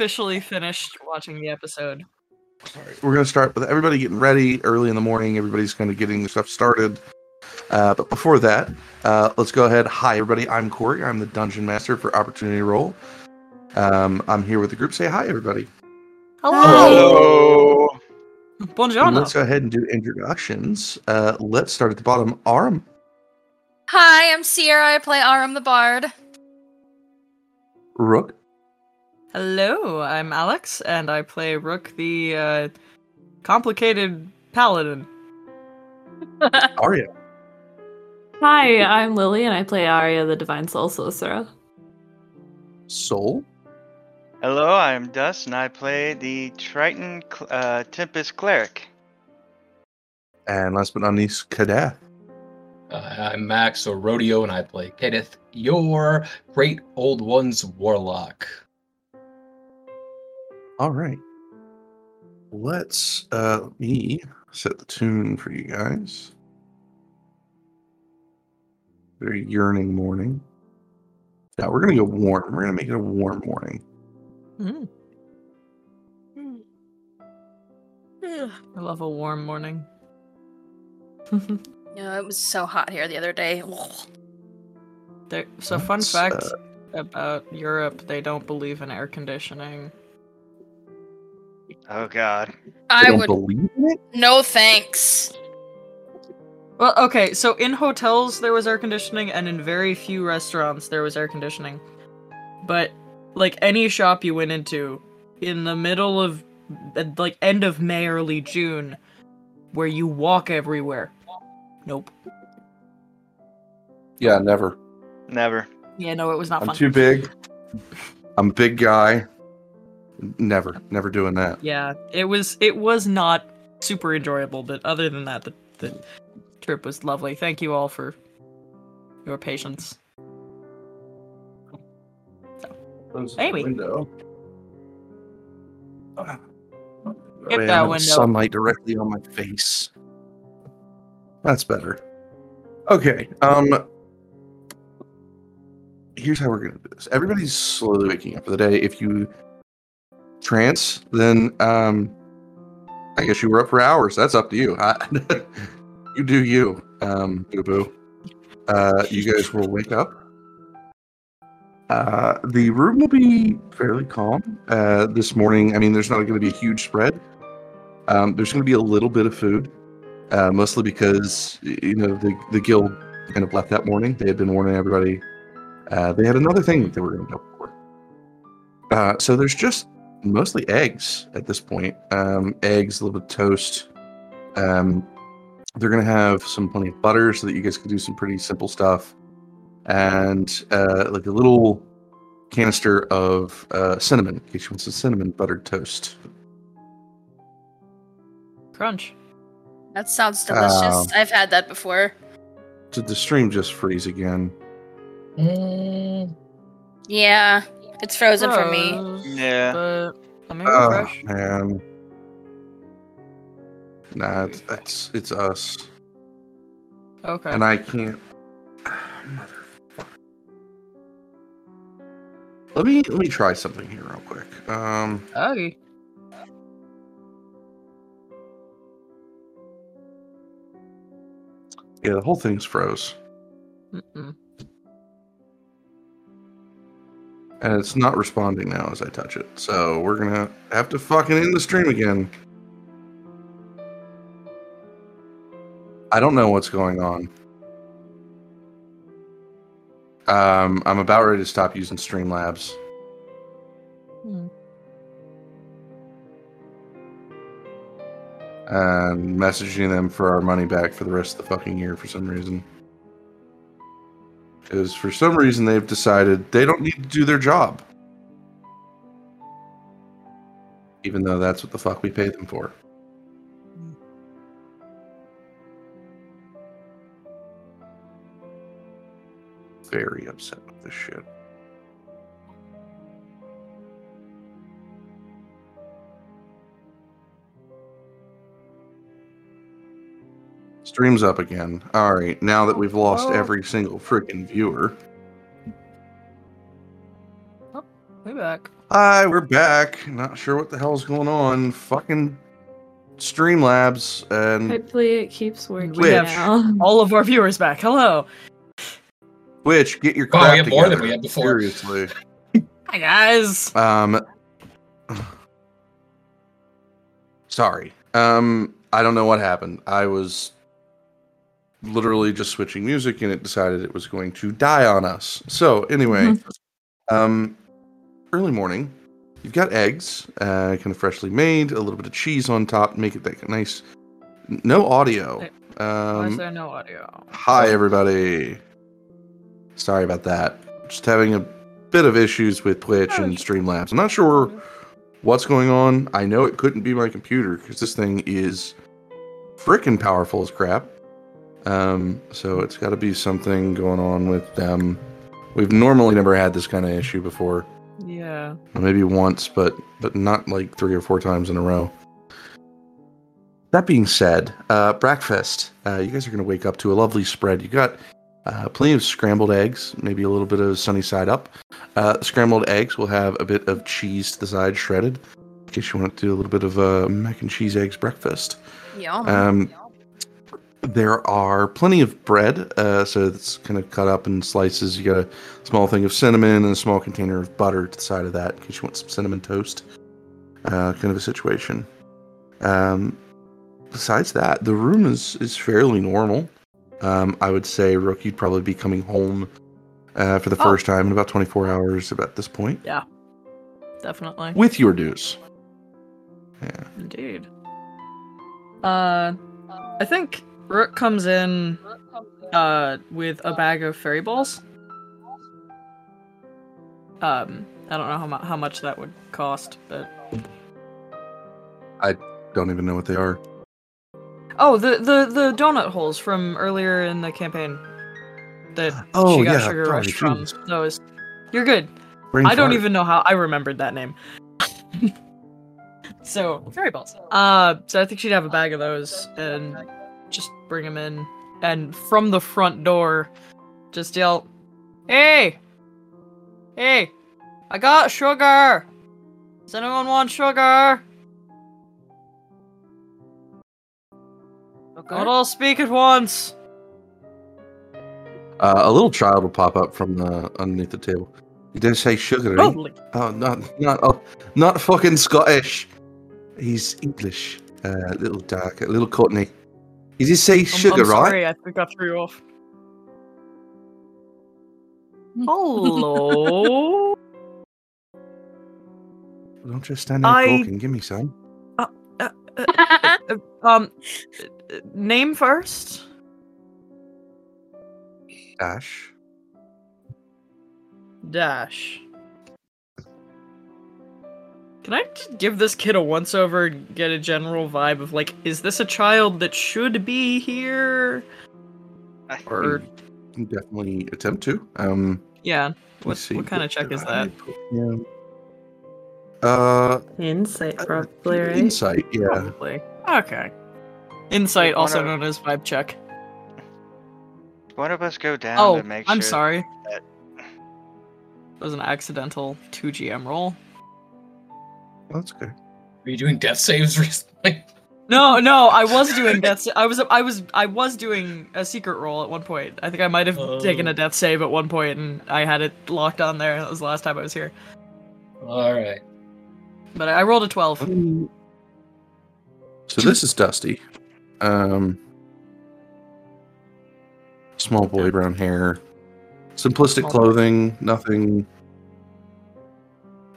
officially finished watching the episode. All right, we're gonna start with everybody getting ready early in the morning. Everybody's kind of getting their stuff started. Uh, but before that, uh, let's go ahead. Hi, everybody. I'm Corey. I'm the dungeon master for Opportunity Roll. Um, I'm here with the group. Say hi, everybody. Hello. And Buongiorno. let's go ahead and do introductions. Uh, let's start at the bottom. Arum, Hi, I'm Sierra. I play Arum the Bard. Rook, Hello, I'm Alex, and I play Rook, the uh, complicated paladin. Aria, Hi, I'm Lily, and I play Aria, the Divine Sol Sorcerer. Soul, Hello, I'm Dust, and I play the Triton cl- uh, Tempest Cleric. and last but not least, Kadath. Uh, I'm Max or Rodeo, and I play Kadath, your Great Old One's Warlock. All right. Let's uh let me set the tune for you guys. Very yearning morning. Yeah, we're gonna go warm. We're gonna make it a warm morning. Mm. I love a warm morning. Yeah, it was so hot here the other day. There, so, fun Let's, fact uh, about Europe: they don't believe in air conditioning. Oh God. They I don't would. believe it. No thanks. Well, okay, so in hotels there was air conditioning, and in very few restaurants there was air conditioning. But like any shop you went into, in the middle of like end of May, early June, where you walk everywhere. Nope. Yeah, never. Never. Yeah, no, it was not I'm fun. too big. I'm a big guy. Never, never doing that. Yeah, it was it was not super enjoyable, but other than that, the the trip was lovely. Thank you all for your patience. Close Anyway. the window. Ah. Get Wait, that window. Sunlight directly on my face. That's better. Okay. Um. Here's how we're gonna do this. Everybody's slowly waking up for the day. If you trance, then um, I guess you were up for hours. That's up to you. I, you do you, um, boo boo. Uh, you guys will wake up. Uh, the room will be fairly calm uh, this morning. I mean, there's not going to be a huge spread. Um, there's going to be a little bit of food, uh, mostly because you know the the guild kind of left that morning. They had been warning everybody. Uh, they had another thing that they were going to go for. Uh, so there's just mostly eggs at this point. Um, eggs, a little bit of toast. Um, they're going to have some plenty of butter so that you guys can do some pretty simple stuff and uh, like a little canister of uh, cinnamon in case you want some cinnamon buttered toast. Crunch. That sounds delicious. Oh. I've had that before. Did the stream just freeze again? Mm, Yeah, it's frozen for me. Gross, Yeah. But let me Oh refresh. man, nah, it's, it's it's us, Okay. and I can't. Motherfucker. Let me let me try something here real quick. Um, Okay. yeah, the whole thing's froze, Mm-mm. And it's not responding now as I touch it. So we're gonna have to fucking end the stream again. I don't know what's going on. Um, I'm about ready to stop using Streamlabs. Hmm. and messaging them for our money back for the rest of the fucking year for some reason. Because for some reason they've decided they don't need to do their job. Even though that's what the fuck we pay them for. Very upset with this shit. Stream's up again. All right, now that we've lost Oh. every single freaking viewer, Oh, We back. Hi, we're back. Not sure what the hell's going on. Fucking Streamlabs and Hopefully it keeps working We have- now. All of our viewers back. Hello. Which get your Oh, crap we have more than together. we had before. Seriously. Hi guys. Um Sorry. Um I don't know what happened. I was literally just switching music and it decided it was going to die on us. So, anyway, um early morning. You've got eggs, uh kind of freshly made, a little bit of cheese on top, make it that nice. No audio. Why is Um there no audio? Hi, everybody. Sorry about that. Just having a bit of issues with Twitch and Streamlabs. I'm not sure what's going on. I know it couldn't be my computer because this thing is freaking powerful as crap. Um, so it's got to be something going on with them. We've normally never had this kind of issue before. Yeah. Maybe once, but but not like three or four times in a row. That being said, uh, breakfast. Uh, you guys are going to wake up to a lovely spread. You got uh, plenty of scrambled eggs, maybe a little bit of sunny side up. Uh, scrambled eggs will have a bit of cheese to the side, shredded, in case you want to do a little bit of uh, mac and cheese eggs breakfast. Yum. Um, there are plenty of bread, uh, so it's kind of cut up in slices. You got a small thing of cinnamon and a small container of butter to the side of that in case you want some cinnamon toast. Uh, kind of a situation. Um, besides that, the room is is fairly normal. Um, I would say Rook, you'd probably be coming home uh, for the Oh. first time in about 24 hours about this point yeah, Definitely. with your dues. Yeah. Indeed. Uh, I think Rook comes in uh with a bag of fairy balls. Um, I don't know how mu- how much that would cost, but I Don't even know what they are. oh, the the the donut holes from earlier in the campaign that Oh, she got yeah, sugar rush from. Those, you're good. Brain I don't fart. even know how I remembered that name. so fairy balls. Uh, so I think she'd have a bag of those and bring them in, and from the front door, just yell, "Hey, hey, I got sugar. Does anyone want sugar?" Don't all speak at once. Uh, a little child will pop up from the underneath the table. You didn't say sugar? Oh, not not oh, not fucking Scottish. He's English. Uh, little dark, a little Courtney. He did say I'm- sugar, I'm right? sorry, I think I threw you off. Hello. Don't just stand there I- talking. Give me some. Uh, uh, uh, um, name first. Dash. Dash. Can I just give this kid a once over and get a general vibe of like, is this a child that should be here? I- Or can definitely attempt to. Um, yeah, what see. what kind of check is that? Yeah. Uh, Insight, probably, right? insight. Yeah. Probably. Okay. Insight, also of- known as vibe check. One of us go down Oh, to make I'm sure. sorry. that- It was an accidental 2GM roll. That's good. Are you doing death saves recently? No, no, I was doing death. Sa- I was, I was, I was doing a secret roll at one point. I think I might have taken a Oh. death save at one point, and I had it locked on there. That was the last time I was here. All right. But I I rolled a twelve. So this is Dusty. Um, small boy, brown hair, simplistic clothing, nothing,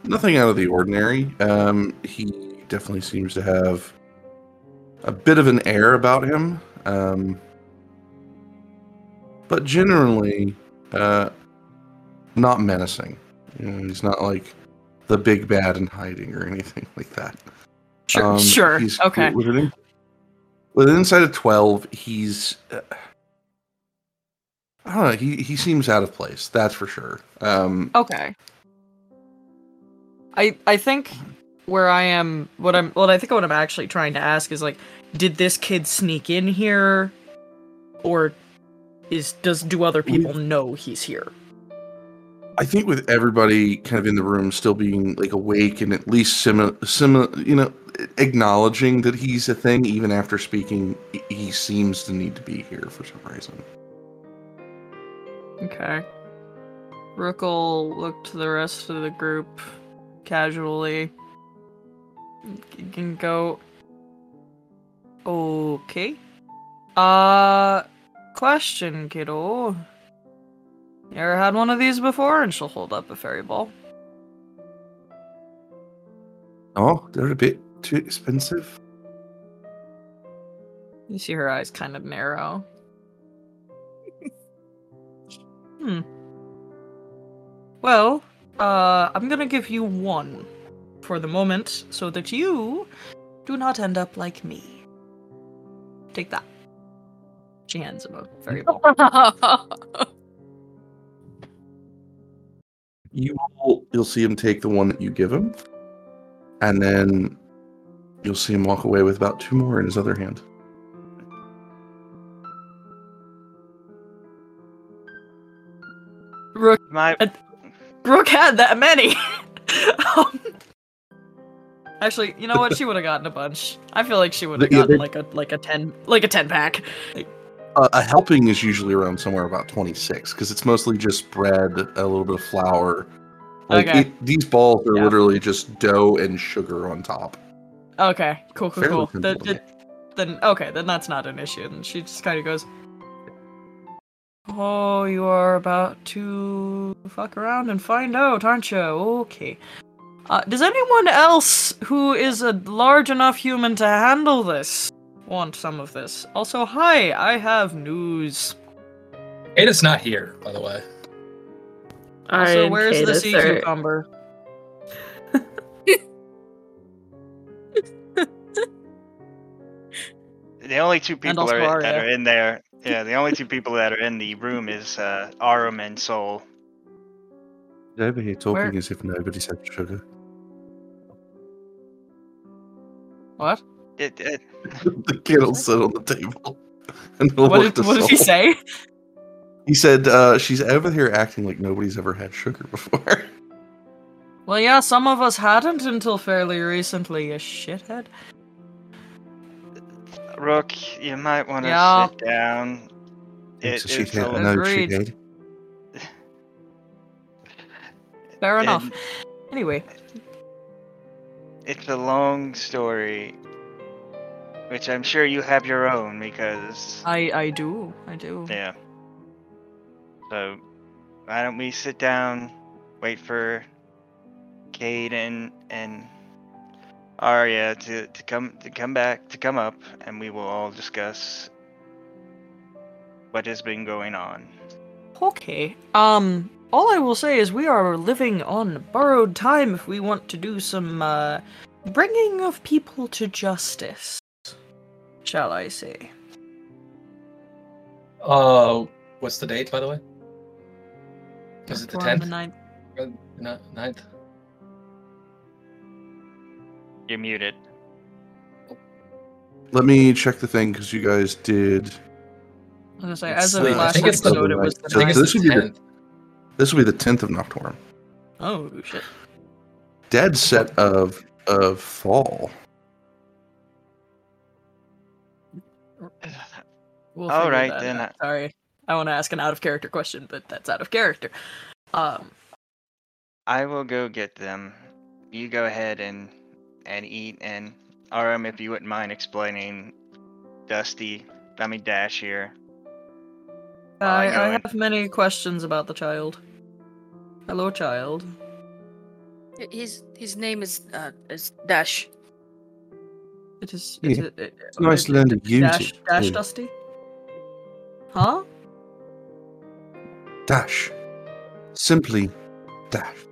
nothing out of the ordinary. Um, he definitely seems to have a bit of an air about him, um, but generally, uh, not menacing. You know, he's not like the big bad in hiding or anything like that. Sure, Um, sure, okay. With an, with an Insight of twelve, he's. Uh, I don't know. He he seems out of place. That's for sure. Um, Okay. I I think where I am, what I'm, what I think what I'm actually trying to ask is like, did this kid sneak in here, or is does do other people know he's here? I think with everybody kind of in the room still being like awake and at least similar, similar, you know, acknowledging that he's a thing, even after speaking, he- seems to need to be here for some reason. Okay. Rook looked to the rest of the group casually. You can go. Okay. Uh, question, kiddo. You ever had one of these before? And she'll hold up a fairy ball. Oh, they're a bit too expensive. You see her eyes kind of narrow. hmm. Well, uh, I'm gonna give you one for the moment so that you do not end up like me. Take that. She hands him a fairy ball. You will, you'll see him take the one that you give him, and then you'll see him walk away with about two more in his other hand. Rook, My Rook had that many. um, actually, you know what? She would have gotten a bunch. I feel like she would have gotten like a like a ten like a ten pack. Uh, a helping is usually around somewhere about 26 because it's mostly just bread, a little bit of flour. Like Okay. it- these balls are Yeah. literally just dough and sugar on top. Okay, cool, cool, Fairly cool. to make. then okay, then that's not an issue. And she just kind of goes, "Oh, you are about to fuck around and find out, aren't you? Okay. Uh, does anyone else who is a large enough human to handle this want some of this? Also, hi, I have news. Ada's not here, by the way. Also, so where's the sea are- cucumber? the only two people also are, that Aria. are in there. Yeah, the only two people that are in the room is uh, Arum and Sol. He's over here talking Where- as if nobody's had sugar. What? It, it, the kid will sit on the table. And he'll What did, to what did he say? He said uh, she's over here acting like nobody's ever had sugar before. Well, yeah, some of us hadn't until fairly recently, you shithead. Rook, you might want to Yeah. sit down. It's It, a it's, shit a, I know she Agreed. did. Fair and enough. Anyway, it's a long story, which I'm sure you have your own because I I do, I do. yeah. So why don't we sit down, wait for Cade and and Aria to, to come to come back to come up, and we will all discuss what has been going on. Okay. Um, all I will say is we are living on borrowed time if we want to do some uh, bringing of people to justice. Shall I say? Uh, what's the date, by the way? Is it the For tenth? ninth. Ninth. You're muted. Let me check the thing because you guys did. I was gonna say, as of late. Last think it's the- episode, it was the I think So it's this the would be the- tenth. This will be the 10th of Nocturne. Oh shit. Dead set of of fall. We'll All figure right, that then, out. Sorry, I want to ask an out of character question, but that's out of character. Um, I will go get them. You go ahead and and eat and Arum, if you wouldn't mind explaining Dusty, I mean Dash here. Well, I I, go I have many questions about the child. Hello, child. His his name is uh is Dash. It is. Yeah, It, it, it, It's nice to learn to use Dash, it. Dash too. Dusty. Huh? Dash. Simply dash.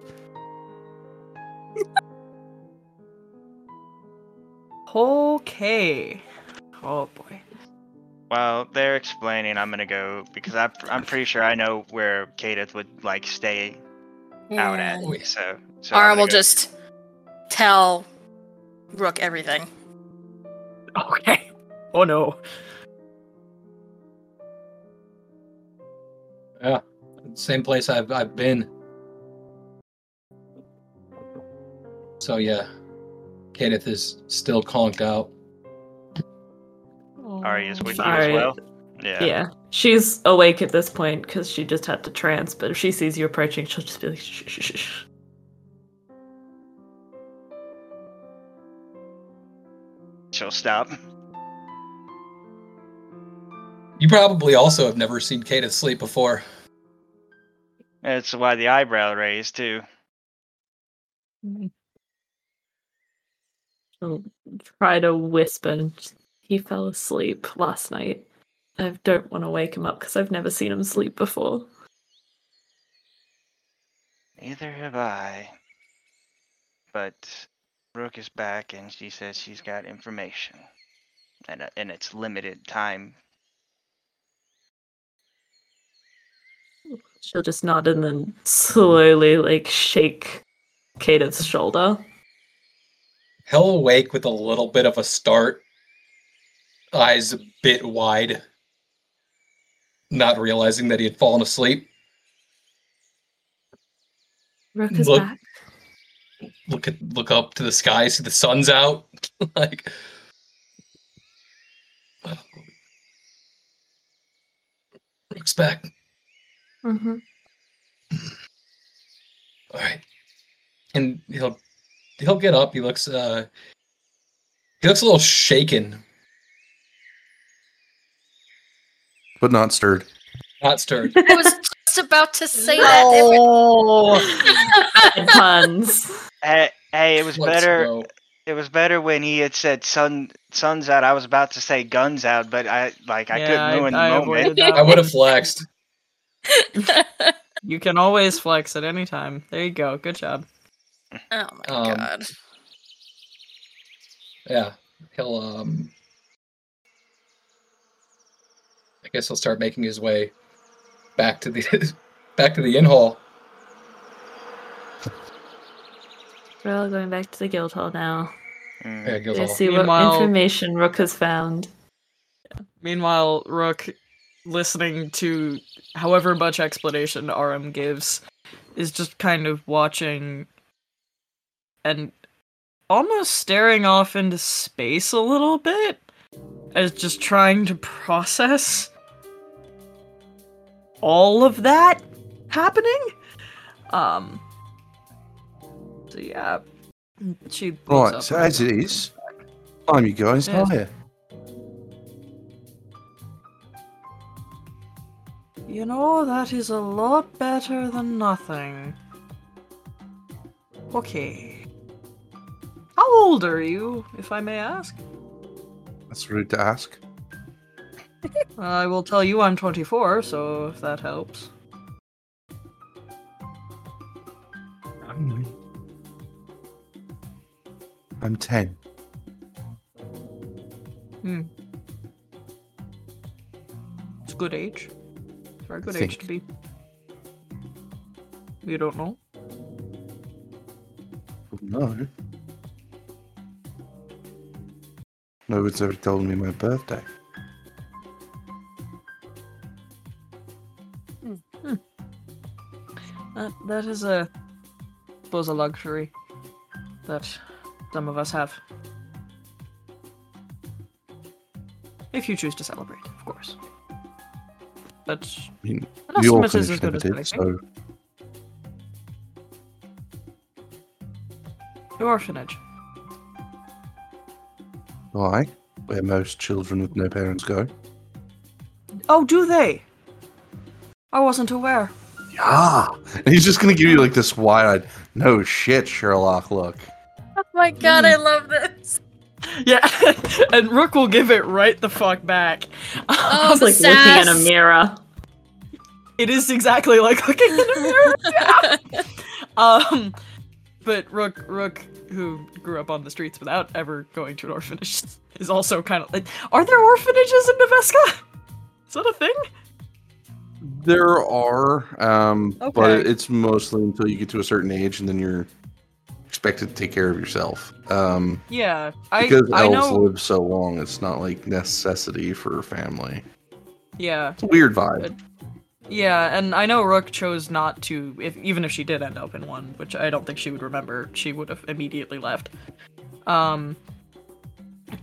Okay. Oh boy. Well, they're explaining. I'm gonna go because I, I'm pretty sure I know where Kadath would like stay yeah. out at. So, so Ara will go. just tell Rook everything. Okay. Oh no. Yeah, same place I've I've been. So yeah, Kadath is still conked out. Aria's with you Sorry. as well. Yeah. Yeah. She's awake at this point because she just had to trance, but if she sees you approaching, she'll just be like, shh, shh, shh, shh. She'll stop. You probably also have never seen Kadath sleep before. That's why the eyebrow raised too. Mm. She'll try to whisper. He fell asleep last night. I don't want to wake him up because I've never seen him sleep before. Neither have I. But Brooke is back and she says she's got information. And, uh, and it's limited time. She'll just nod and then slowly, like, shake Kata's shoulder. He'll awake with a little bit of a start, eyes a bit wide, not realizing that he had fallen asleep. Rook is Look- back. Look at look up to the sky, see the sun's out. like Brooke's back. hmm All right, and he'll he'll get up. He looks uh he looks a little shaken, but not stirred. not stirred. I was just about to say that. It was- puns. Hey, hey, it was Let's better. go. It was better when he had said "sun, sun's out." I was about to say "guns out," but I like I Yeah, couldn't ruin I the moment. I would have flexed. You can always flex at any time. There you go. Good job. Oh my Um, god. Yeah, he'll um. I guess he'll start making his way back to the back to the inn hall. We're all going back to the guild hall now. Mm. Yeah, Guild To Hall. see what information Rook has found. Meanwhile, Rook, listening to however much explanation Arum gives, is just kind of watching and almost staring off into space a little bit as just trying to process all of that happening. Um. So yeah, she Right, so as it is, time you guys Yes. higher. You know, that is a lot better than nothing. Okay. How old are you, if I may ask? That's rude to ask. I will tell you I'm 24, so if that helps. I'm, I'm 10. Hmm. It's a good age. It's a very good age to be. You don't know? No. No one's ever told me my birthday. That, that is a, I suppose, a luxury that some of us have. If you choose to celebrate, of course. But I mean, an the estimate is as never good as did, anything. so The orphanage. Why? Where most children with no parents go. Oh, do they? I wasn't aware. Yeah. And he's just gonna give you like this wide-eyed, no shit, Sherlock look. Oh my god, I love this. Yeah, and Rook will give it right the fuck back. Oh, It's the like looking in a mirror. It is exactly like looking in a mirror. yeah. Um, but Rook, Rook, who grew up on the streets without ever going to an orphanage, is also kind of like. Are there orphanages in Neveska? Is that a thing? There are, um, but it's mostly until you get to a certain age, and then you're expected to take care of yourself. Um, Yeah, I because I elves know. live so long, it's not like necessity for family. Yeah, It's a weird vibe. Yeah, and I know Rook chose not to. If even if she did end up in one, which I don't think she would remember, she would have immediately left. Um.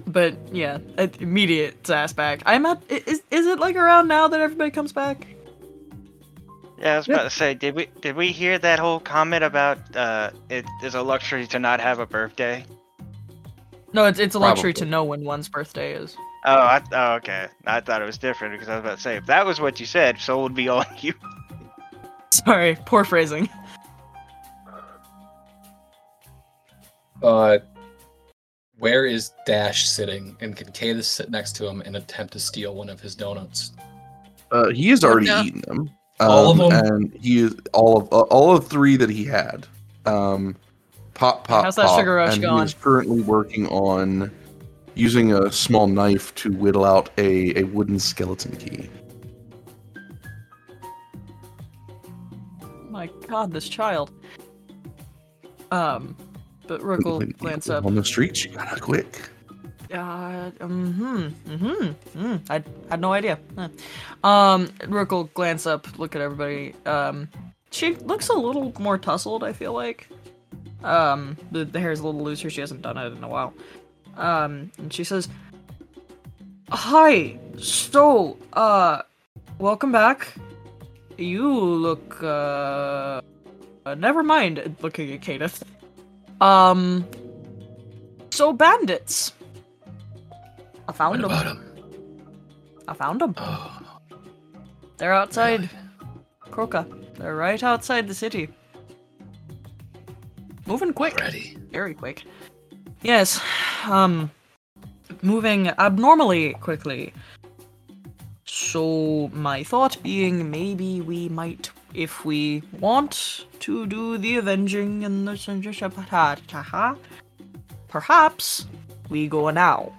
But yeah, it- immediate ass back. I'm at. Is is it like around now that everybody comes back? Yeah, I was about to say, did we did we hear that whole comment about uh, it is a luxury to not have a birthday? No, it's it's a luxury to know when one's birthday is. Oh, I, oh, okay. I thought it was different because I was about to say if that was what you said, so would be on you. Sorry, poor phrasing. Uh, where is Dash sitting? And can Kata sit next to him and attempt to steal one of his donuts? Uh, he has already no. eaten them. All of Um, them? and he is all of uh, all of three that he had. Um, pop, pop, How's that pop, sugar rush and going? he is currently working on using a small knife to whittle out a, a wooden skeleton key. My God, this child. Um, but Rook will glance up. on the streets. You gotta quick. Uh, mm-hmm, mm-hmm, mm. I had no idea. Huh. Um, Rook will glance up, look at everybody. Um, she looks a little more tousled. I feel like. Um, the the hair's a little looser. She hasn't done it in a while. Um, and she says, "Hi, so, uh, welcome back. You look, uh, uh never mind." Looking at Kadath. Um, so bandits. I found them. him? I found them. Oh, They're outside Kroka. They're right outside the city. Moving quick. already. Very quick. Yes. Um moving abnormally quickly. So my thought being maybe we might if we want to do the avenging and the perhaps we go now.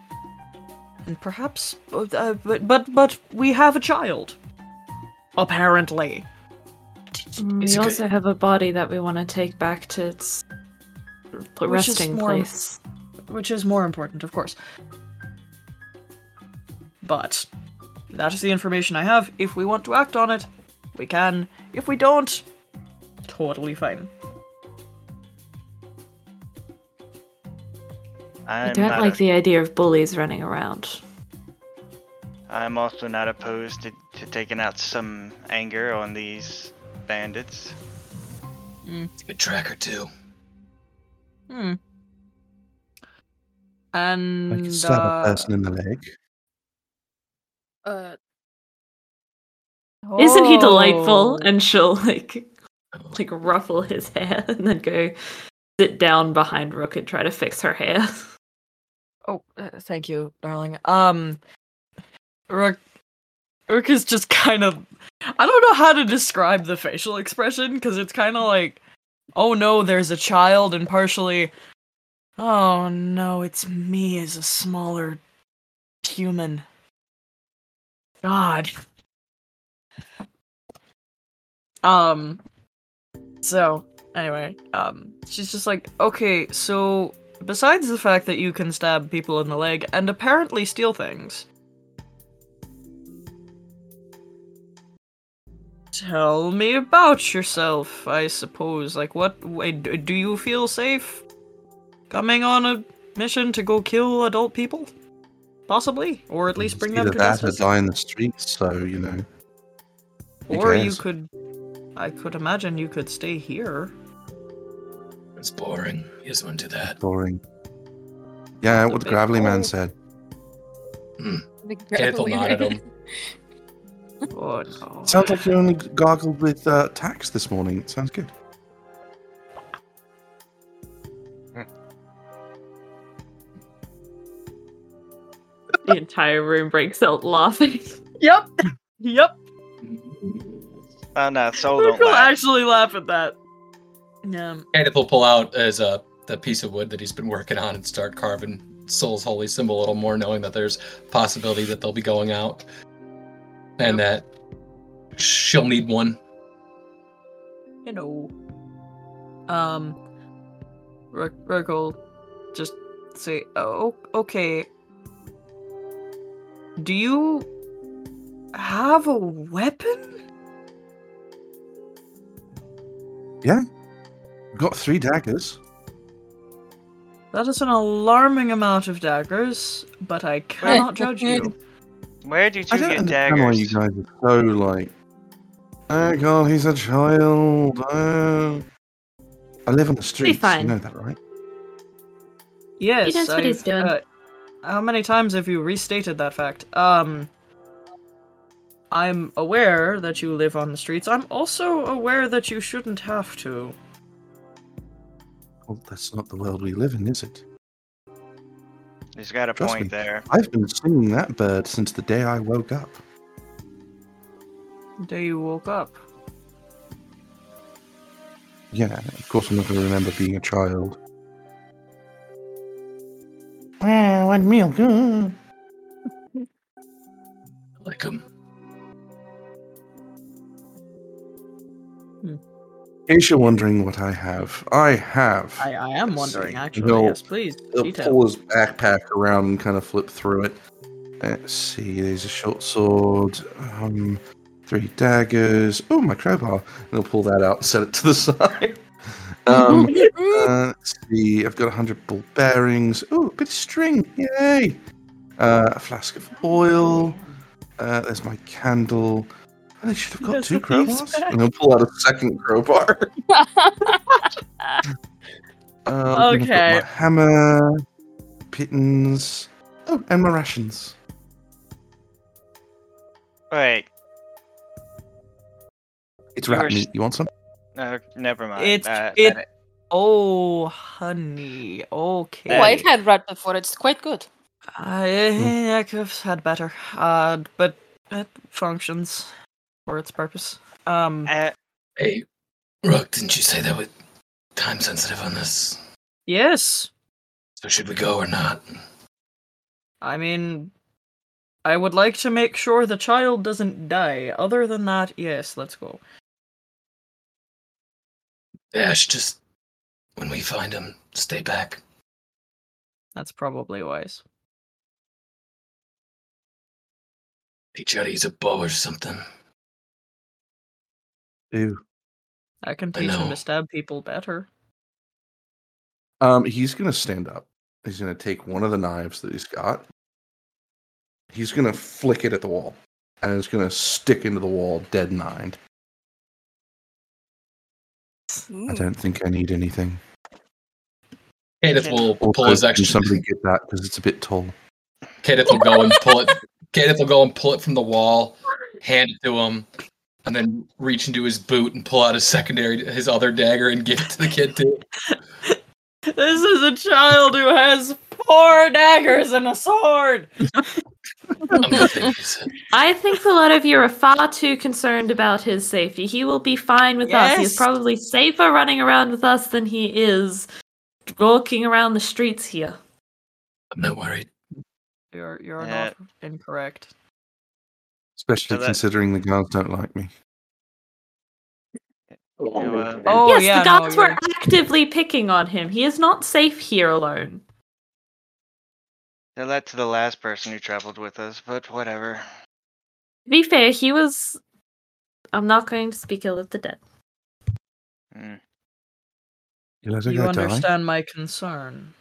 And perhaps uh, but but but we have a child. Apparently. It's we a also have a body that we want to take back to its pl- is resting more- place. Which is more important, of course. But that is the information I have. If we want to act on it, we can. If we don't, totally fine. I'm I don't like a- the idea of bullies running around. I'm also not opposed to, to taking out some anger on these bandits. It's a good tracker too. Hmm. I And can stab a uh, person in the leg. Uh, Isn't he delightful? oh. And she'll like like ruffle his hair and then go sit down behind Rook and try to fix her hair. Oh, uh, thank you, darling. Um, Rook, Rook is just kind of. I don't know how to describe the facial expression because it's kind of like, oh no, there's a child, and partially, oh no, it's me as a smaller human. God. Um. So anyway, um, she's just like, okay, so besides the fact that you can stab people in the leg and apparently steal things, tell me about yourself. I suppose. Like, what? Do you feel safe coming on a mission to go kill adult people? Possibly, or at least bring them to that or justice. die in the streets. So you know. who Or you could. I could imagine you could stay here. It's boring. He doesn't to do that. boring. Yeah, a what the bit gravelly man said. the Kadath will gravelly at man. him. Oh no. Sounds like you only gargled with uh, tax this morning. Sounds good. The entire room breaks out laughing. Yep. Yep. Oh no, Sol don't will laugh. actually laugh at that. Yeah. Kadath will pull out as a the piece of wood that he's been working on and start carving Sol's holy symbol a little more, knowing that there's possibility that they'll be going out, and that she'll need one. you know. Um, Rook Rook just say, "Oh, okay. Do you have a weapon?" Yeah. Got three daggers. That is an alarming amount of daggers, but I cannot judge you. Where did I you don't get understand why you daggers? guys are so like. Oh god, he's a child. Oh. I live on the streets. fine. You know that, right? Yes, knows what he's I've, doing. uh, how many times have you restated that fact? Um, I'm aware that you live on the streets. I'm also aware that you shouldn't have to. Well, that's not the world we live in, is it? He's got a Trust point me. there. I've been singing that bird since the day I woke up. The day you woke up. Yeah, of course I'm not going to remember being a child. Well, what milk? uh. Like him. In case you're wondering what I have, I have. I, I am wondering, actually. No, yes, please. He'll Detail. pull his backpack around and kind of flip through it. Let's see, there's a short sword, um, three daggers. Oh, my crowbar. And he'll pull that out and set it to the side. um, uh, let's see, I've got 100 ball bearings. Oh, a bit of string. Yay! Uh, a flask of oil. Uh, there's my candle. Oh, they should have got There's two a crowbars. back. And he'll pull out a second crowbar. Um, I've Okay. my hammer, pitons. Oh, and my rations. Wait, It's You rat meat. You want some? No, never mind. It's- that, it- that- Oh, honey. Okay. Oh, I've had rat before. It's quite good. I, I could have had better. Uh, but it functions for its purpose. Um, uh, Hey, Rook, didn't you say that was time sensitive on this? yes. So should we go or not? I mean, I would like to make sure the child doesn't die. Other than that, yes, let's go. Dash, just when we find him, stay back. That's probably wise. Teach you how to use a bow or something. Ew. I can I teach him to stab people better. Um, he's gonna stand up. He's gonna take one of the knives that he's got. He's gonna flick it at the wall, and it's gonna stick into the wall, dead mind. I don't think I need anything. Kadath will Also, pull his can extra. somebody get that because it's a bit tall. Kadath will go and pull it. Kadath will go and pull it from the wall, hand it to him, and then reach into his boot and pull out his secondary, his other dagger, and give it to the kid too. This is a child who has four daggers and a sword. I'm think he's a- I think a lot of you are far too concerned about his safety. He will be fine with us. He's probably safer running around with us than he is walking around the streets here. I'm not worried. You're you're Yeah. not incorrect. Especially So that- considering the guards don't like me. You, uh, Oh yes, yeah, the no, guards were you're- actively picking on him. He is not safe here alone. Tell that to the last person who traveled with us, but whatever. To be fair, he was. I'm not going to speak ill of the dead. Mm. You you guy die? understand my concern,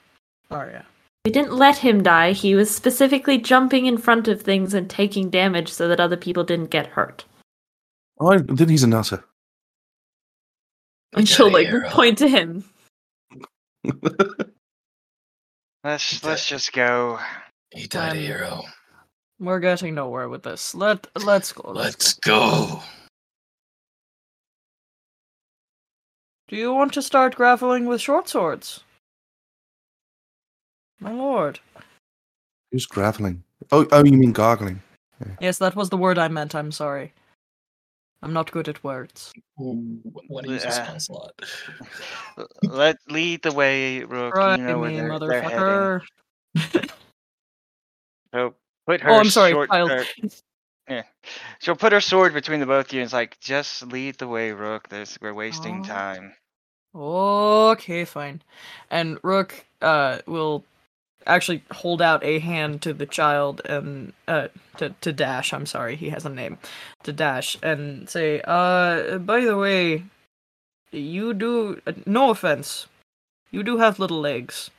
Aria. We didn't let him die. He was specifically jumping in front of things and taking damage so that other people didn't get hurt. Oh, then he's a nutter. And she'll like hero. point to him. Let's let's just go. He died a Um, hero. We're getting nowhere with this. Let let's go. Let's go. Do you want to start grappling with short swords? My lord. Who's graveling? Oh, oh, you mean gargling? Yes, that was the word I meant. I'm sorry. I'm not good at words. What do you use a Uh, slot? Let lead the way, Rook. Try you know me, they're, they're motherfucker. So put her Oh, I'm sorry, short, child. or- yeah. She'll put her sword between the both of you and it's like, just lead the way, Rook. There's we're wasting Aw. time. Okay, fine. And Rook uh will actually hold out a hand to the child and uh to to Dash, I'm sorry, he has a name. To Dash and say, "Uh by the way, you do. Uh, no offense, you do have little legs.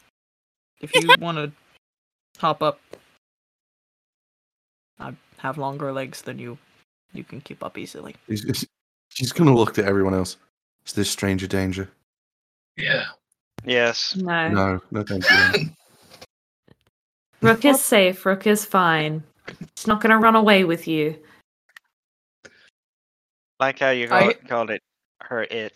If you want to hop up, I have longer legs than you. You can keep up easily. He's, he's- he's gonna look to everyone else. Is this stranger danger? Yeah. Yes. No. No, no, thank you. Rook is safe. Rook is fine. It's not going to run away with you. Like how you I- called it her it.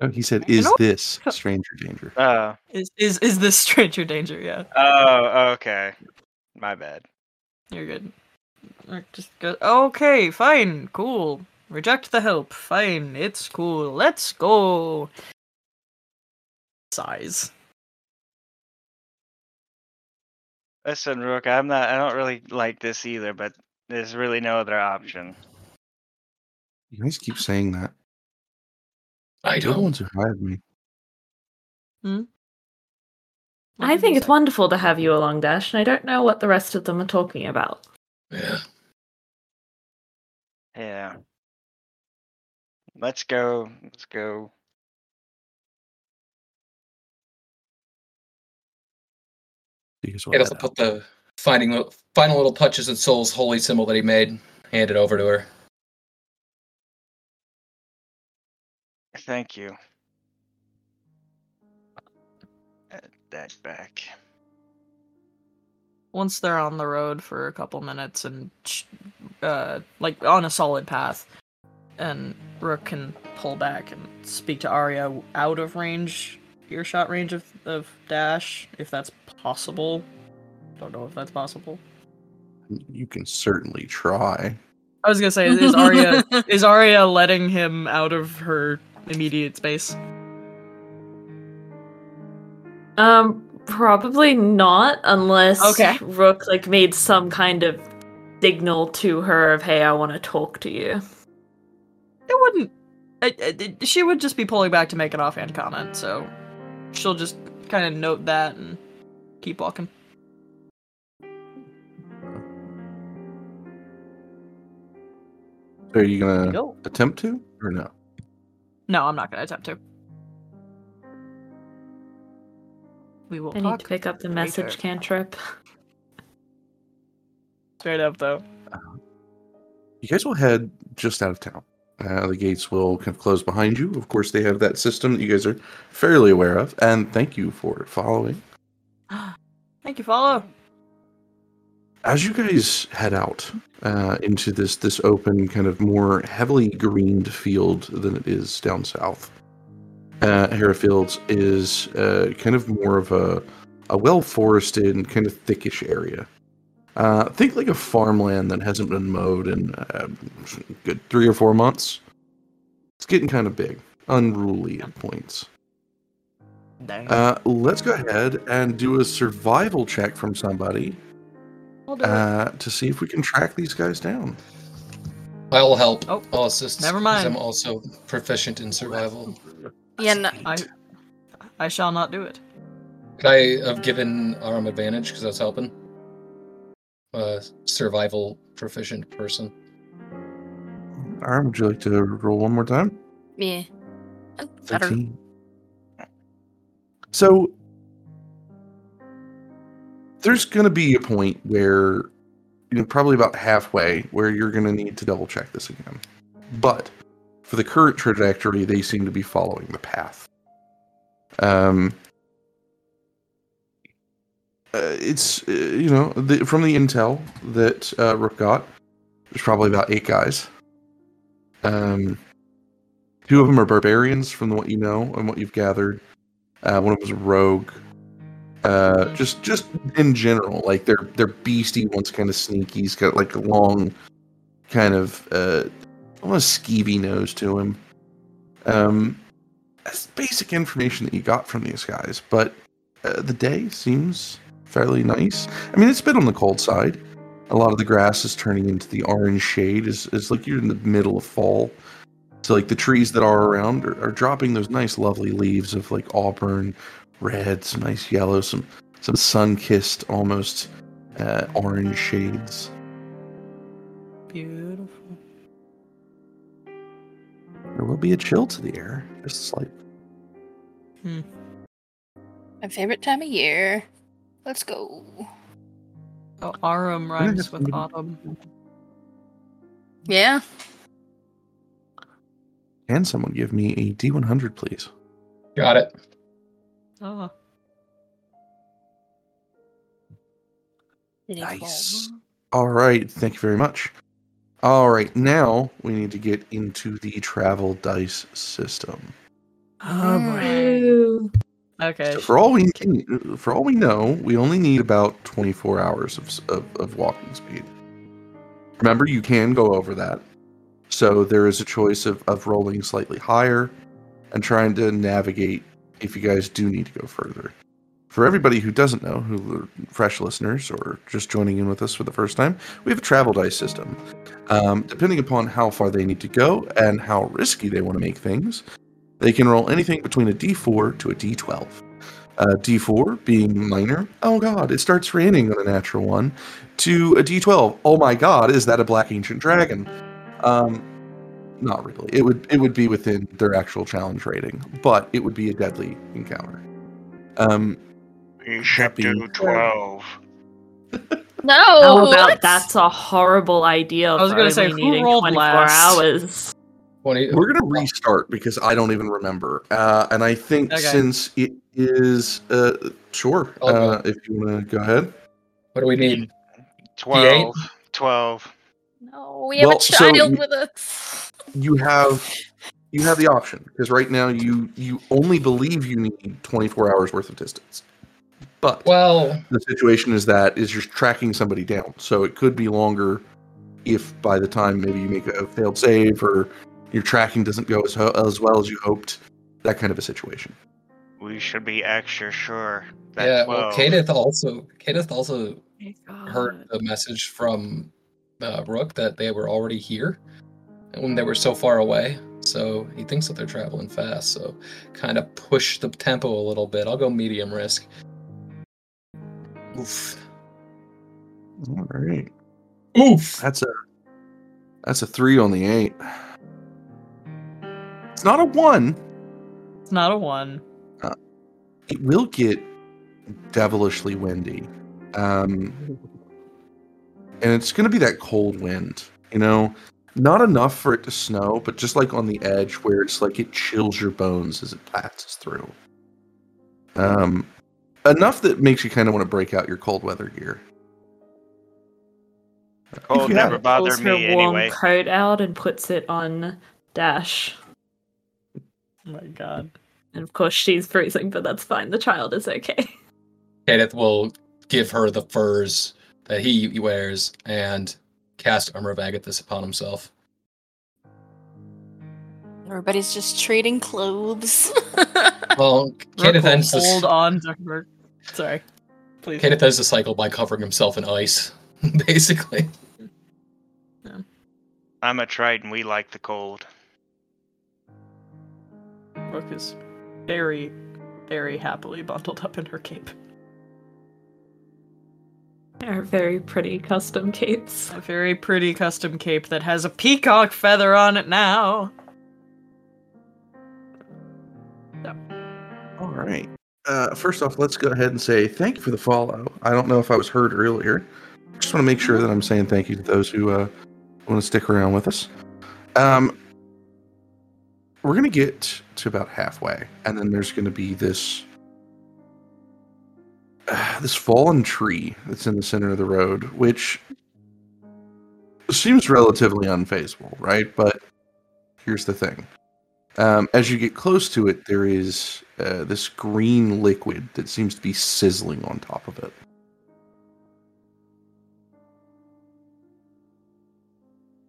Oh, he said, "Is this stranger danger?" Oh. Is is is this stranger danger? Yeah, Oh, okay. My bad. you're good. Or Just go. Okay, fine, cool. Reject the help. Fine, it's cool. Let's go. Size. Listen, Rook, I'm not I don't really like this either, but there's really no other option. You guys keep saying that. I You're the don't. ones who hired me. Hmm? What I think it's wonderful to have you along, Dash, and I don't know what the rest of them are talking about. Yeah. Yeah. Let's go. Let's go. You guys will He head put the finding final little touches at Sol's holy symbol that he made. Hand it over to her. Thank you. Add that back. once they're on the road for a couple minutes and uh like on a solid path and rook can pull back and speak to Aria out of range earshot range of, of dash if that's possible don't know if that's possible You can certainly try. i was gonna say is, is Aria is Aria letting him out of her immediate space Um, probably not unless Okay. Rook like made some kind of signal to her of, "Hey, I want to talk to you." it wouldn't it, it, it- she would just be pulling back to make an offhand comment so she'll just kind of note that and keep walking Are you gonna go attempt to or no? No, I'm not gonna attempt to. We will I need to pick up the message cantrip. straight up though. Uh-huh. You guys will head just out of town. Uh, the gates will kind of close behind you. Of course, they have that system that you guys are fairly aware of, and thank you for following. Thank you, follow. As you guys head out uh, into this this open, kind of more heavily greened field than it is down south, uh, Harrowfields is uh, kind of more of a a well forested and kind of thickish area. Uh, think like a farmland that hasn't been mowed in uh, good three or four months. It's getting kind of big, unruly at points. Dang. Uh, let's go ahead and do a survival check from somebody do uh, to see if we can track these guys down. I will help. Oh, I'll assist. Never mind. I'm also proficient in survival. Yeah, no, I I shall not do it. Could I have given Arum advantage because I was helping? A survival proficient person. Arum, would you like to roll one more time? yeah. Better. 13. So there's going to be a point where, you know, probably about halfway, where you're going to need to double check this again. But for the current trajectory, they seem to be following the path. Um, it's uh, you know the, from the intel that uh, Rook got, there's probably about eight guys. Um, two of them are barbarians, from what you know and what you've gathered. Uh, one of them is a rogue. Uh, just just in general, like they're they're beastie. One's kind of sneaky. He's got like a long, kind of uh, almost skeevy nose to him. Um, that's basic information that you got from these guys, but uh, the day seems fairly nice. I mean, it's been on the cold side. A lot of the grass is turning into the orange shade. Is it's like you're in the middle of fall. So like the trees that are around are, are dropping those nice, lovely leaves of like auburn, red, some nice yellow, some some sun-kissed, almost uh, orange shades. beautiful. There will be a chill to the air, just slight. Hmm. My favorite time of year. Let's go. Oh, autumn gonna rhymes with autumn. Yeah. Can someone give me a D100, please? Got it. Oh, Nice. All right, thank you very much. All right, now we need to get into the travel dice system. oh boy. Okay. For all we for all we know, we only need about 24 hours of, of, of walking speed. Remember, you can go over that. So there is a choice of, of rolling slightly higher and trying to navigate if you guys do need to go further. For everybody who doesn't know, who are fresh listeners or just joining in with us for the first time, we have a travel dice system. Um, depending upon how far they need to go and how risky they want to make things, they can roll anything between a d4 to a d12. Uh, d4 being minor, oh god, it starts raining on a natural one, to a d12, oh my god, is that a black ancient dragon? Um, not really. It would it would be within their actual challenge rating, but it would be a deadly encounter. Um, You should being do 12. No. How about that's a horrible idea I was gonna say, who needing rolled 24 last? hours. 20, we're gonna restart because I don't even remember, uh, and I think Okay. since it is uh, sure, I'll uh, if you want to go ahead. what do we need? 12. 12. No, we have Well, a child you- with us. you have you have the option because right now you you only believe you need 24 hours worth of distance but Well, the situation is that is you're tracking somebody down so it could be longer if by the time maybe you make a failed save or your tracking doesn't go as, ho- as well as you hoped that kind of a situation We should be extra sure. That yeah. 12. Well, Kadath also Kadath also heard the message from uh, Rook that they were already here, when they were so far away. So he thinks that they're traveling fast. So kind of push the tempo a little bit. I'll go medium risk. Oof. all right Oof. that's a that's a three on the eight it's not a one It's not a one. it will get devilishly windy. Um, and it's going to be that cold wind, you know, not enough for it to snow, but just like on the edge where it's like it chills your bones as it passes through. Um, enough that makes you kind of want to break out your cold weather gear. If Cold you have never it. bothered Pulls her warm anyway. coat out and puts it on Dash. Oh my god. And of course, she's freezing, but that's fine. The child is okay. Kadath will give her the furs that he wears and cast armor of Agathys upon himself. Everybody's just trading clothes. Well, Rook Kadath ends this. hold on, Zuckerberg. Sorry. Please. Kadath ends the cycle by covering himself in ice, basically. I'm a Triton. We like the cold. Rook is very, very happily bundled up in her cape. They're very pretty custom capes. A very pretty custom cape that has a peacock feather on it now. All right. Uh, first off, let's go ahead and say thank you for the follow. I don't know if I was heard earlier. Just want to make sure that I'm saying thank you to those who uh, want to stick around with us. Um, we're to get to about halfway, and then there's to be this uh, this fallen tree that's in the center of the road, which seems relatively unfazable, right? But here's the thing. Um, as you get close to it, there is uh, this green liquid that seems to be sizzling on top of it.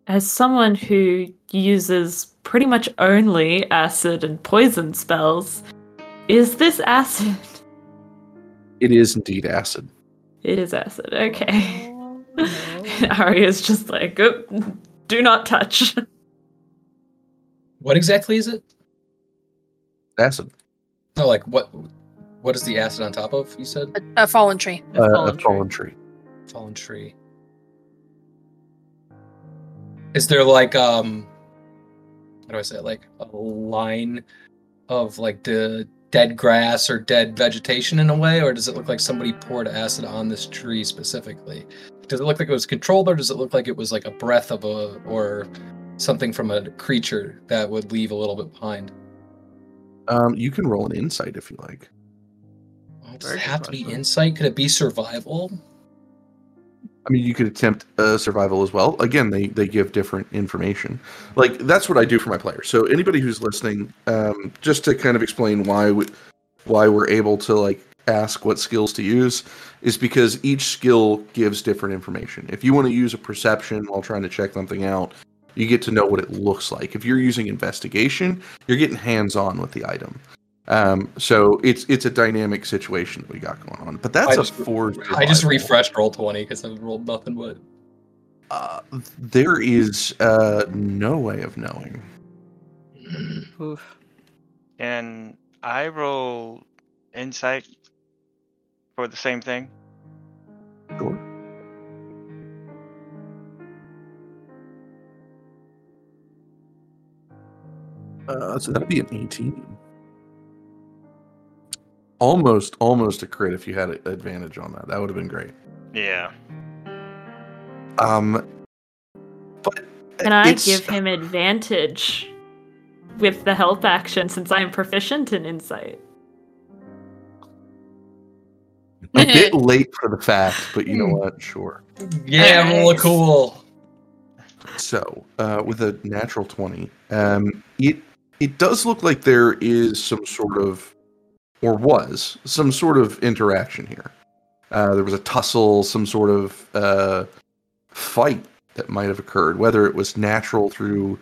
As someone who uses pretty much only acid and poison spells, is this acid? It is indeed acid. It is acid. Okay. Arya's just like, "Oh, do not touch. What exactly is it? Acid. No, like what? What is the acid on top of? You said a, a fallen tree. A Uh, fallen a fallen tree. fallen tree. Is there like um how do I say it? like a line of like the dead grass or dead vegetation in a way, or does it look like somebody poured acid on this tree specifically? Does it look like it was controlled, or does it look like it was like a breath of a or something from a creature that would leave a little bit behind? Um, you can roll an insight if you like. Does it have to be insight? Could it be survival? I mean, you could attempt uh, survival as well. Again, they they give different information. Like that's what I do for my players. So anybody who's listening, um, just to kind of explain why we, why we're able to like ask what skills to use, is because each skill gives different information. If you want to use a perception while trying to check something out, you get to know what it looks like. If you're using investigation, you're getting hands on with the item. Um, so it's it's a dynamic situation that we got going on. But that's I a just- four. I just refreshed roll twenty because I've rolled nothing but. Uh, there is uh, no way of knowing. Oof. And I roll insight for the same thing. Sure. Uh, so that'd be an 18. Almost, almost a crit if you had a- advantage on that. That would have been great. Yeah. Um, but Can I give him advantage with the help action since I'm proficient in insight? a bit late for the fact, but you know what? Sure. Yeah, roll a Nice. cool. So, uh, with a natural 20, um, it it does look like there is some sort of, or was some sort of interaction here. Uh, there was a tussle, some sort of uh, fight that might have occurred, whether it was natural through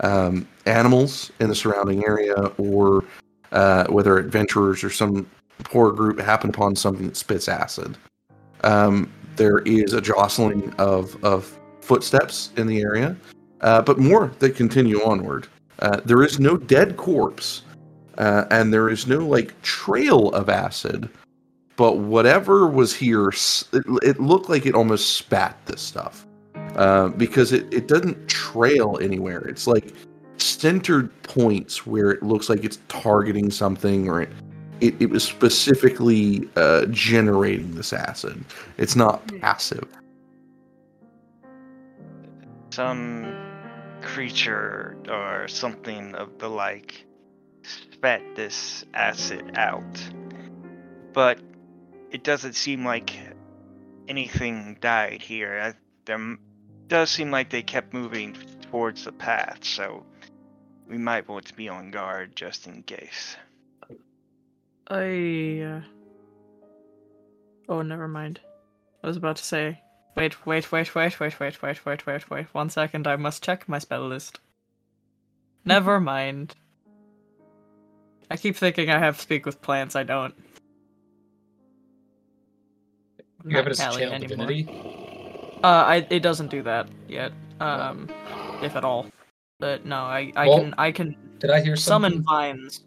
um, animals in the surrounding area, or uh, whether adventurers or some poor group happened upon something that spits acid. Um, there is a jostling of of footsteps in the area, uh, but more that continue onward. Uh, there is no dead corpse, uh, and there is no like trail of acid. But whatever was here, it, it looked like it almost spat this stuff uh, because it, it doesn't trail anywhere. It's like centered points where it looks like it's targeting something or it, it, it was specifically uh, generating this acid. It's not passive. Some creature or something of the like spat this acid out. But it doesn't seem like anything died here. I, there does seem like they kept moving towards the path, so we might want to be on guard just in case. I. Uh... Oh, never mind. I was about to say. Wait, wait, wait, wait, wait, wait, wait, wait, wait, wait. One second, I must check my spell list. Never mind. I keep thinking I have speak with plants. I don't. I'm You have it as a Callie channel anymore. divinity. Uh, I it doesn't do that yet. Um, if at all. But no, I I Well, can I can Did I hear summon vines.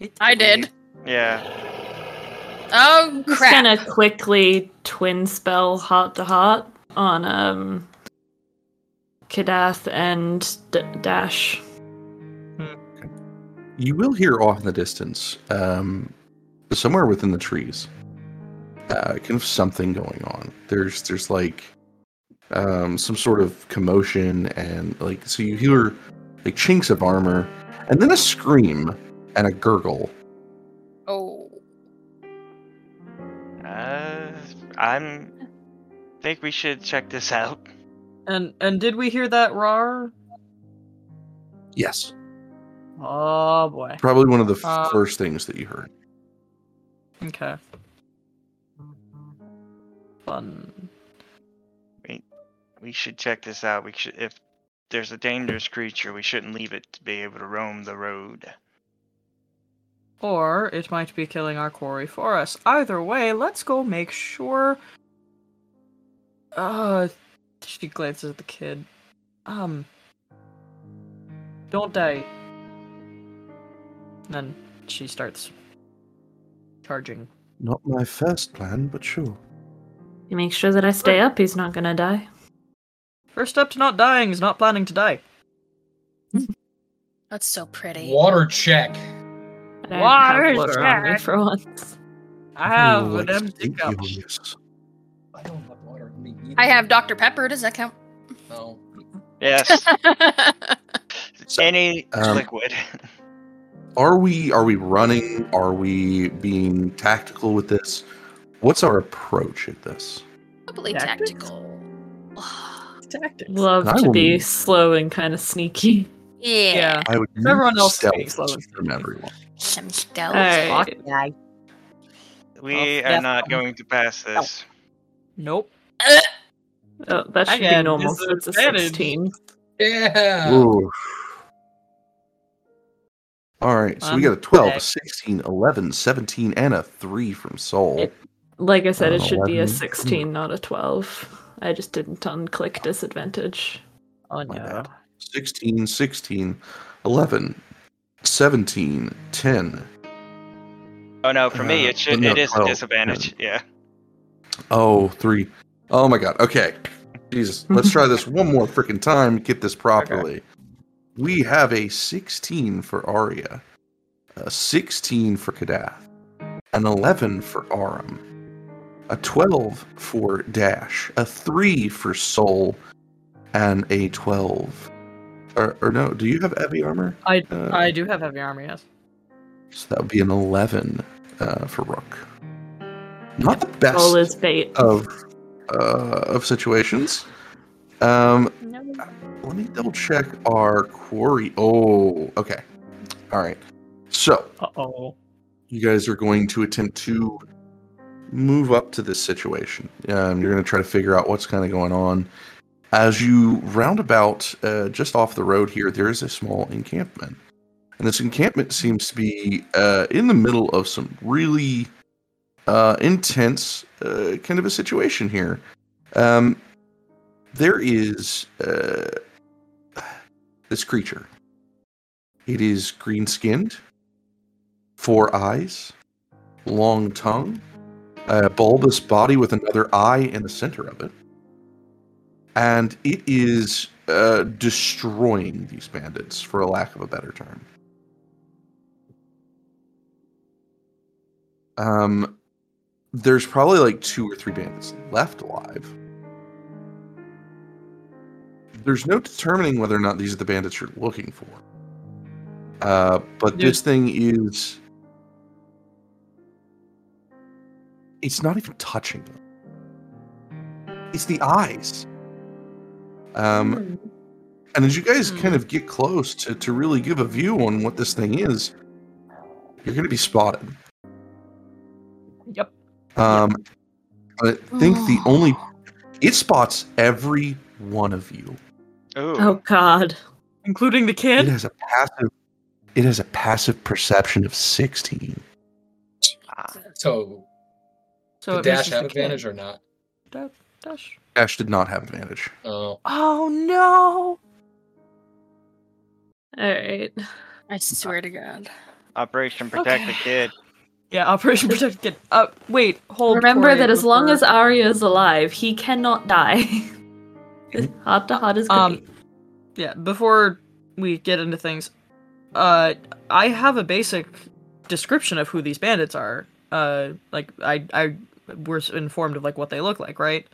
It's I did. Yeah. Oh Just crap! gonna quickly twin spell heart to heart on um Kadath and D- Dash. You will hear off in the distance, um, somewhere within the trees, uh, kind of something going on. There's there's like um, some sort of commotion and like so you hear like chinks of armor, and then a scream and a gurgle. Oh, Uh, I'm. Think we should check this out. And and did we hear that roar? Yes, Oh boy. probably one of the f- Uh, first things that you heard. Okay. Fun. We should check this out. We should. If there's a dangerous creature, we shouldn't leave it to be able to roam the road. Or it might be killing our quarry for us. Either way, let's go make sure. Uh, she glances at the kid. Um, don't die. Then she starts charging. Not my first plan, but sure. You make sure that I stay up, he's not gonna die. First step to not dying is not planning to die. That's so pretty. Water check. I Water have water on me check. for once. I have Ooh, an empty cup. I don't have water. on me either. I have Dr. Pepper. Does that count? No. Yes. So, Any um, liquid. Are we are we running? Are we being tactical with this? What's our approach at this? Probably Tactics? tactical. Tactics. Love I to will- be slow and kind of sneaky. yeah. Yeah. I would Everyone else stealth being slow and from everyone. Some stealth. Alright. Yeah. We Oh, are not going to pass oh. this. Nope. Uh. Oh, that should be Again, normal. It's a 16. Yeah. Ooh. All right, so we got a 12, a 16, 11, 17, and a 3 from Sol. It- Like I said, it Uh, should be a 16, not a 12. I just didn't unclick disadvantage. Oh My no. bad. 16, 16, 11, 17, 10. Oh no, for me Uh, it should no, it is a 12, disadvantage. Yeah. Oh, three. Oh my god. Okay. Jesus. Let's try this one more freaking time. Get this properly. We have a 16 for Aria, a 16 for Kadath, an 11 for Arum, a 12 for Dash, a 3 for Sol, and a 12. Or, or no, do you have heavy armor? I Uh, I do have heavy armor, yes. So that would be an 11 uh, for Rook. Not the best All is bait. of uh, of situations. Um, let me double check our quarry. Oh, okay. All right. So oh. you guys are going to attempt to move up to this situation. Um, you're going to try to figure out what's kind of going on. As you roundabout uh, just off the road here, there is a small encampment. And this encampment seems to be uh, in the middle of some really uh, intense uh, kind of a situation here. Um, there is uh, this creature. It is green skinned, four eyes, long tongue, a bulbous body with another eye in the center of it. And it is uh, destroying these bandits, for a lack of a better term. Um, there's probably like two or three bandits left alive. There's no determining whether or not these are the bandits you're looking for. Uh, but this thing is. It's not even touching them. It's the eyes. Um, and as you guys Hmm. kind of get close to, to really give a view on what this thing is, you're going to be spotted. Yep. Um, I think the only it spots every one of you. Ooh. Oh god. Including the kid. It kid. has a passive. It has a passive perception of sixteen. Ah, So, So did Dash have the kid. advantage or not? Da- Dash. Ash did not have advantage. Oh, Oh no. Alright. I swear to God. Operation Protect the Kid. Yeah, Operation Protect the Kid. Uh, wait, hold. Remember that as long before- as Aria is alive, he cannot die. heart to heart is great. Um, yeah, before we get into things, uh, I have a basic description of who these bandits are. Uh, like I, I was informed of like what they look like, right?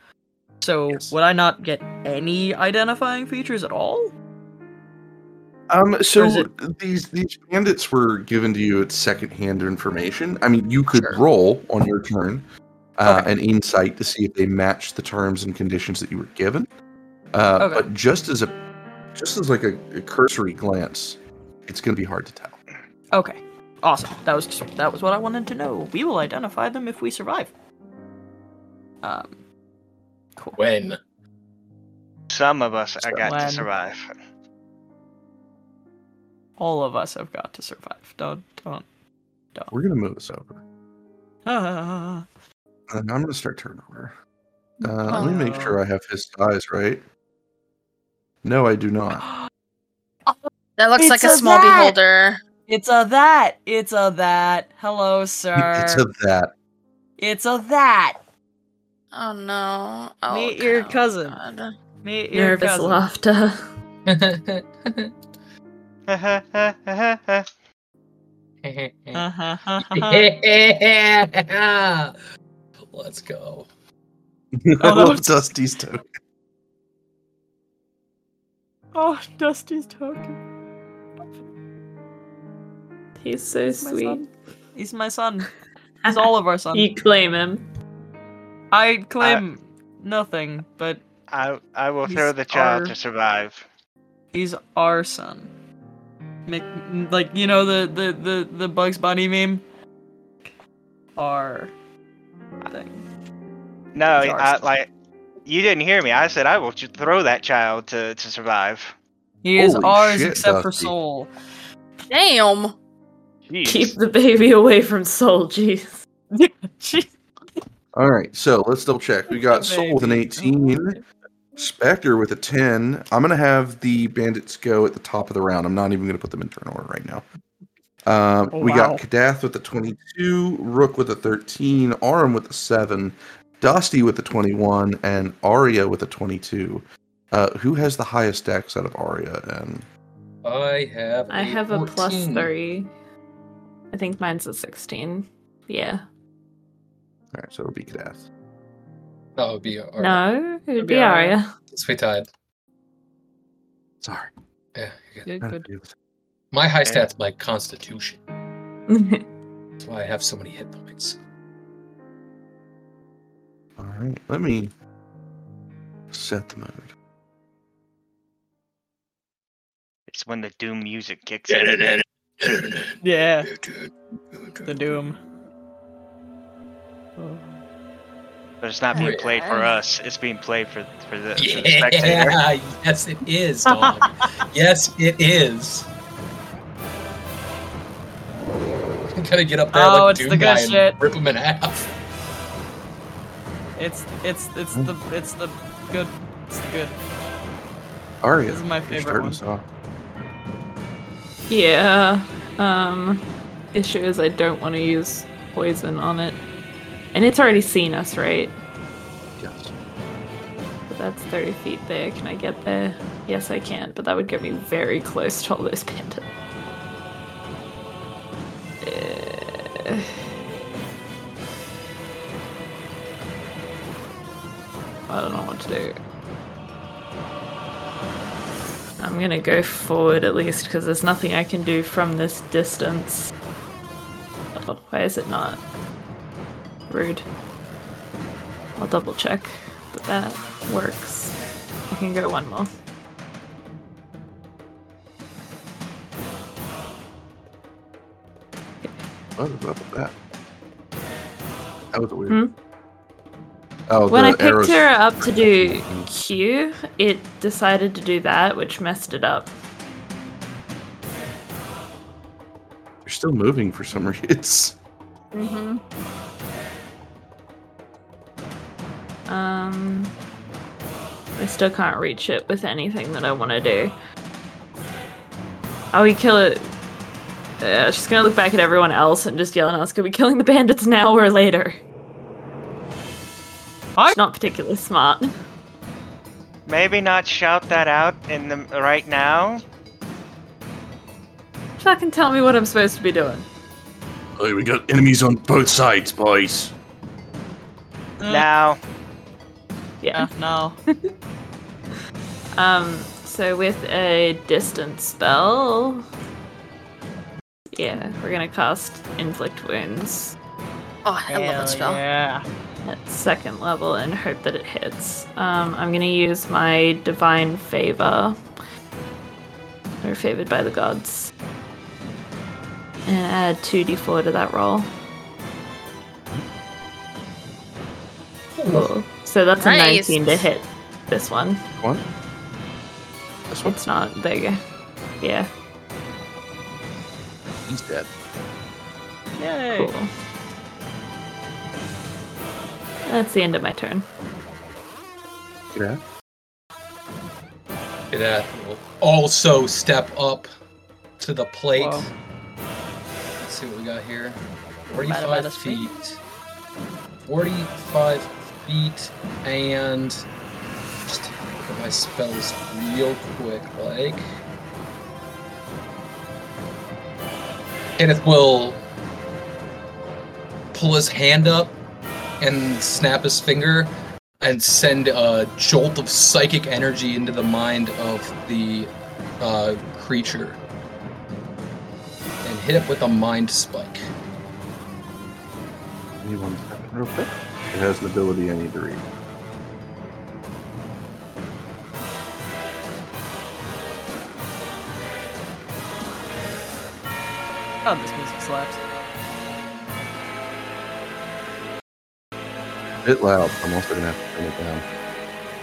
So Yes. would I not get any identifying features at all? Um, so it- these these bandits were given to you at secondhand information. I mean, you could Sure. roll on your turn uh, Okay. an insight to see if they match the terms and conditions that you were given. Uh, Okay. But just as a just as like a, a cursory glance, it's going to be hard to tell. Okay, awesome. That was that was what I wanted to know. We will identify them if we survive. Um, cool. when? Some of us are got When- to survive. All of us have got to survive. Don't don't. Don't. We're going to move this over. And I'm going to start turnover. Uh, Let me make sure I have his size right. No, I do not. That looks It's like a a small that. beholder. It's a that. It's a that. Hello, sir. It's a that. It's a that. Oh no. Oh, Meet your oh, cousin. God. Meet your cousin. Nervous cousin. laughter. Let's go. I Oh, love Dusty's token. Oh, Dusty's token. He's so my sweet. son. He's my son. He's all of our sons. You claim him. I claim nothing, but I I will throw the child our- to survive. he's our son. Make, like you know the the the the Bugs Bunny meme. Our thing. No, I, like you didn't hear me. I said I will throw that child to to survive. He is Holy ours shit, except for Sol. Damn. Jeez. Keep the baby away from Sol, jeez. All right, so let's double check. We got Sol with an 18, Spectre with a 10. I'm going to have the bandits go at the top of the round. I'm not even going to put them in turn order right now. Um, Oh, we wow. got Kadath with a 22, Rook with a 13, Arum with a 7, Dusty with the 21, and Aria with a 22. Uh, who has the highest Dex out of Aria And I have. I have a plus three. I think mine's a 16. Yeah. all right, so it'll be Kadath. That would be. a- or- No, it would be be Aria. Aria. Sweet tide. Sorry. Yeah. you're good. Good, How good. My high stat's my constitution. That's why I have so many hit points. All right, let me set the mode. It's when the doom music kicks in. Yeah, the Doom. But it's not being oh, played for us. It's being played for for the, for the spectator. Yeah, yes it is, dog. yes, it is. You gotta get up there Oh, like it's Doom the good guy and rip him in half. It's it's it's the it's the good. It's the good. Aria, This is my favorite one. off. yeah. Um, issue is I don't want to use poison on it. And it's already seen us, right? Yes. But that's 30 feet there. Can I get there? Yes, I can, but that would get me very close to all those bandits. Uh, I don't know what to do. I'm gonna go forward at least because there's nothing I can do from this distance. Oh, why is it not? Rude. I'll double check that that works. I can go one more. What about that? That was weird. Hmm? Oh, When I picked arrows. her up to do Q, it decided to do that, which messed it up. You're still moving for some reason. It's Mm-hmm. Um, I still can't reach it with anything that I want to do. Oh, we kill it. Uh, she's gonna look back at everyone else and just yell at us, "Could we killing the bandits now or later?" I- She's not particularly smart. Maybe not shout that out in the right now. Fucking tell me what I'm supposed to be doing. oh, we got enemies on both sides, boys. Uh, Now, Yeah. Yeah, no. Um, so with a distance spell, yeah, we're gonna cast inflict wounds Oh, I love that spell. Yeah. At second level and hope that it hits. Um, I'm gonna use my divine favor. Or favored by the gods. And add 2d4 to that roll. Cool. So that's a Nice. 19 to hit this one. One. This one. It's not. There you go. Yeah, He's dead. Yay. cool. That's the end of my turn. Yeah. That will uh, also step up to the plate. Whoa. Let's see what we got here. 45 feet. 45 feet and just put my spells real quick. Like, Kenneth will pull his hand up and snap his finger and send a jolt of psychic energy into the mind of the uh, creature and hit it with a mind spike. Give me one second, real quick. It has an ability I need to read. God, this music slaps. A bit loud. I'm also gonna have to turn it down.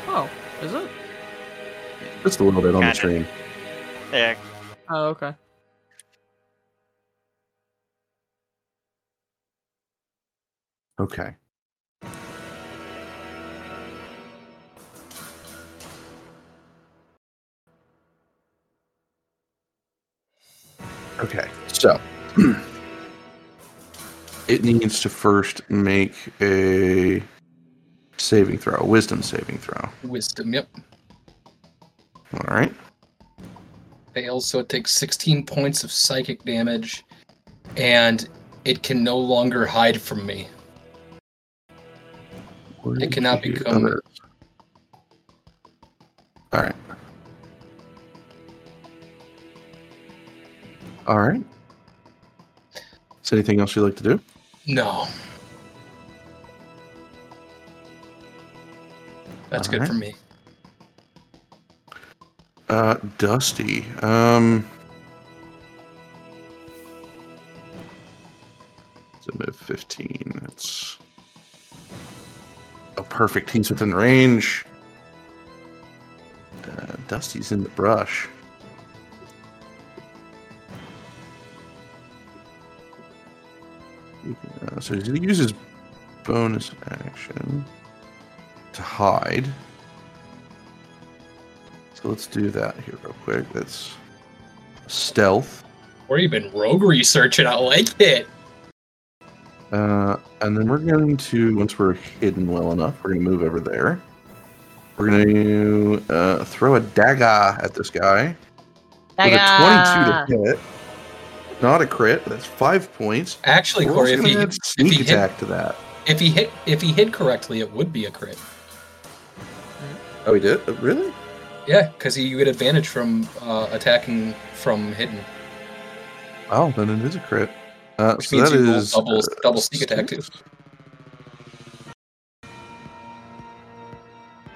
Oh, is it? Just a little bit on the Kinda. stream. Yeah, Oh, okay. Okay. Okay, so it needs to first make a saving throw, a wisdom saving throw. Wisdom, yep. All right. fails, so it takes 16 points of psychic damage, and it can no longer hide from me. Where It cannot become- others? All right. All right. Is there anything else you'd like to do? No. That's good Alright. for me. Uh, Dusty. Um. So move 15. That's. Oh, perfect. He's within range. Uh, Dusty's in the brush. So he's going to use his bonus action to hide. So let's do that here real quick. That's stealth. Or even rogue research, and I like it. Uh, and then we're going to, once we're hidden well enough, we're going to move over there. We're going to uh, throw a dagger at this guy. With a 22 to hit. Not a crit. That's five points. Actually, We're Corey, if he gonna if sneak he hit attack to that. if he hit if he hit correctly, it would be a crit. Oh, he did? Really? Yeah, because you get advantage from uh, attacking from hidden. Oh, then it is a crit. Uh, Which so means that you roll is double- uh, double sneak attack, too. six.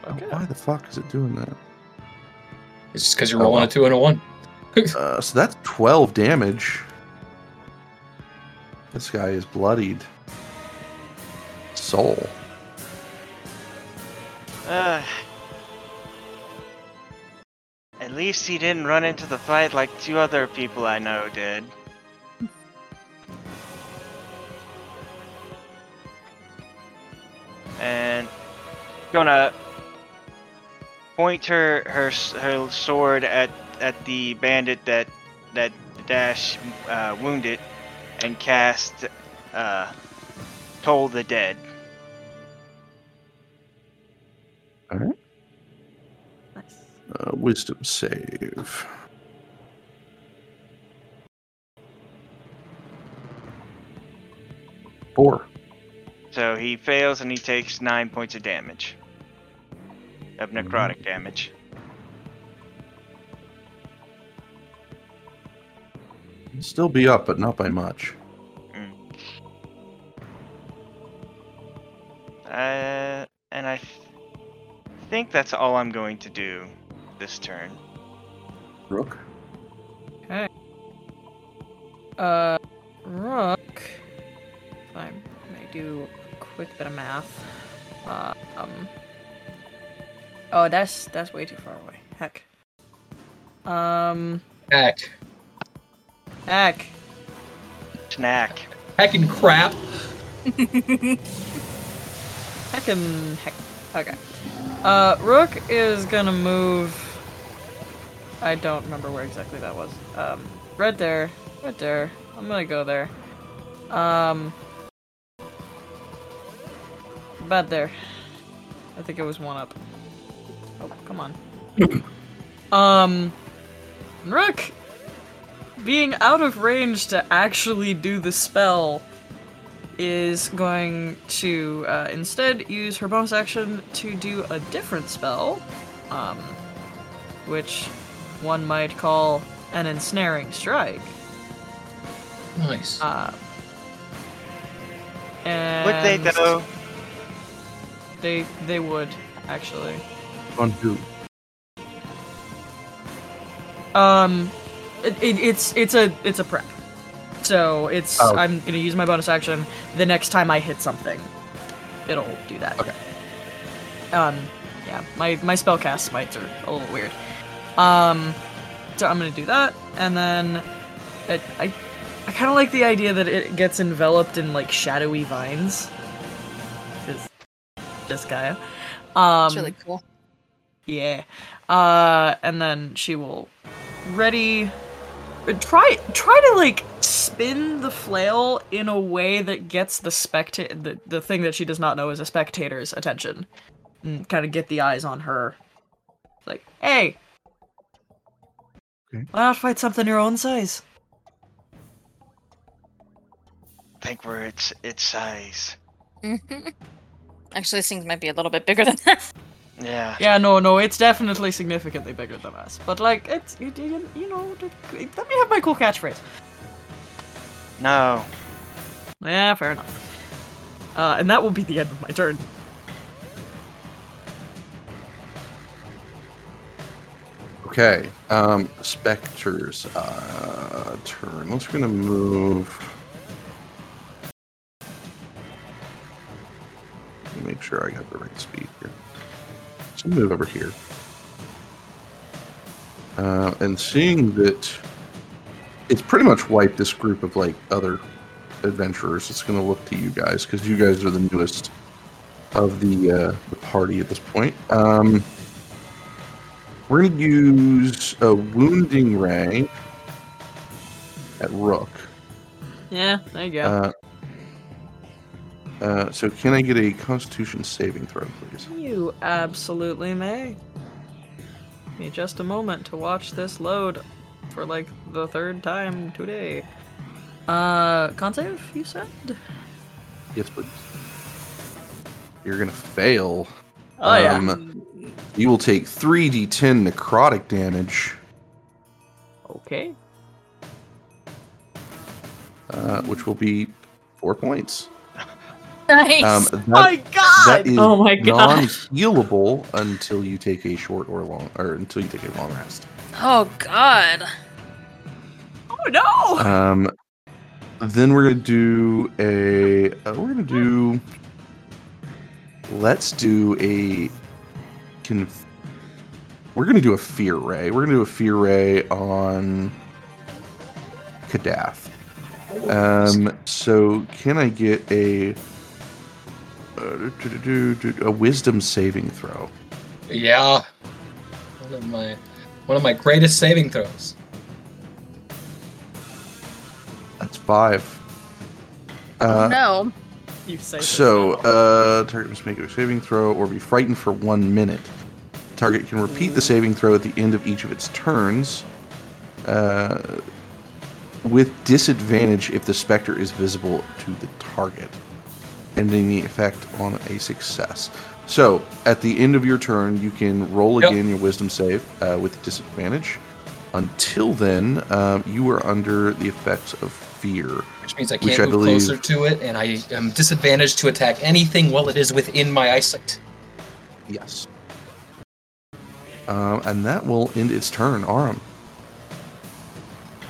Okay. Why the fuck is it doing that? It's just because you're Oh, rolling well. a two and a one. Uh, so that's 12 damage. This guy is bloodied. Sol. Uh, at least he didn't run into the fight like two other people I know did. And gonna point her her her sword at at the bandit that that Dash uh, wounded, and cast uh, Toll the Dead. All right. Nice. Uh, wisdom save. Four. So he fails and he takes nine points of damage. Of necrotic damage. Still be up, but not by much. Uh, and I th- think that's all I'm going to do this turn. Rook. Okay. Uh, Rook. If I may do a quick bit of math. Uh, um. Oh, that's that's way too far away. Heck. Um. Heck. Heck. Snack. Heckin' crap. Heckin' heck. Okay. Uh, Rook is gonna move. I don't remember where exactly that was. Um, right there. Right there. I'm gonna go there. Um. About there. I think it was one up. Oh, come on. um, Rook, being out of range to actually do the spell, is going to uh, instead use her bonus action to do a different spell, um, which one might call an ensnaring strike. Nice. Uh, and Would they though? They they would actually. On who? Um, it, it, it's it's a it's a prep. So it's Oh. I'm gonna use my bonus action. The next time I hit something, it'll do that. Okay. Um, yeah, my my spell cast smites are a little weird. Um, so I'm gonna do that, and then it, I I kind of like the idea that it gets enveloped in like shadowy vines. Is this guy? Um, It's really cool. yeah. Uh, and then she will ready. Try try to like spin the flail in a way that gets the spectator the, the thing that she does not know is a spectator's attention, mm, and kind of get the eyes on her. Like, hey, Okay. why not fight something your own size? think we're its its size. Actually, this thing might be a little bit bigger than that. Yeah. Yeah, no, no, it's definitely significantly bigger than us. But like, it's it, you you know, let me have my cool catchphrase. No. Yeah, fair enough. Uh, and that will be the end of my turn. Okay. Um, Spectre's uh, turn. Let's gonna move. Make sure I got the right speed here. So move over here. Uh, and seeing that it's pretty much wiped this group of like other adventurers, it's gonna look to you guys because you guys are the newest of the uh, the party at this point. Um, we're going to use a wounding ray at Rook. Yeah, there you go. Uh, uh, so, can I get a Constitution saving throw, please? you absolutely may. Give me just a moment to watch this load for like the third time today. Uh, con save, you said? Yes, please. You're to fail. Oh, yeah. Um, You will take 3d10 necrotic damage, Okay. uh, which will be four points. Nice. Um, that, my god! that is Oh my God. non-healable until you take a short or long, or until you take a long rest. oh God. oh no! Um, then we're gonna do a. Uh, we're gonna do. Let's do a. Conf- we're gonna do a fear ray. We're gonna do a fear ray on. Kadath. Um. So can I get a. a wisdom saving throw. Yeah. One of my one of my greatest saving throws. That's five. Uh, no. you say So, uh, target must make a saving throw or be frightened for one minute. Target can repeat the saving throw at the end of each of its turns, uh, with disadvantage if the specter is visible to the target, ending the effect on a success. So, at the end of your turn, you can roll Yep. again your wisdom save uh, with disadvantage. Until then, um, you are under the effects of fear. Which means I can't I move believe- closer to it, and I am disadvantaged to attack anything while it is within my eyesight. Yes. Um, and that will end its turn. Arum.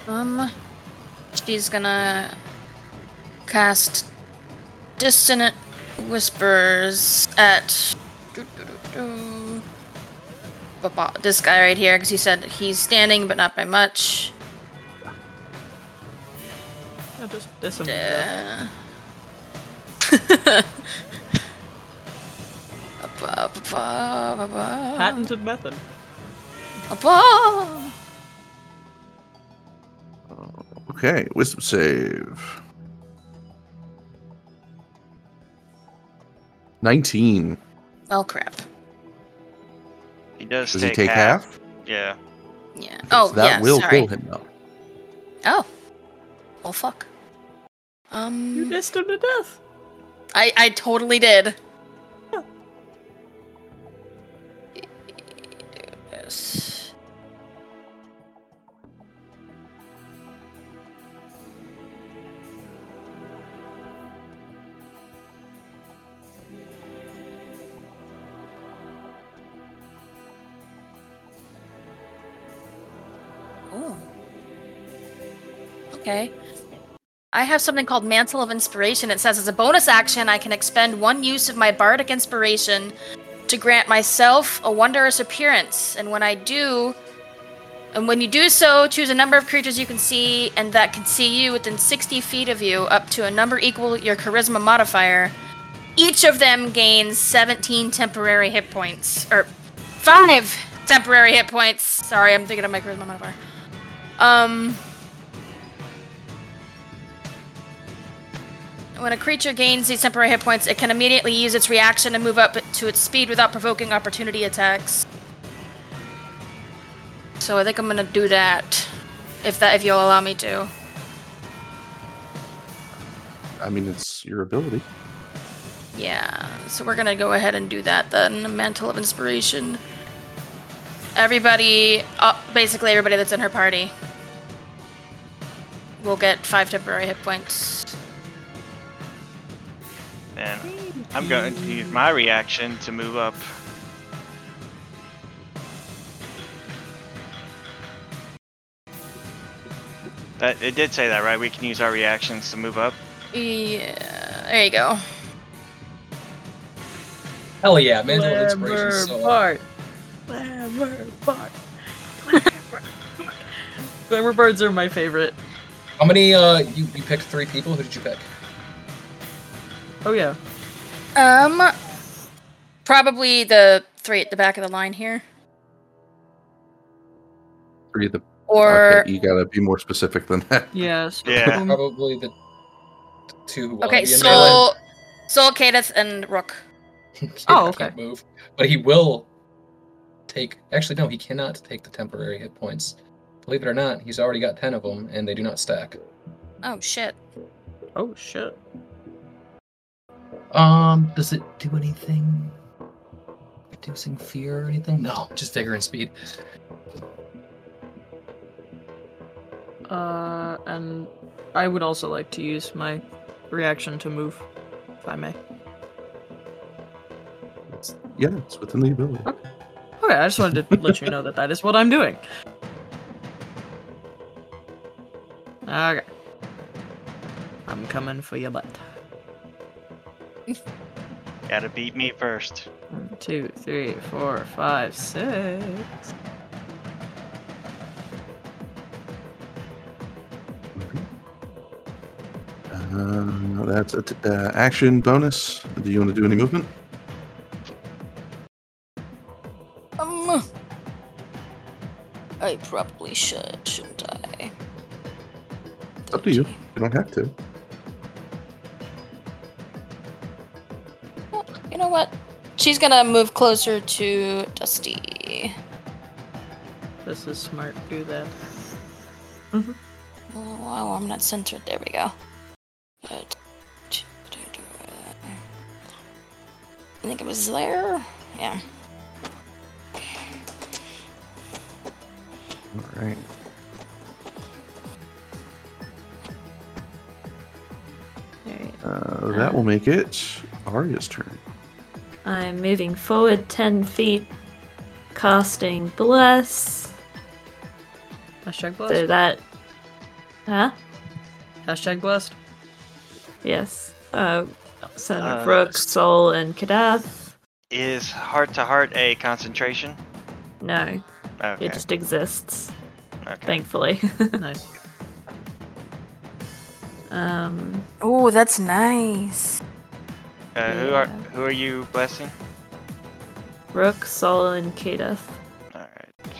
Um, she's gonna cast dissonant whispers at this guy right here because he said he's standing but not by much. Yeah, just diss him. Ba- ba- ba- ba- ba- Patented method. Okay, wisdom save. 19. Oh crap! He does Does take, he take half. half? Yeah. Yeah. Oh, that yeah. will sorry. kill him though. Oh. Well, fuck. Um. You missed him to death. I I totally did. Yes. Okay. I have something called Mantle of Inspiration. It says as a bonus action, I can expend one use of my bardic inspiration to grant myself a wondrous appearance. And when I do, and when you do so, choose a number of creatures you can see and that can see you within 60 feet of you, up to a number equal your charisma modifier. Each of them gains 17 temporary hit points, or five temporary hit points. Sorry, I'm thinking of my charisma modifier. Um. When a creature gains these temporary hit points, it can immediately use its reaction to move up to its speed without provoking opportunity attacks. So I think I'm gonna do that, if that if you'll allow me to. I mean, it's your ability. Yeah, so we're gonna go ahead and do that then. Mantle of Inspiration. Everybody, uh, basically everybody that's in her party, will get five temporary hit points. And I'm going to use my reaction to move up. That it did say that, right? We can use our reactions to move up. Yeah, there you go. Hell yeah, mantle of inspiration. Glamour So, Bard. Glamour Bard. Glamour Bards are my favorite. how many? Uh, you you picked three people. Who did you pick? Oh yeah. Um, probably the three at the back of the line here, Three of the. or okay, you gotta be more specific than that. Yes. Yeah. Probably the two. Who wanna okay, be in melee. Sol, Sol, Kadath, and Rook. Oh, He can't okay. Move, but he will take. Actually, no, he cannot take the temporary hit points. Believe it or not, he's already got ten of them, and they do not stack. Oh shit. Oh shit. Um, does it do anything? Reducing fear or anything? No, just vigor and speed. Uh, and I would also like to use my reaction to move, if I may. Yeah, it's within the ability. Okay, I just wanted to let you know that that is what I'm doing. Okay. I'm coming for your butt. Gotta beat me first. One, two, three, four, five, six. Uh, that's a t- uh, action bonus. Do you want to do any movement? Um, I probably should, shouldn't I? Up to you. You don't have to. She's gonna move closer to Dusty. This is smart. Do that. Oh, wow, I'm not centered. There we go. I think it was there. Yeah. All right. Alright. Uh, that will make it Aria's turn. I'm moving forward 10 feet, casting Bless. Hashtag So that. Huh? Hashtag blessed. Yes. Uh, so Uh, Rook, Sol, and Kadath. Is heart to heart a concentration? No, Okay. it just exists, okay. thankfully. Nice. um, Oh, that's nice. Uh, who are who are you blessing? Rook, Sol, and Kadath. All right.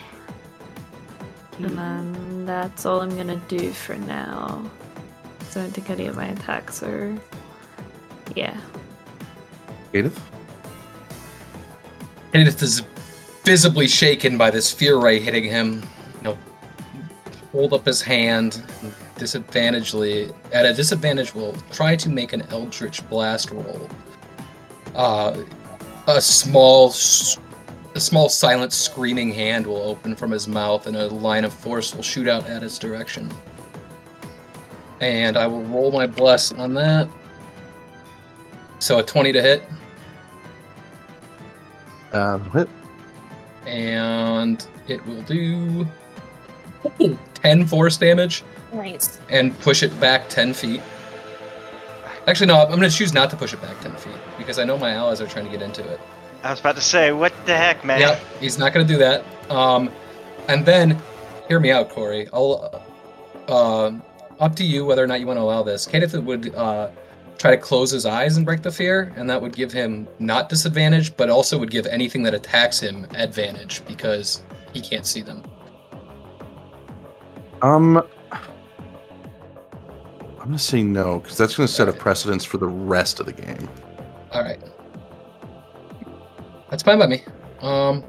And then that's all I'm gonna do for now. So I don't think any of my attacks are. Yeah. Kadath? Kadath is visibly shaken by this fear ray hitting him, you know, hold up his hand disadvantagedly at a disadvantage will try to make an eldritch blast roll. Uh, a small a small silent screaming hand will open from his mouth and a line of force will shoot out at his direction. And I will roll my bless on that. So a 20 to hit Uh, hit. and it will do ooh, 10 force damage Nice. and push it back 10 feet. Actually, no, I'm going to choose not to push it back 10 feet because I know my allies are trying to get into it. I was about to say, what the heck, man? Yep, he's not going to do that. Um, and then, hear me out, Corey. I'll, uh, uh, up to you whether or not you want to allow this. Kenneth would uh, try to close his eyes and break the fear, and that would give him not disadvantage, but also would give anything that attacks him advantage because he can't see them. Um, I'm gonna say no because that's gonna set a precedence for the rest of the game. All right. That's fine by me. Um,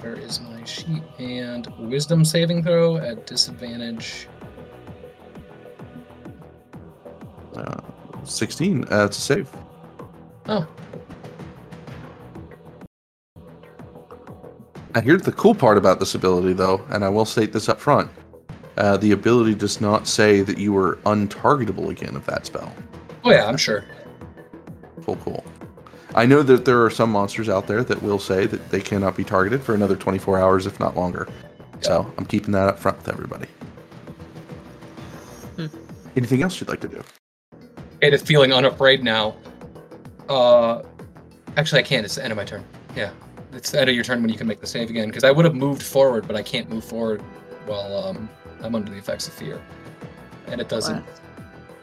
where is my sheet? And wisdom saving throw at disadvantage. Uh, 16. Uh, it's a save. Oh, Now, here's the cool part about this ability, though, and I will state this up front. Uh, the ability does not say that you are untargetable again of that spell. oh yeah, I'm sure. Cool, cool. I know that there are some monsters out there that will say that they cannot be targeted for another 24 hours, if not longer. So I'm keeping that up front with everybody. Hmm. Anything else you'd like to do? Ada feeling unafraid now. Uh, actually, I can't. It's the end of my turn. Yeah, it's the end of your turn when you can make the save again. Because I would have moved forward, but I can't move forward while um, I'm under the effects of fear, and it doesn't.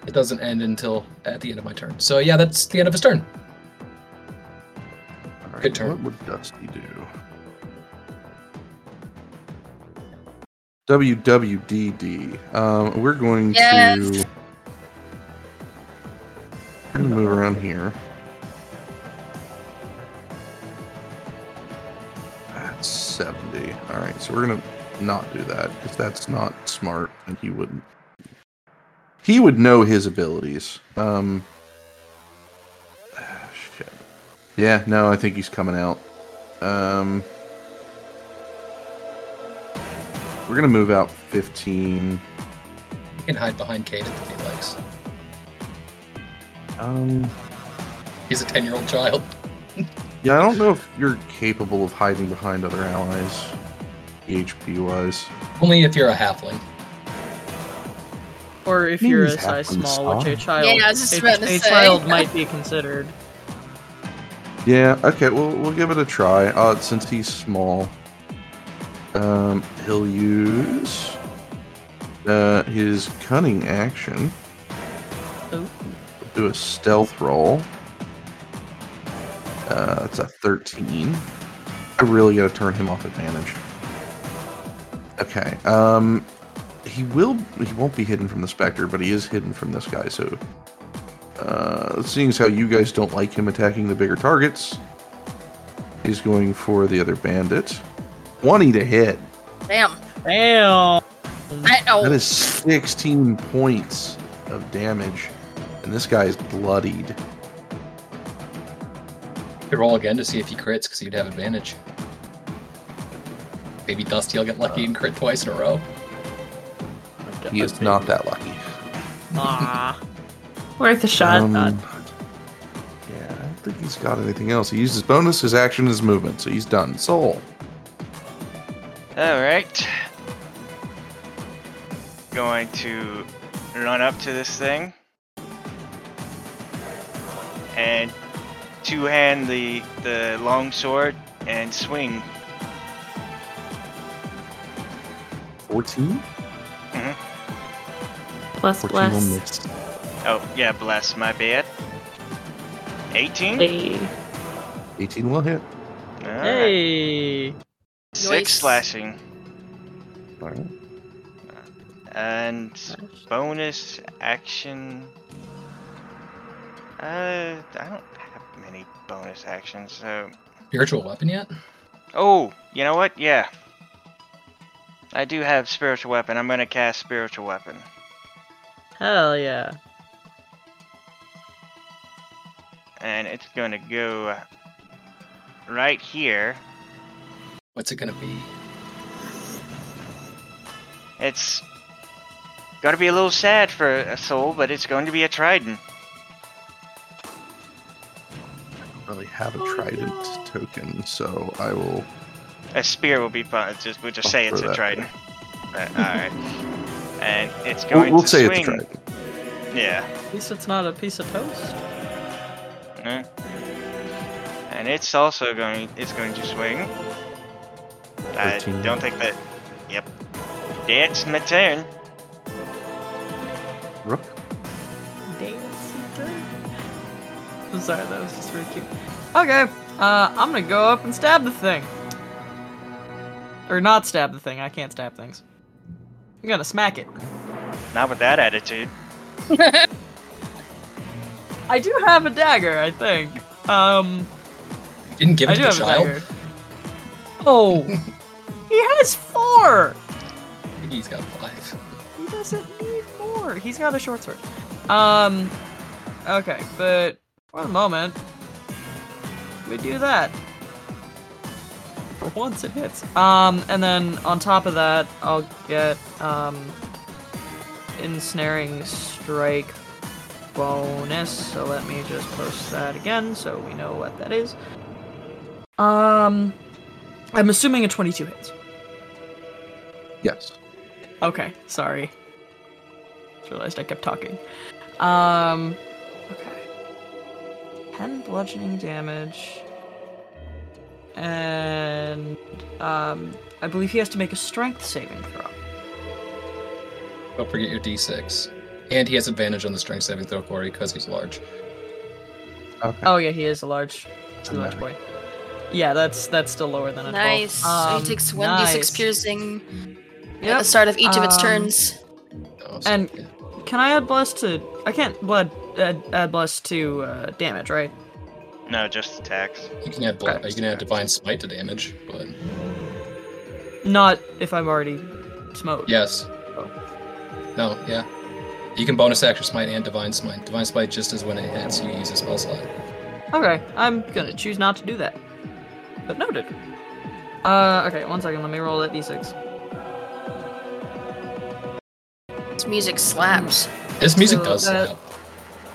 It doesn't end until at the end of my turn. So yeah, that's the end of his turn. All right, Good turn. What would Dusty do? WWDD. Um, we're going Yes. to. I'm gonna move around here. That's 70. All right, so we're gonna not do that because that's not smart, and he wouldn't. He would know his abilities. Um. ah, Shit. Yeah, no, I think he's coming out. Um, we're gonna move out 15. He can hide behind Kate if he likes. Um, He's a ten-year-old child. yeah, I don't know if you're capable of hiding behind other allies, HP wise. Only if you're a halfling. Or if Maybe you're a size halfling small, which a child, Yeah, I was just a, about to a child might be considered. Yeah, okay, well, we'll give it a try. Uh, since he's small, um, he'll use uh, his cunning action. Oh. Do a stealth roll. Uh, it's a 13. I really gotta turn him off advantage. Okay. Um, he will. He won't be hidden from the specter, but he is hidden from this guy. So, uh, seeing as how you guys don't like him attacking the bigger targets, he's going for the other bandit. 20 to hit. Damn. Damn. That is 16 points of damage, and this guy is bloodied. Could roll again to see if he crits because he'd have advantage. Maybe Dusty will get lucky and crit twice in a row. He is not that lucky. Ah. Worth a shot. Um, yeah, I don't think he's got anything else. He used his bonus, his action, his movement, so he's done. Sol. All right. Going to run up to this thing and two hand the the long sword and swing. 14? plus 14 will bless. miss. Oh yeah, bless my bad. 18. Hey. 18 will hit. All right. Hey. Six Nice. slashing All right. and bonus action. Uh, I don't have many bonus actions, so Spiritual weapon yet? Oh, you know what? Yeah. I do have spiritual weapon. I'm gonna cast spiritual weapon. Hell yeah. And it's gonna go right here. What's it gonna be? It's gonna be a little sad for a soul, but it's going to be a trident. I don't really have a Oh, trident no. token, so I will. A spear will be fun. It's just we'll just I'll say it's a that trident. Uh, Alright. And it's We'll, going we'll to say swing. it's a trident. Yeah. At least it's not a piece of toast. Mm. And it's also going it's going to swing. I don't think that Yep. That's my turn. Rook. I'm sorry, that was just really cute. Okay, uh, I'm gonna go up and stab the thing. Or not stab the thing, I can't stab things. I'm gonna smack it. Not with that attitude. I do have a dagger, I think. Um, You didn't give I it do to the have a child? dagger. Oh, he has four! I think he's got five. He doesn't need more. He's got a short sword. Um, okay, but for the moment, we do that. For once, it hits. Um, and then on top of that, I'll get um, ensnaring strike bonus. So let me just post that again, so we know what that is. Um, I'm assuming a 22 hits. Yes. Okay, sorry. Just realized I kept talking. Um, okay. 10 bludgeoning damage. And, um, I believe he has to make a strength saving throw. Don't forget your d6. And he has advantage on the strength saving throw, Corey, because he's large. Okay. Oh yeah, he is a large, a large boy. Yeah, that's that's still lower than a 12. Nice. so Um, he takes 1d6 nice. piercing at the start of each of its um, turns. And- yeah. Can I add bless to? I can't blood add, add bless to uh, damage, right? No, just attacks. you can add blood, Okay. you can add divine smite to damage, but Not if I'm already smote. yes. Oh. No, yeah. You can bonus action smite and divine smite. Divine smite just as when it hits, you use a spell slot. Okay, I'm gonna choose not to do that. But noted. Uh, okay, one second, let me roll that d6. This music slaps. This music So does that- slap.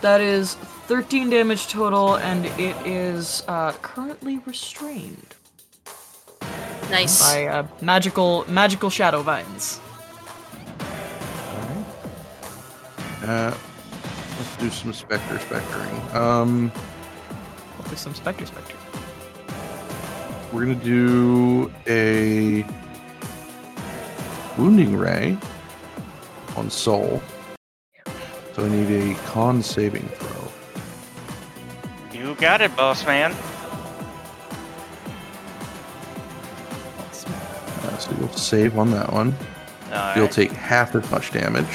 That is 13 damage total, and it is uh, currently restrained Nice. by uh, magical magical shadow vines. Alright. Uh, let's do some specter spectering. Um, Hopefully some specter specter. we're gonna do a wounding ray on Sol. So I need a con saving throw. You got it, boss man. Uh, so you'll save on that one. Alright. You'll take half as much damage.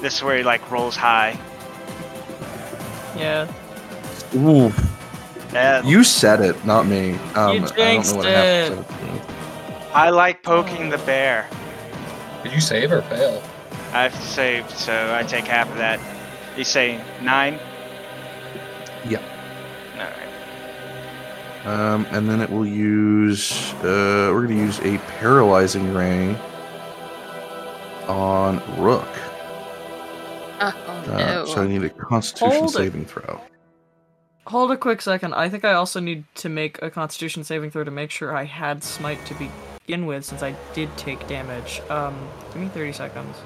This is where he like rolls high. Yeah. Ooh, Uh, you said it, not me. Um, I don't jinxed know what I have it. to say. I like poking the bear. Did you save or fail? I've saved, so I take half of that. You say nine? Yeah. Alright. Um, and then it will use. Uh, we're gonna use a paralyzing ray on Rook. Uh, oh, Uh, no. So I need a Constitution Hold it. saving throw. Hold a quick second. I think I also need to make a Constitution saving throw to make sure I had smite to begin with, since I did take damage. Um, give me 30 seconds.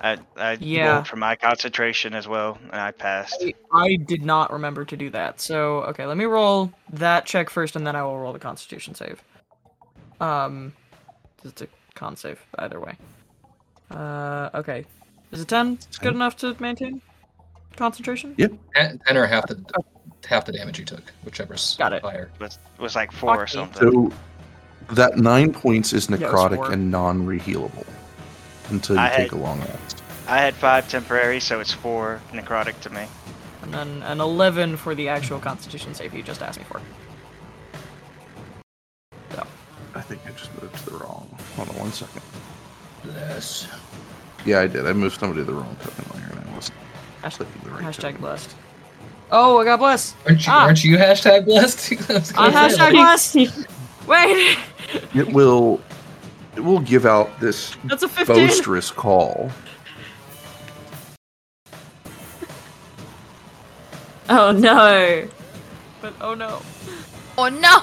I, I Yeah. rolled for my concentration as well, and I passed. I, I did not remember to do that. So, okay, let me roll that check first, and then I will roll the Constitution save. Um, it's a con save either way. Uh, okay. Is it 10 good enough to maintain concentration? Yep, ten or half the half the damage you took, whichever's Got it. higher. It was, was like four or Fuck me. something. So that nine points is Yeah, it was necrotic four. and non-rehealable until you I take had- a long rest. I had five temporary, so it's four necrotic to me. And then an 11 for the actual Constitution save you just asked me for. So. I think I just moved to the wrong. Hold on one second. Bless. Yeah, I did. I moved somebody to the wrong token layer, and I wasn't Hashtag, clicking the right hashtag token. blessed. Oh, I got blessed. Aren't you, Ah. aren't you hashtag blessed? I was I'm hashtag blessed. Wait, It will. It will give out this that's a 15. boisterous call. Oh no. But oh no. Oh no!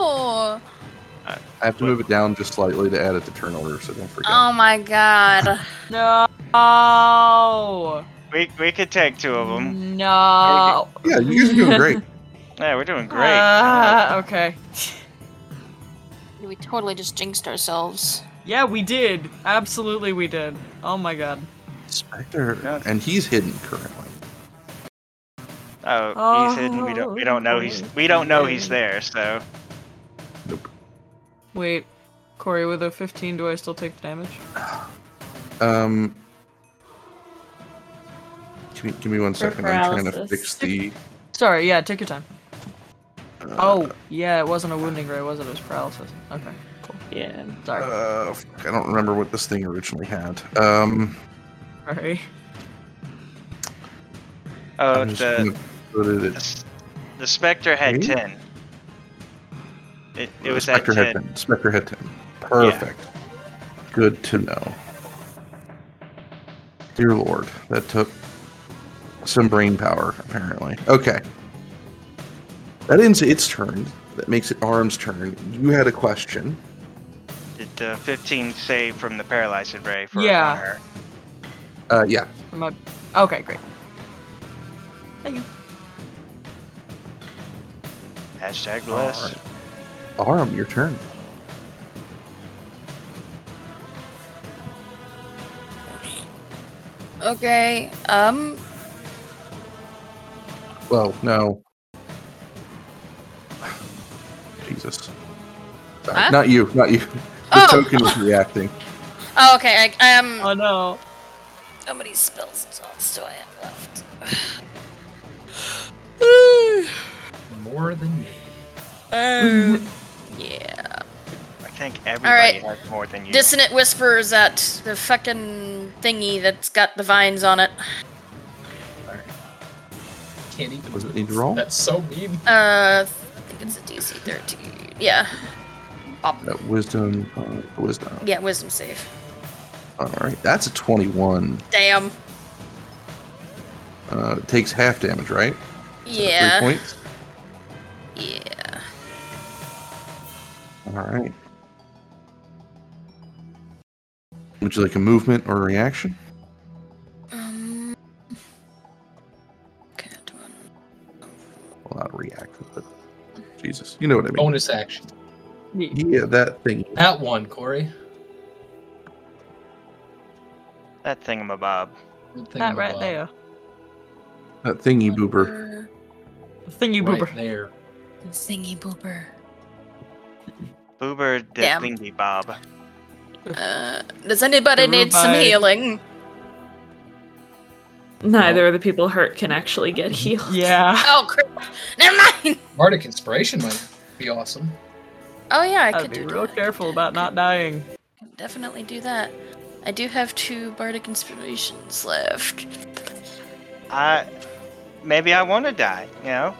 Oh, I have to move it down just slightly to add it to turn order, so don't forget. oh my god. No. We we could take two of them. No. yeah, you guys are doing great. Yeah, we're doing great. Ah, okay. We totally just jinxed ourselves. Yeah, we did. Absolutely, we did. Oh my god. Spectre, Yeah. and he's hidden currently. oh, he's hidden. We don't we don't know he's we don't know he's there. So Nope. Wait, Corey, with a 15, do I still take the damage? Um, give me, give me one For second. I'm trying to fix the. Sorry, yeah, take your time. Uh, Oh, yeah, it wasn't a wounding ray, was it? It was paralysis. Okay, cool. Yeah. Sorry. Uh, I don't remember what this thing originally had. Um, Sorry. oh the gonna the, the specter had Okay. ten. It it was at Spectre had ten. 10. Spectre had 10. Perfect. Good to know. Dear Lord, that took some brain power, apparently. Okay. That ends its turn. That makes it Arum's turn. You had a question. Did the 15 save from the paralyzing ray for Yeah. her? Uh, yeah. Am I... Okay, great. Thank you. Hashtag bless. Alright. Arm, your turn. Okay, um, Well, no. Jesus. Huh? Not you, not you. The Oh. token is reacting. oh, okay, I, um, Oh no. how many spells slots do I have left? More than me. Um, yeah. I think everybody Alright. has more than you. Dissonant whispers at the fucking thingy that's got the vines on it. Can't even. Was it need to roll? That's so mean. Uh, I think it's a DC 13. Yeah. That wisdom, uh, wisdom. Yeah, wisdom save. All right, that's a 21. Damn. Uh, it takes half damage, right? Yeah. Three points. Yeah. All right. Would you like a movement or a reaction? Um. Can't run. Well, not a reaction, but Jesus, you know what I mean. Bonus action. Yeah, that thing. That one, Corey. that thingamabob. Good That right there. That thingy boober. Thingy Right boober. there. Thingy boober. Boober the Damn. thingy bob. Uh, does anybody The need some revive. healing? Neither of the people hurt can actually get healed. Yeah. Oh, crap. Never mind. Bardic inspiration might be awesome. Oh, yeah, I I'd could be do real that. careful about not dying. Definitely do that. I do have two bardic inspirations left. I maybe I want to die. You know.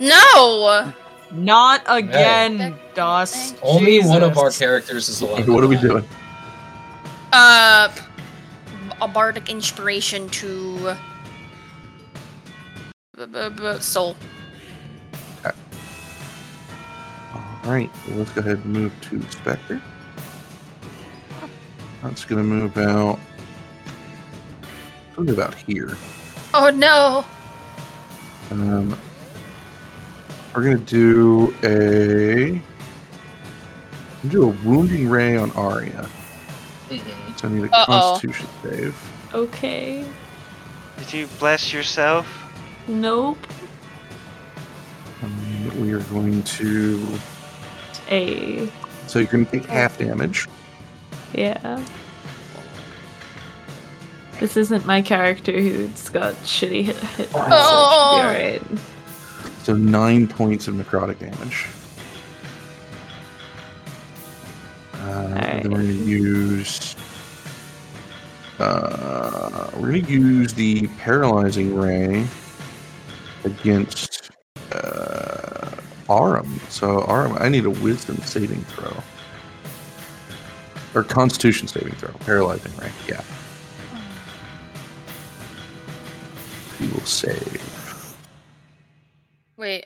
No! Not again, Thank- Dust. thank Only one of our characters is allowed. What are we doing? Uh, a bardic inspiration to. b- b- b- Sol. All right, well, let's go ahead and move to Spectre. That's gonna move out. Move about here. Oh no! Um, we're gonna do a do a wounding ray on Aria. Mhm. So I need a Uh-oh. Constitution save. Okay. Did you bless yourself? Nope. Um, we are going to. A. So you're gonna take half damage. Yeah. This isn't my character who's got shitty hit, hit points, Oh. so it should be alright. So nine points of necrotic damage. Uh, Alright. Then we're gonna use. Uh, we're gonna use the paralyzing ray against uh, Arum. So Arum, I need a Wisdom saving throw or Constitution saving throw. Paralyzing ray. Yeah. He will save. Wait.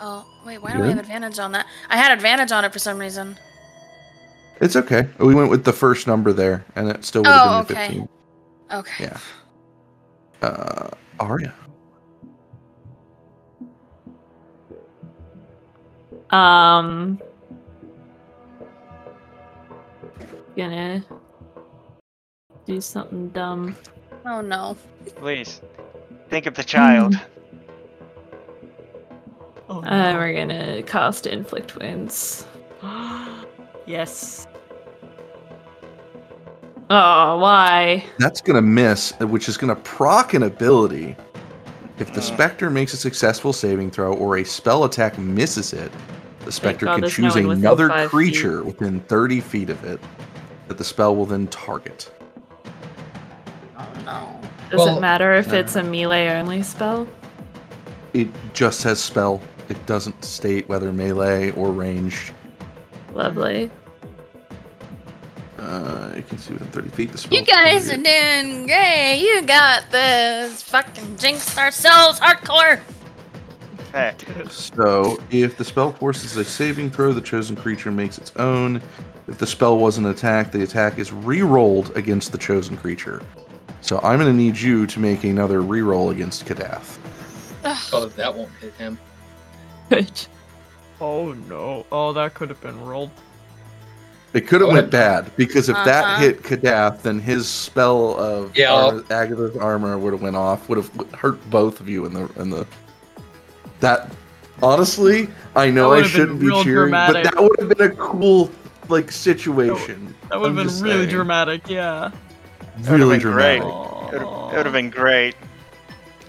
Oh, wait, why do I have advantage on that? I had advantage on it for some reason. It's okay. We went with the first number there, and it still would have Oh, been the okay. 15. Okay. Yeah. Uh, Aria. Um, gonna do something dumb. Oh no. Please, think of the child. Oh, Uh, we're gonna cast inflict wounds. yes. Oh, why? That's gonna miss, uh, which is gonna proc an ability. If the Uh. specter makes a successful saving throw or a spell attack misses it, the specter God can there's no choose within another five feet. creature within 30 feet of it that the spell will then target. Oh no. Does Well, it matter if uh, it's a melee only spell? It just says spell. It doesn't state whether melee or ranged. Lovely. Uh, you can see within 30 feet the spell. You guys are doing great. You got this. Fucking jinxed ourselves hardcore. Hey, So, if the spell forces a saving throw, the chosen creature makes its own. If the spell was an attack, the attack is re-rolled against the chosen creature. So, I'm going to need you to make another re-roll against Kadath. Oh, that won't hit him. Good. Oh no. Oh, that could have been rolled. It could have went bad because if that Uh-huh. hit Kadath, then his spell of Yeah, Ar- Agathys' armor would have went off. Would have hurt both of you in the in the. That honestly, I know I would have been shouldn't be real cheering, dramatic. but that would have been a cool like situation. That would I'm have just been really saying. dramatic, yeah. would've Really been great. dramatic. it would have been great.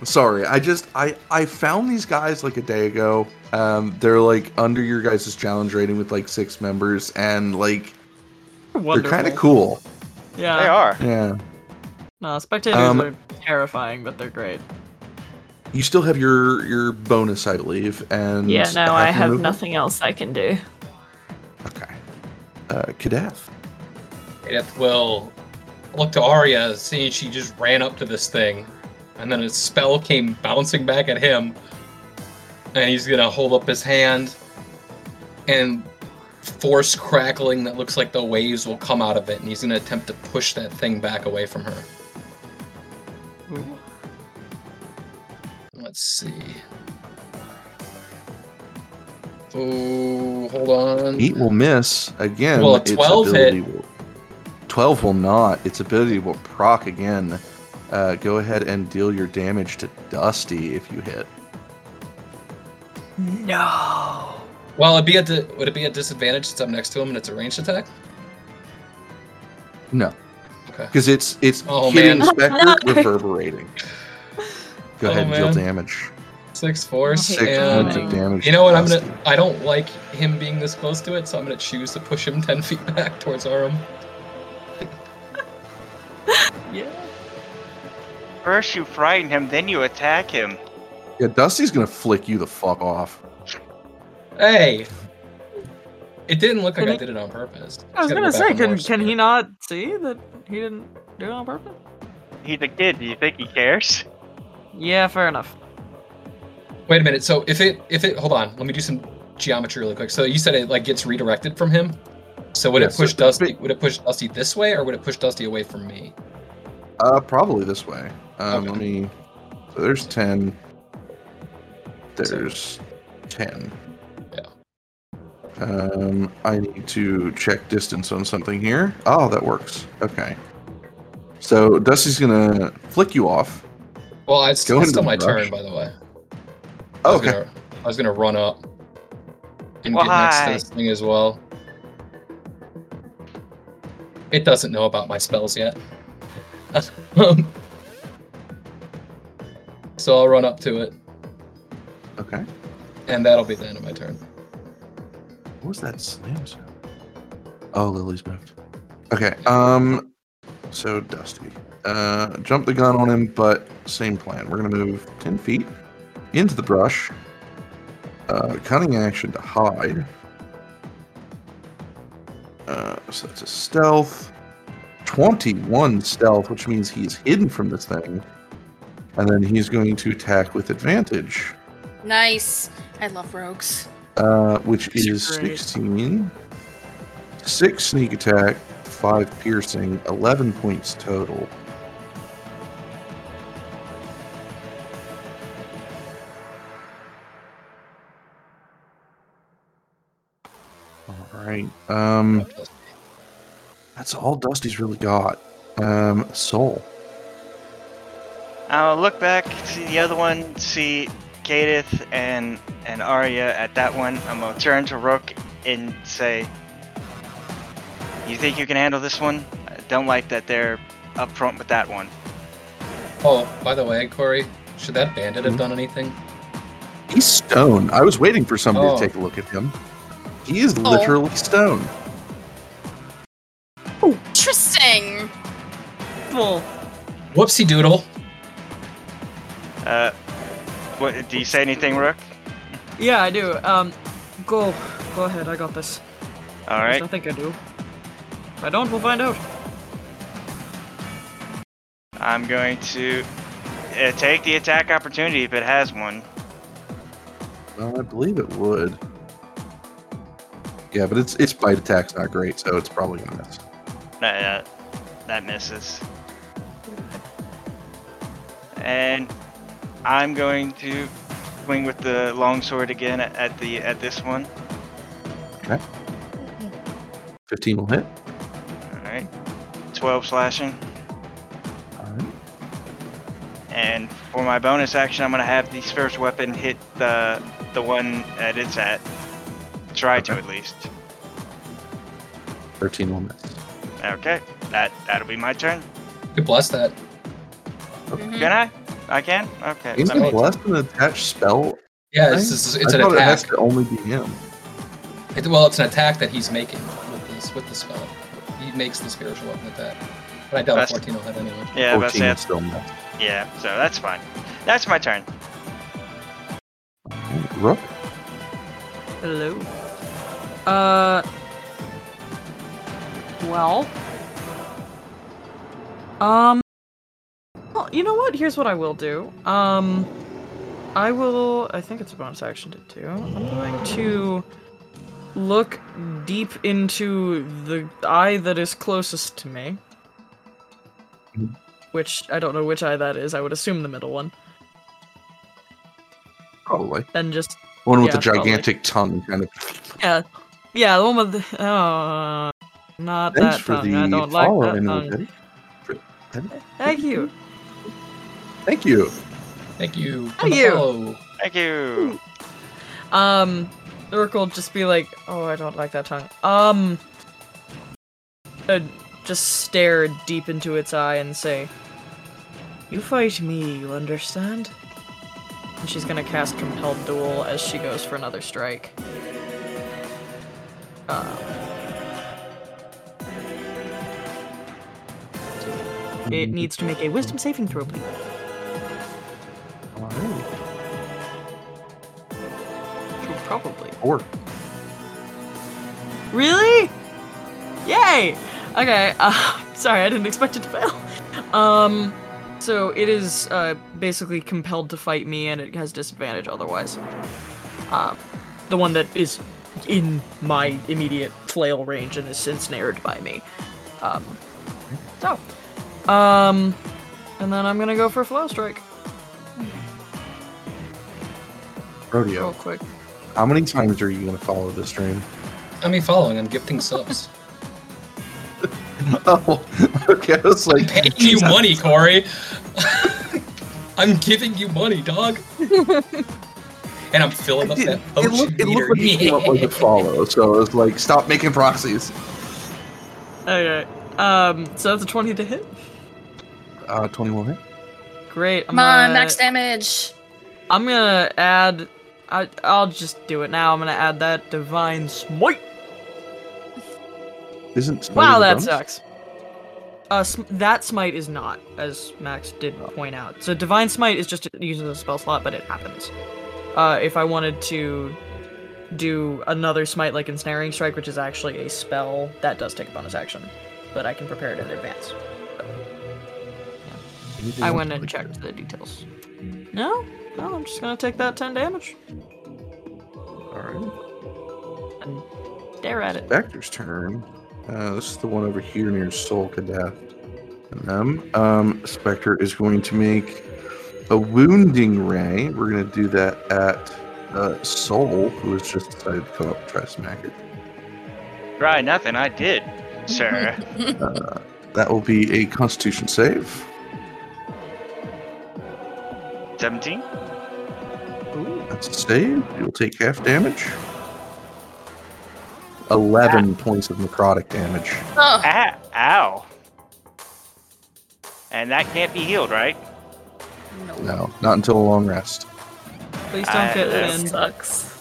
Sorry, I just I I found these guys like a day ago. Um, they're like under your guys' challenge rating with like six members, and like Wonderful. they're kind of cool. Yeah. They are. Yeah. No, spectators Um, are terrifying, but they're great. You still have your your bonus, I believe, and Yeah, no, I have movement? nothing else I can do. Okay. Uh, Kadath. Edith will look to Aria, seeing she just ran up to this thing, and then a spell came bouncing back at him, and he's gonna hold up his hand, and force crackling that looks like the waves will come out of it, and he's gonna attempt to push that thing back away from her. Ooh. Let's see. Oh, hold on. Eight will miss again. Will a 12 ability hit? Will, Twelve will not. Its ability will proc again. Uh, go ahead and deal your damage to Dusty if you hit. No. Well, it'd be at the, would it be a disadvantage since I'm next to him and it's a ranged attack? No, Okay. because it's it's Oh, hitting man. Spectre reverberating. Go Oh, ahead and deal man. damage. Six force. Okay, Six and points of damage. you know what? I'm gonna. I don't like him being this close to it, so I'm gonna choose to push him ten feet back towards Arum. Yeah. First you frighten him, then you attack him. Yeah, Dusty's gonna flick you the fuck off. Hey. It didn't look like Can I he- did it on purpose. I was Just gotta gonna go say, can can he not see that he didn't do it on purpose? He's a kid. Do you think he cares? Yeah, fair enough. Wait a minute. So if it if it hold on, let me do some geometry really quick. So you said it like gets redirected from him. So would Yeah, it push the Dusty? big- Would it push Dusty this way, or would it push Dusty away from me? Uh, probably this way. Um, Okay. Let me. So there's ten. There's ten. Yeah. Um, I need to check distance on something here. Oh, that works. Okay. So Dusty's gonna flick you off. Well, it's, Go it's still my the brush. turn, by the way. I Oh, was okay. Gonna, I was gonna run up and get next to Why? this thing as well. It doesn't know about my spells yet. Um, So I'll run up to it, Okay. and that'll be the end of my turn. What was that slam sound? Oh, Lily's moved. Okay. Um. So Dusty, uh, jump the gun on him, but same plan. We're gonna move ten feet into the brush. Uh, cunning action to hide. Uh, so that's a stealth. Twenty-one stealth, which means he's hidden from this thing, and then he's going to attack with advantage. Nice. I love rogues. uh, which is Great. 16. Six sneak attack, five piercing, 11 points total. All right. Um, that's all Dusty's really got. Um, Sol. I'll look back, see the other one, see Kadath and and Aria at that one. I'm gonna turn to Rook and say, "You think you can handle this one? I don't like that they're up front with that one." Oh, by the way, Corey, should that bandit have Mhm. done anything? He's stone. I was waiting for somebody Oh. to take a look at him. He is literally stone. Interesting. Well, Whoopsie doodle. Uh, what? Do you say anything, Rook? yeah, I do. Um, go, go ahead. I got this. All At least right. I think I do. If I don't, we'll find out. I'm going to uh, take the attack opportunity if it has one. Well, I believe it would. Yeah, but its its bite attack's not great, so it's probably gonna miss. That, uh, that misses. And I'm going to swing with the longsword again at, at the at this one. Okay. Fifteen will hit. All right, 12 slashing. All right. And for my bonus action, I'm gonna have the first weapon hit the the one that it's at. Try to at least. Thirteen will miss. Okay, that that'll be my turn. You bless that. Mhm. Can I? I can. Okay. Is let me- it blessed an attached spell? Yeah, it's, it's, it's I an thought it has attack. to only be him. It, well, it's an attack that he's making with this with the spell. He makes the spiritual weapon with that. But I doubt a That's- 14 will hit anyway. yeah, that's Fourteen will it. still miss. Yeah, so that's fine. That's my turn. Rook. Hello. Uh. Well. Um. Well, you know what? Here's what I will do. Um. I will. I think it's a bonus action to do. I'm going to look deep into the eye that is closest to me. Mhm. Which I don't know which eye that is. I would assume the middle one. Probably. And just One with Yeah, the probably. gigantic tongue, kind of. Yeah, yeah, the one with the Oh, not Thanks that for tongue. the I don't like that tongue. Thank you. Thank you. Thank you. Thank you. follow. Thank you. Um, Urk will just be like, "Oh, I don't like that tongue." Um, uh, just stare deep into its eye and say, "You fight me, you understand?" And she's gonna cast Compelled Duel as she goes for another strike. Uh, it needs to make a Wisdom saving throw, please. Right. Probably. Four. Really? Yay! Okay, uh, sorry, I didn't expect it to fail. Um, so it is uh, basically compelled to fight me, and it has disadvantage otherwise. Uh, the one that is in my immediate flail range and is ensnared by me. Um, so, um, and then I'm gonna go for a flow strike Rodeo. real quick. How many times are you going to follow this stream? I mean, following. I'm gifting subs. Oh, okay. I was like, Paying you money, Corey. I'm giving you money, dog. and I'm filling up It, that it, potion looked, it looked like you came up with a follow, so I was like, stop making proxies. Okay, um, so that's a 20 to hit. Uh, 20 will hit. great. I'm Come on, gonna, max damage. I'm gonna add. I, I'll just do it now. I'm gonna add that divine smite. Isn't Smite Wow, that bonus? sucks. Uh, sm- that smite is not, as Max did point out. So divine smite is just using the spell slot, but it happens. Uh, if I wanted to do another smite like ensnaring strike, which is actually a spell, that does take a bonus action, but I can prepare it in advance. Anything I went and checked the details. No, no, I'm just gonna take that 10 damage All right. and stare at it. Spectre's turn. Uh, this is the one over here near Sol Kadath. And them. Um, Spectre is going to make a wounding ray. We're going to do that at uh, Sol, who has just decided to come up and try to smack it. Try nothing. I did, sir. Uh, that will be a Constitution save. 17. That's a save. You'll take half damage. 11 points of necrotic damage. Oh, Ah, ow. And that can't be healed, right? no. No, not until a long rest. Please don't I- get finned. Sucks.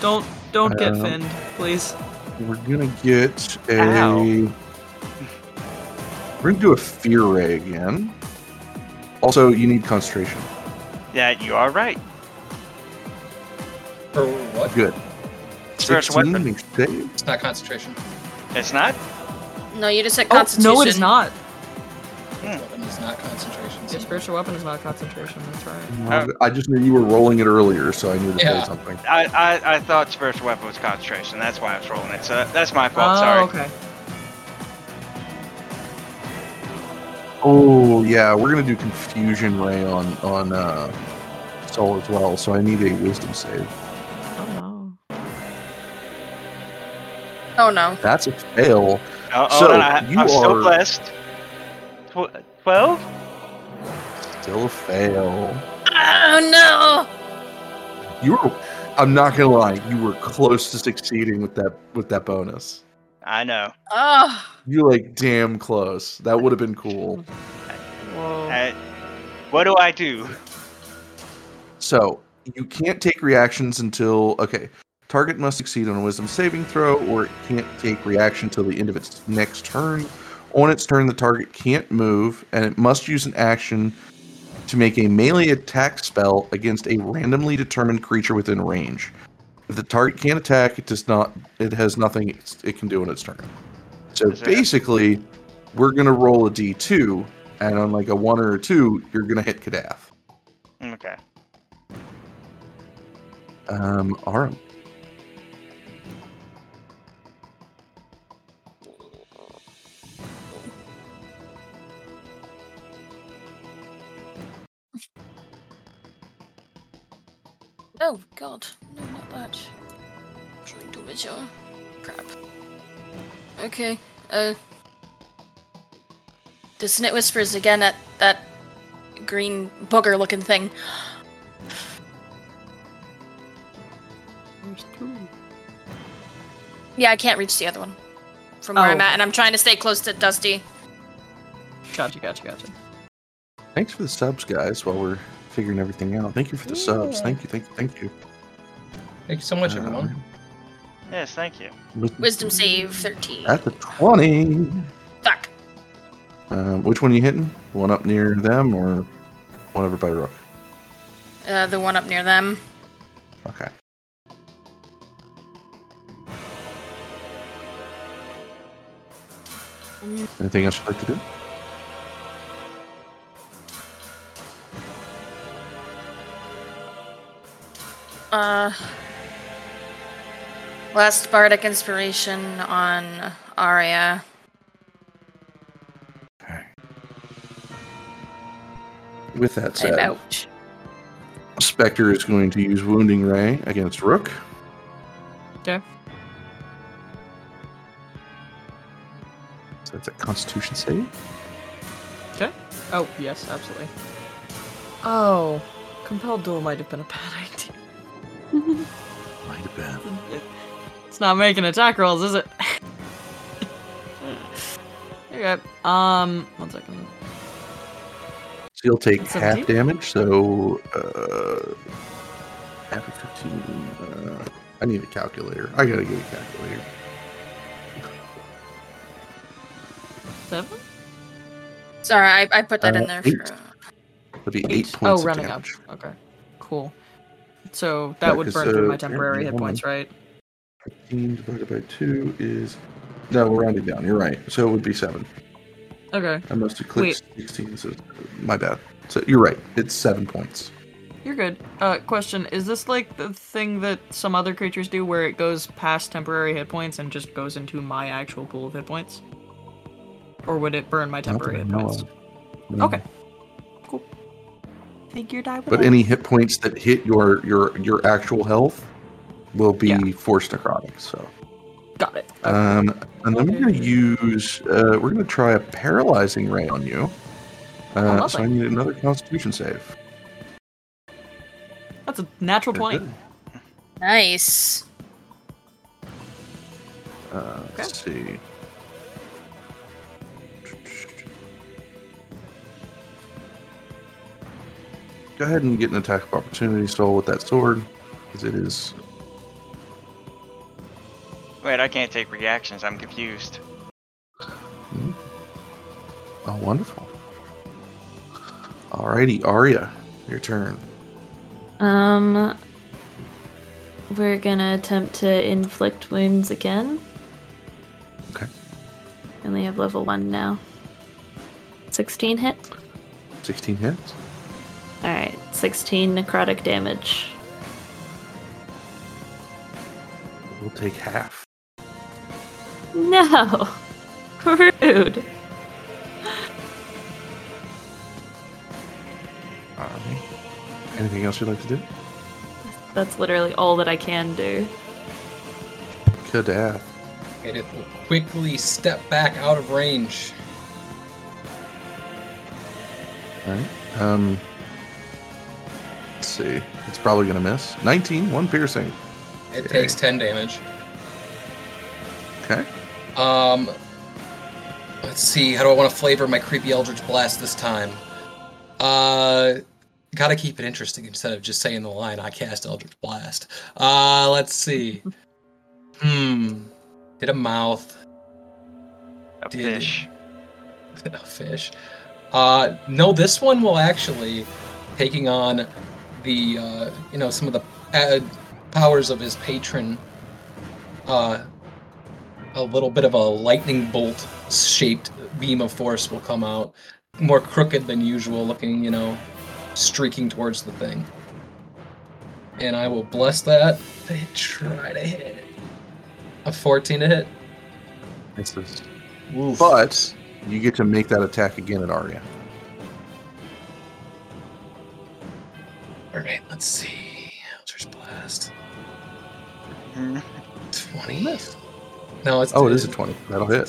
Don't don't get Um, finned, please. We're gonna get a. Ow. We're gonna do a fear ray again. Also, you need concentration. Yeah, you are right. For what? Good. First 16 weapon. makes save. It's not concentration. It's not? No, you just said Oh, constitution. no, it is not. Weapon is not concentration. Your spiritual weapon is not concentration. That's right. I just knew you were rolling it earlier, so I knew to Yeah. say something. I, I, I thought spiritual weapon was concentration. That's why I was rolling it. So that's my fault. oh, sorry. okay. Oh yeah, we're gonna do confusion ray on on uh, Sol as well. So I need a wisdom save. Oh no. Oh no. That's a fail. Oh, So, hold on. I, you I'm still are- blessed. 12? Still a fail. Oh no. You were. I'm not gonna lie. You were close to succeeding with that with that bonus. I know. Oh. You like damn close. That would have been cool. Whoa. Uh, what do I do? So you can't take reactions until okay. Target must succeed on a Wisdom saving throw, or it can't take reaction till the end of its next turn. On its turn, the target can't move, and it must use an action to make a melee attack spell against a randomly determined creature within range. If the target can't attack, it does not. It has nothing it can do on its turn. So Is there- basically, we're gonna roll a d2, and on like a one or a two, you're gonna hit Kadath. Okay. Um, Arum. Oh god. No, not that. Trying to visual. Crap. Okay. Uh. Dissonant whispers again at that green booger looking thing. There's two. Yeah, I can't reach the other one from where I'm Oh. at, and I'm trying to stay close to Dusty. Gotcha, gotcha, gotcha. Thanks for the subs, guys. While we're figuring everything out, thank you for the subs. Thank you, thank you, thank you. Thank you so much, everyone. Yes, thank you. wisdom- Wisdom save 13. at the twenty. Fuck. Um, which one are you hitting? The one up near them, or one over by Rook? Uh, the one up near them. Okay. Anything else you'd like to do? Uh. Last bardic inspiration on Aria. Okay. With that I'm said, out. Spectre is going to use Wounding Ray against Rook. Okay. So that's a Constitution save. Okay. Oh, yes, absolutely. Oh, compelled duel might have been a bad idea. Might have been. It's not making attack rolls, is it? okay. Um, one second. He'll take That's half 17? damage, so uh, half of 15. Uh, I need a calculator. I gotta get a calculator. Seven? Sorry, I, I put that Uh, in there eight. for. It'll be eight, Eight. points Oh, of running damage. up. Okay. Cool. So that Yeah, would 'cause, burn through uh, my temporary hit points, right? 15 divided by 2 is. No, we're rounding down. You're right. So it would be 7. Okay. I must have clicked 16, so my bad. So you're right. It's 7 points. You're good. Uh, question: Is this like the thing that some other creatures do, where it goes past temporary hit points and just goes into my actual pool of hit points, or would it burn my temporary hit points? No. Okay. Cool. Figured I would. But ask. any hit points that hit your your your actual health will be Yeah. forced necrotic. So, got it. um, and then we're gonna use uh, we're gonna try a paralyzing ray on you. Uh, Oh, so I need another Constitution save. That's a natural Very twenty. good. Nice. Uh, let's see. Go ahead and get an attack of opportunity stall with that sword, because it is. Wait, I can't take reactions. I'm confused. Oh, wonderful. Alrighty, Aria, your turn. Um, we're gonna attempt to inflict wounds again. Okay. We only have level one now. 16 hit. 16 hits. Alright, 16 necrotic damage. We'll take half. No! Rude! Alright. Anything else you'd like to do? That's literally all that I can do. Kadath. And it will quickly step back out of range. Alright. Um. Let's see. It's probably gonna miss. 19, one piercing. It Okay. takes 10 damage. Okay. Um, let's see. How do I want to flavor my creepy Eldritch Blast this time? Uh, gotta keep it interesting instead of just saying the line. I cast Eldritch Blast. Uh, let's see. Hmm. Did a mouth. A Did- fish. a fish. Uh, no, this one will actually taking on the uh, you know some of the uh, powers of his patron. Uh, a little bit of a lightning bolt shaped beam of force will come out, more crooked than usual, looking you know, streaking towards the thing. And I will bless that to try to hit. A 14 to hit. Misses. Oof. But you get to make that attack again at Aria. All right, let's see. Eldritch Blast. Hmm. 20? No, it's Oh, it is a 20. That'll hit.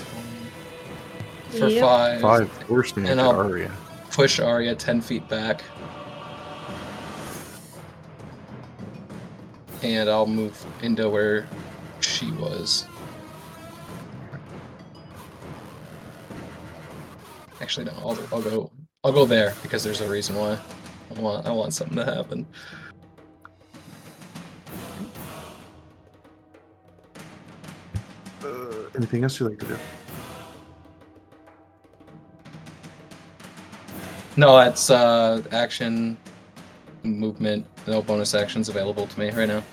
For Yep. five. Five force damage And I'll- Aria. Push Aria 10 feet back. And I'll move into where she was. Actually, no. I'll, I'll go. I'll go there because there's a reason why. I want. I want something to happen. Anything else you'd like to do? No, that's uh, action, movement. No bonus actions available to me right now.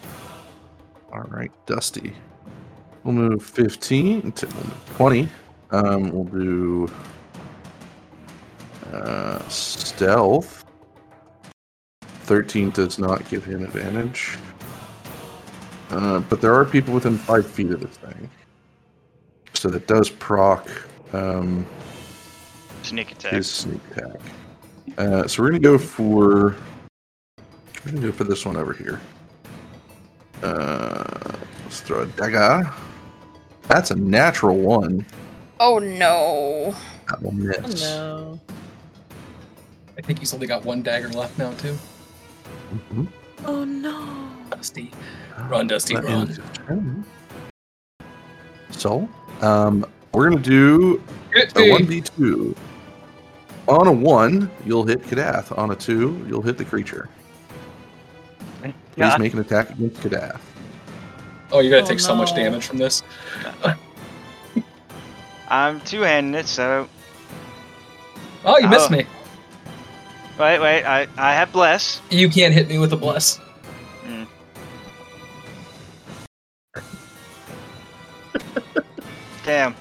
All right, Dusty. We'll move 15 to 20. Um, we'll do uh, stealth. 13 does not give him advantage. Uh, but there are people within five feet of this thing. So that does proc um, Sneak attack. his sneak attack. Uh, so we're gonna go for we're gonna go for this one over here. Uh, let's throw a dagger. That's a natural one. Oh no. That will Oh, no. I think he's only got one dagger left now too. Mhm. Oh no. Dusty. Run, Dusty, That run. ends his turn. So, um, we're gonna do a one v two. on a one, you'll hit Kadath. On a two, you'll hit the creature. Please God. make an attack against Kadath. Oh, you're gonna Oh, take so much damage from this. I'm two-handed, so Oh, you missed Oh. me. wait, wait. I I have bless. You can't hit me with a bless. Damn.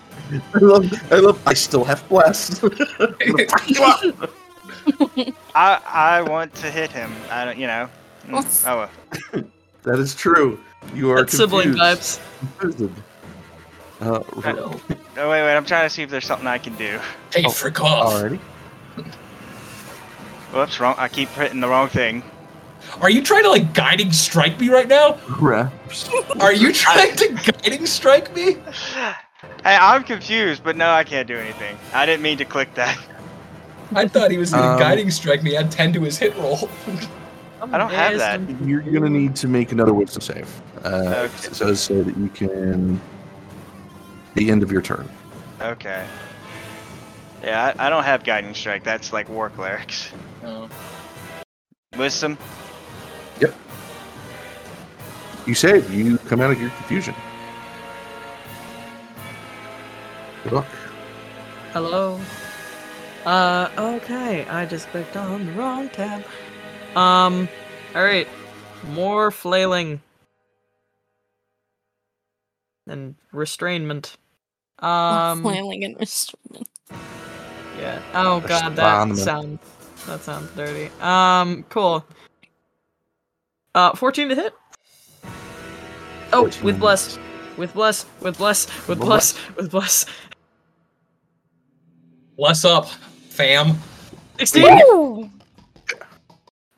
I love, I love, I still have blast. I I want to hit him. I don't. You know. Mm, Oh. well. that is true. You are That's sibling vibes. Confused. Uh, Oh wait, wait. I'm trying to see if there's something I can do. Hey, Oh, frick off. alrighty. Whoops, wrong. I keep hitting the wrong thing. Are you trying to like guiding strike me right now? Craps. Are you trying to guiding strike me? Hey, I'm confused, but no, I can't do anything. I didn't mean to click that. I thought he was gonna Um, guiding strike me. Add ten to his hit roll. I don't have that. You're gonna need to make another wisdom save. Uh, Okay. It does say that you can. The end of your turn. Okay. Yeah, I, I don't have guiding strike. That's like war clerics. Oh. Wisdom. Yep. You save. You come out of your confusion. Good luck. Hello. Uh, okay. I just clicked on the wrong tab. Um, alright. More flailing. And restrainment. Um, flailing and restrainment. yeah. Oh god, that Restrainment. sounds, that sounds dirty. Um, cool. Uh, 14 to hit? Oh, 14 with hits. bless. With bless, with bless, with bless, with bless. Bless up, fam. 16? Woo!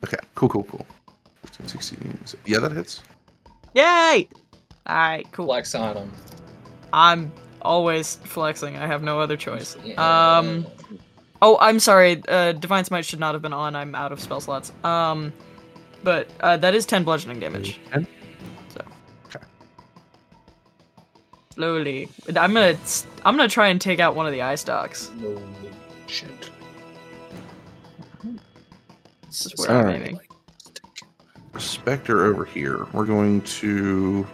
Okay. Cool. Cool. Cool. 15, 16. Yeah, that hits. Yay! Alright, cool. Flex on him. I'm always flexing. I have no other choice. Um. Oh, I'm sorry. Uh, Divine Smite should not have been on. I'm out of spell slots. Um, but uh, that is ten bludgeoning damage. And Slowly. I'm gonna. I'm gonna try and take out one of the eye stalks. Holy shit. This is where I'm Alright. aiming. Spectre over here. We're going to.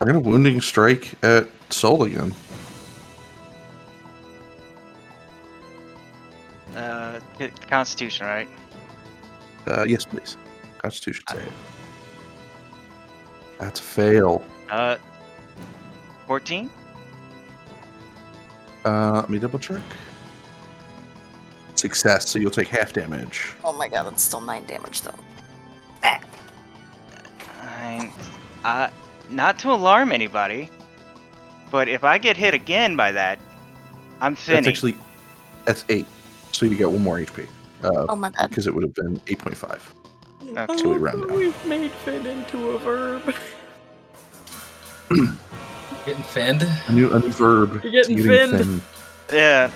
We're gonna wounding strike at Sol again. Uh, Constitution, right? Uh, yes, please. Constitution save. That's fail. Uh, 14? Uh, let me double check. Success, so you'll take half damage. Oh my god, that's still nine damage though. Nine. Uh, not to alarm anybody, but if I get hit again by that, I'm finished. That's actually, that's eight. So you get one more HP. Uh, oh my god. Because it would have been 8.5. That's we round out. We've made Finn into a verb. getting finned? A new, a new verb. You're getting, getting finned. Finned. Yeah.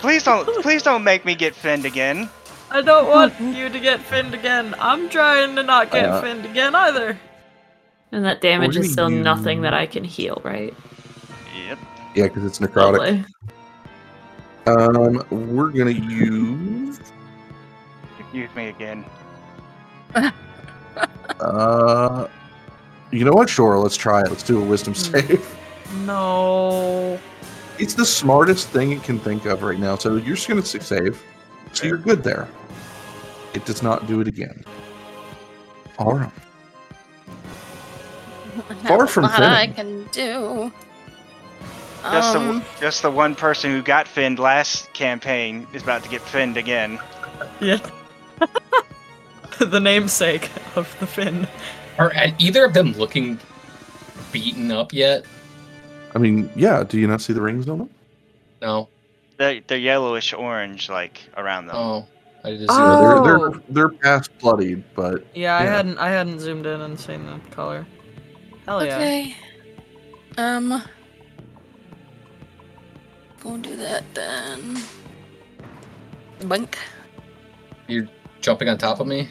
Please don't, please don't make me get finned again. I don't want you to get finned again. I'm trying to not get uh, finned again either. And that damage is still you... nothing that I can heal, right? Yep. Yeah, because it's necrotic. Um, we're gonna use. Use me again. Uh, you know what? Sure, let's try it. Let's do a wisdom Hmm. save. No. It's the smartest thing it can think of right now. So you're just gonna save. So you're good there. It does not do it again. All right. Far from what I can do. Just Um, the, just the one person who got finned last campaign is about to get finned again. Yeah. the namesake of the fin. Are are either of them looking beaten up yet? I mean, yeah. Do you not see the rings on them? No. They're, they're yellowish orange, like around them. Oh, I just Oh. They're, they're they're past bloodied, but Yeah, I Yeah. hadn't I hadn't zoomed in and seen the color. Hell yeah. okay. Um. Go do that then. Bunk. You're jumping on top of me.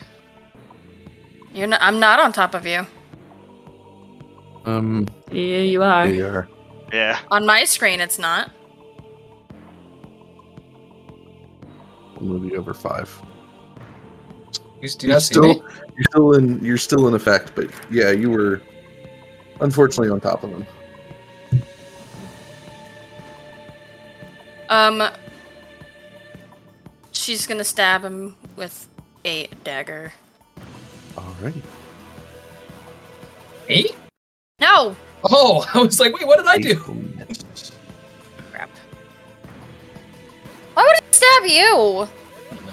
You're not. I'm not on top of you. Um. Yeah, you are. You are. Yeah. On my screen, it's not. Move you over five. You do you're still. You're still in. You're still in effect, but yeah, you were unfortunately on top of them. Um, she's gonna stab him with a dagger. Alrighty. Me? No, Oh, I was like, wait, what did I do? crap. Why would I stab you,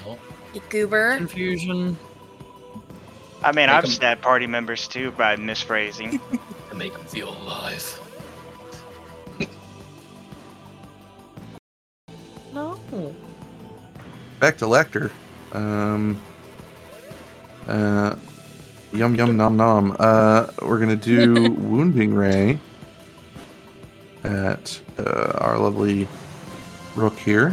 No. you goober? Confusion. I mean, Make I've 'em- stabbed party members too by misphrasing. To make him feel alive. No. Back to Lecter. Um. Uh. Yum yum nom nom. Uh, we're gonna do wounding ray at uh, our lovely rook here.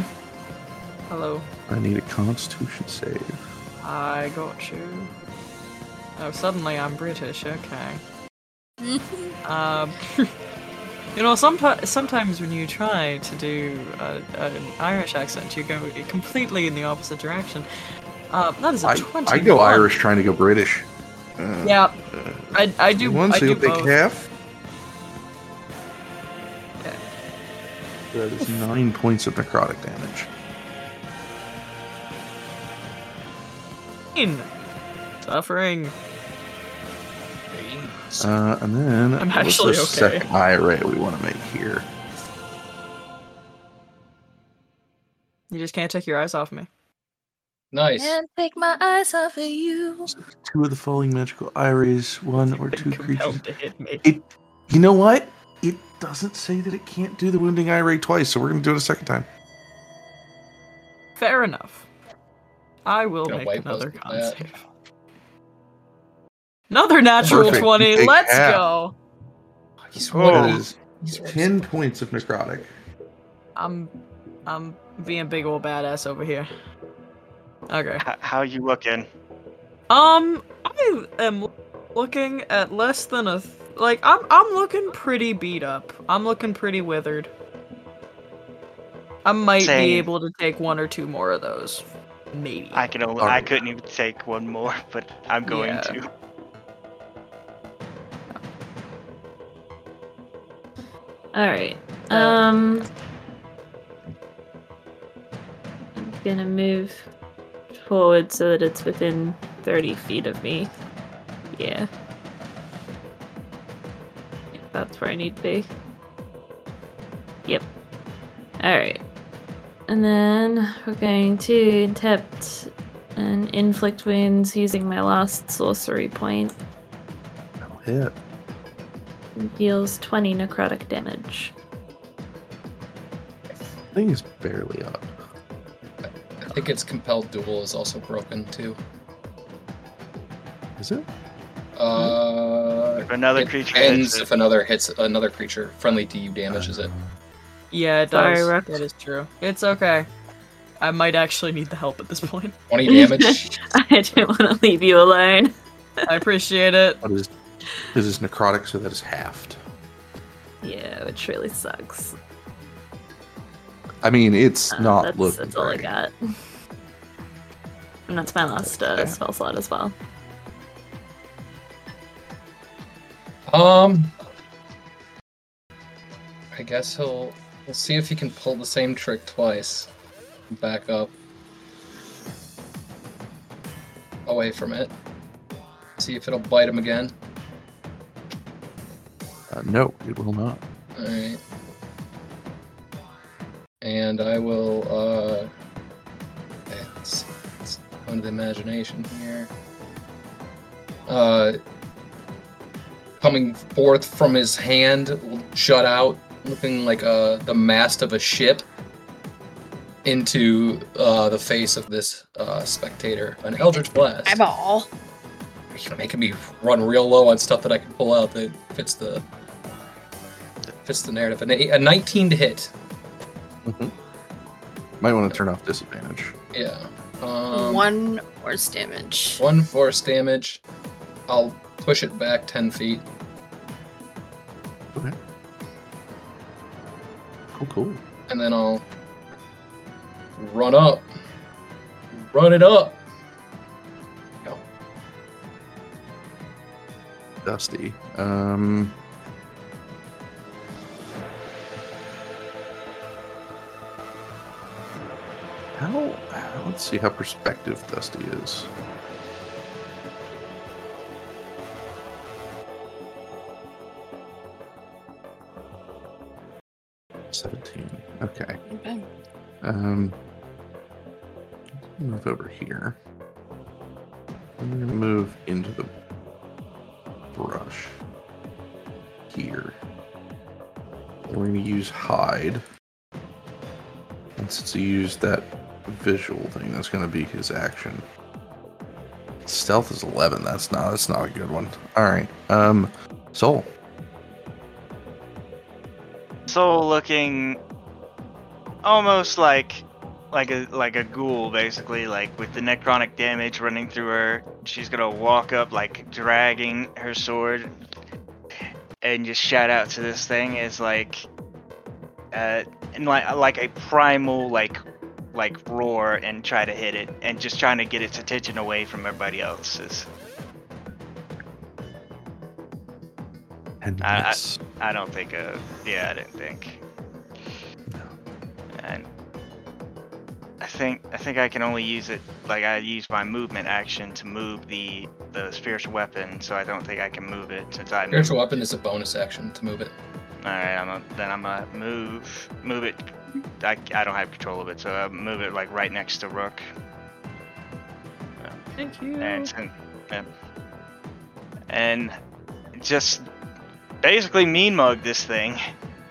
Hello. I need a Constitution save. I got you. Oh, suddenly I'm British. Okay. Um, you know, sometimes sometimes when you try to do a, an Irish accent, you go completely in the opposite direction. Uh, that is a I, twenty. I go Irish trying to go British. Uh, Yeah, I, I do. one, I do take both. half. Okay. That is nine points of necrotic damage. Fine. Suffering. Uh, and then I'm what's actually the okay. second eye ray we want to make here? You just can't take your eyes off me. Nice. Can't take my eyes off of you. Two of the falling magical eye rays, one or two creatures. Compelled to hit me. It, you know what? It doesn't say that it can't do the wounding IRA twice, so we're gonna do it a second time. Fair enough. I will Gonna make wipe another us with con that. save. Another natural Perfect. 20. Take Let's half. go. He's Oh. That is he's really- ten points of necrotic. I'm I'm being big old badass over here. Okay. H- how you looking? Um I am looking at less than a th- like I'm I'm looking pretty beat up. I'm looking pretty withered. I might Same. be able to take one or two more of those. Maybe. I can only, I couldn't even take one more, but I'm going Yeah. to. All right. Um, I'm gonna move forward so that it's within 30 feet of me. Yeah. Yeah, That's where I need to be. Yep. All right. And then we're going to attempt and inflict wounds using my last sorcery point. That'll hit. Deals 20 necrotic damage. Thing is barely up. I think its compelled duel is also broken too. Is it? Uh, If another it creature ends hits it, if another hits another creature friendly to you damages it. yeah, it does. Rook. That is true. It's okay. I might actually need the help at this point. 20 damage. I didn't want to leave you alone. I appreciate it. What is? This is necrotic, so that is halved. Yeah, which really sucks. I mean, it's Uh, not that's, looking that's all I got. And that's my last uh, Okay. spell slot as well. Um, I guess he'll. We'll see if he can pull the same trick twice. Back up. Away from it. See if it'll bite him again. Uh, no, it will not. Alright. And I will, uh. It's, it's under the imagination here. Uh. Coming forth from his hand, shut out, looking like uh, the mast of a ship, into uh, the face of this uh, spectator. An Eldritch Blast. Eyeball. You're making me run real low on stuff that I can pull out that fits the fits the narrative. An a 19 to hit. Might want to turn off disadvantage. Yeah. Um, One force damage. One force damage. I'll push it back 10 feet. Okay. Cool, cool. and then I'll run up Run it up. Go. Dusty. Um. How? Let's see how perspective Dusty is. Seventeen. Okay. Okay. Um, move over here. I'm gonna move into the brush here. We're gonna use hide. And since he used that visual thing, that's gonna be his action. Stealth is eleven. That's not. That's not a good one. All right. Um, Sol. Sol looking almost like like a like a ghoul basically like with the necrotic damage running through her she's gonna walk up like dragging her sword and just shout out to this thing is like uh and like like a primal like like roar and try to hit it and just trying to get its attention away from everybody else's And I- I- i don't think of. yeah i didn't think and I think I think I can only use it like I use my movement action to move the the spiritual weapon, so I don't think I can move it since I moved. Spiritual weapon is a bonus action to move it. All right, I'm a, then I'm gonna move move it. I, I don't have control of it, so I'll move it like right next to Rook. Thank you. and sin- yeah. and just basically mean mug this thing.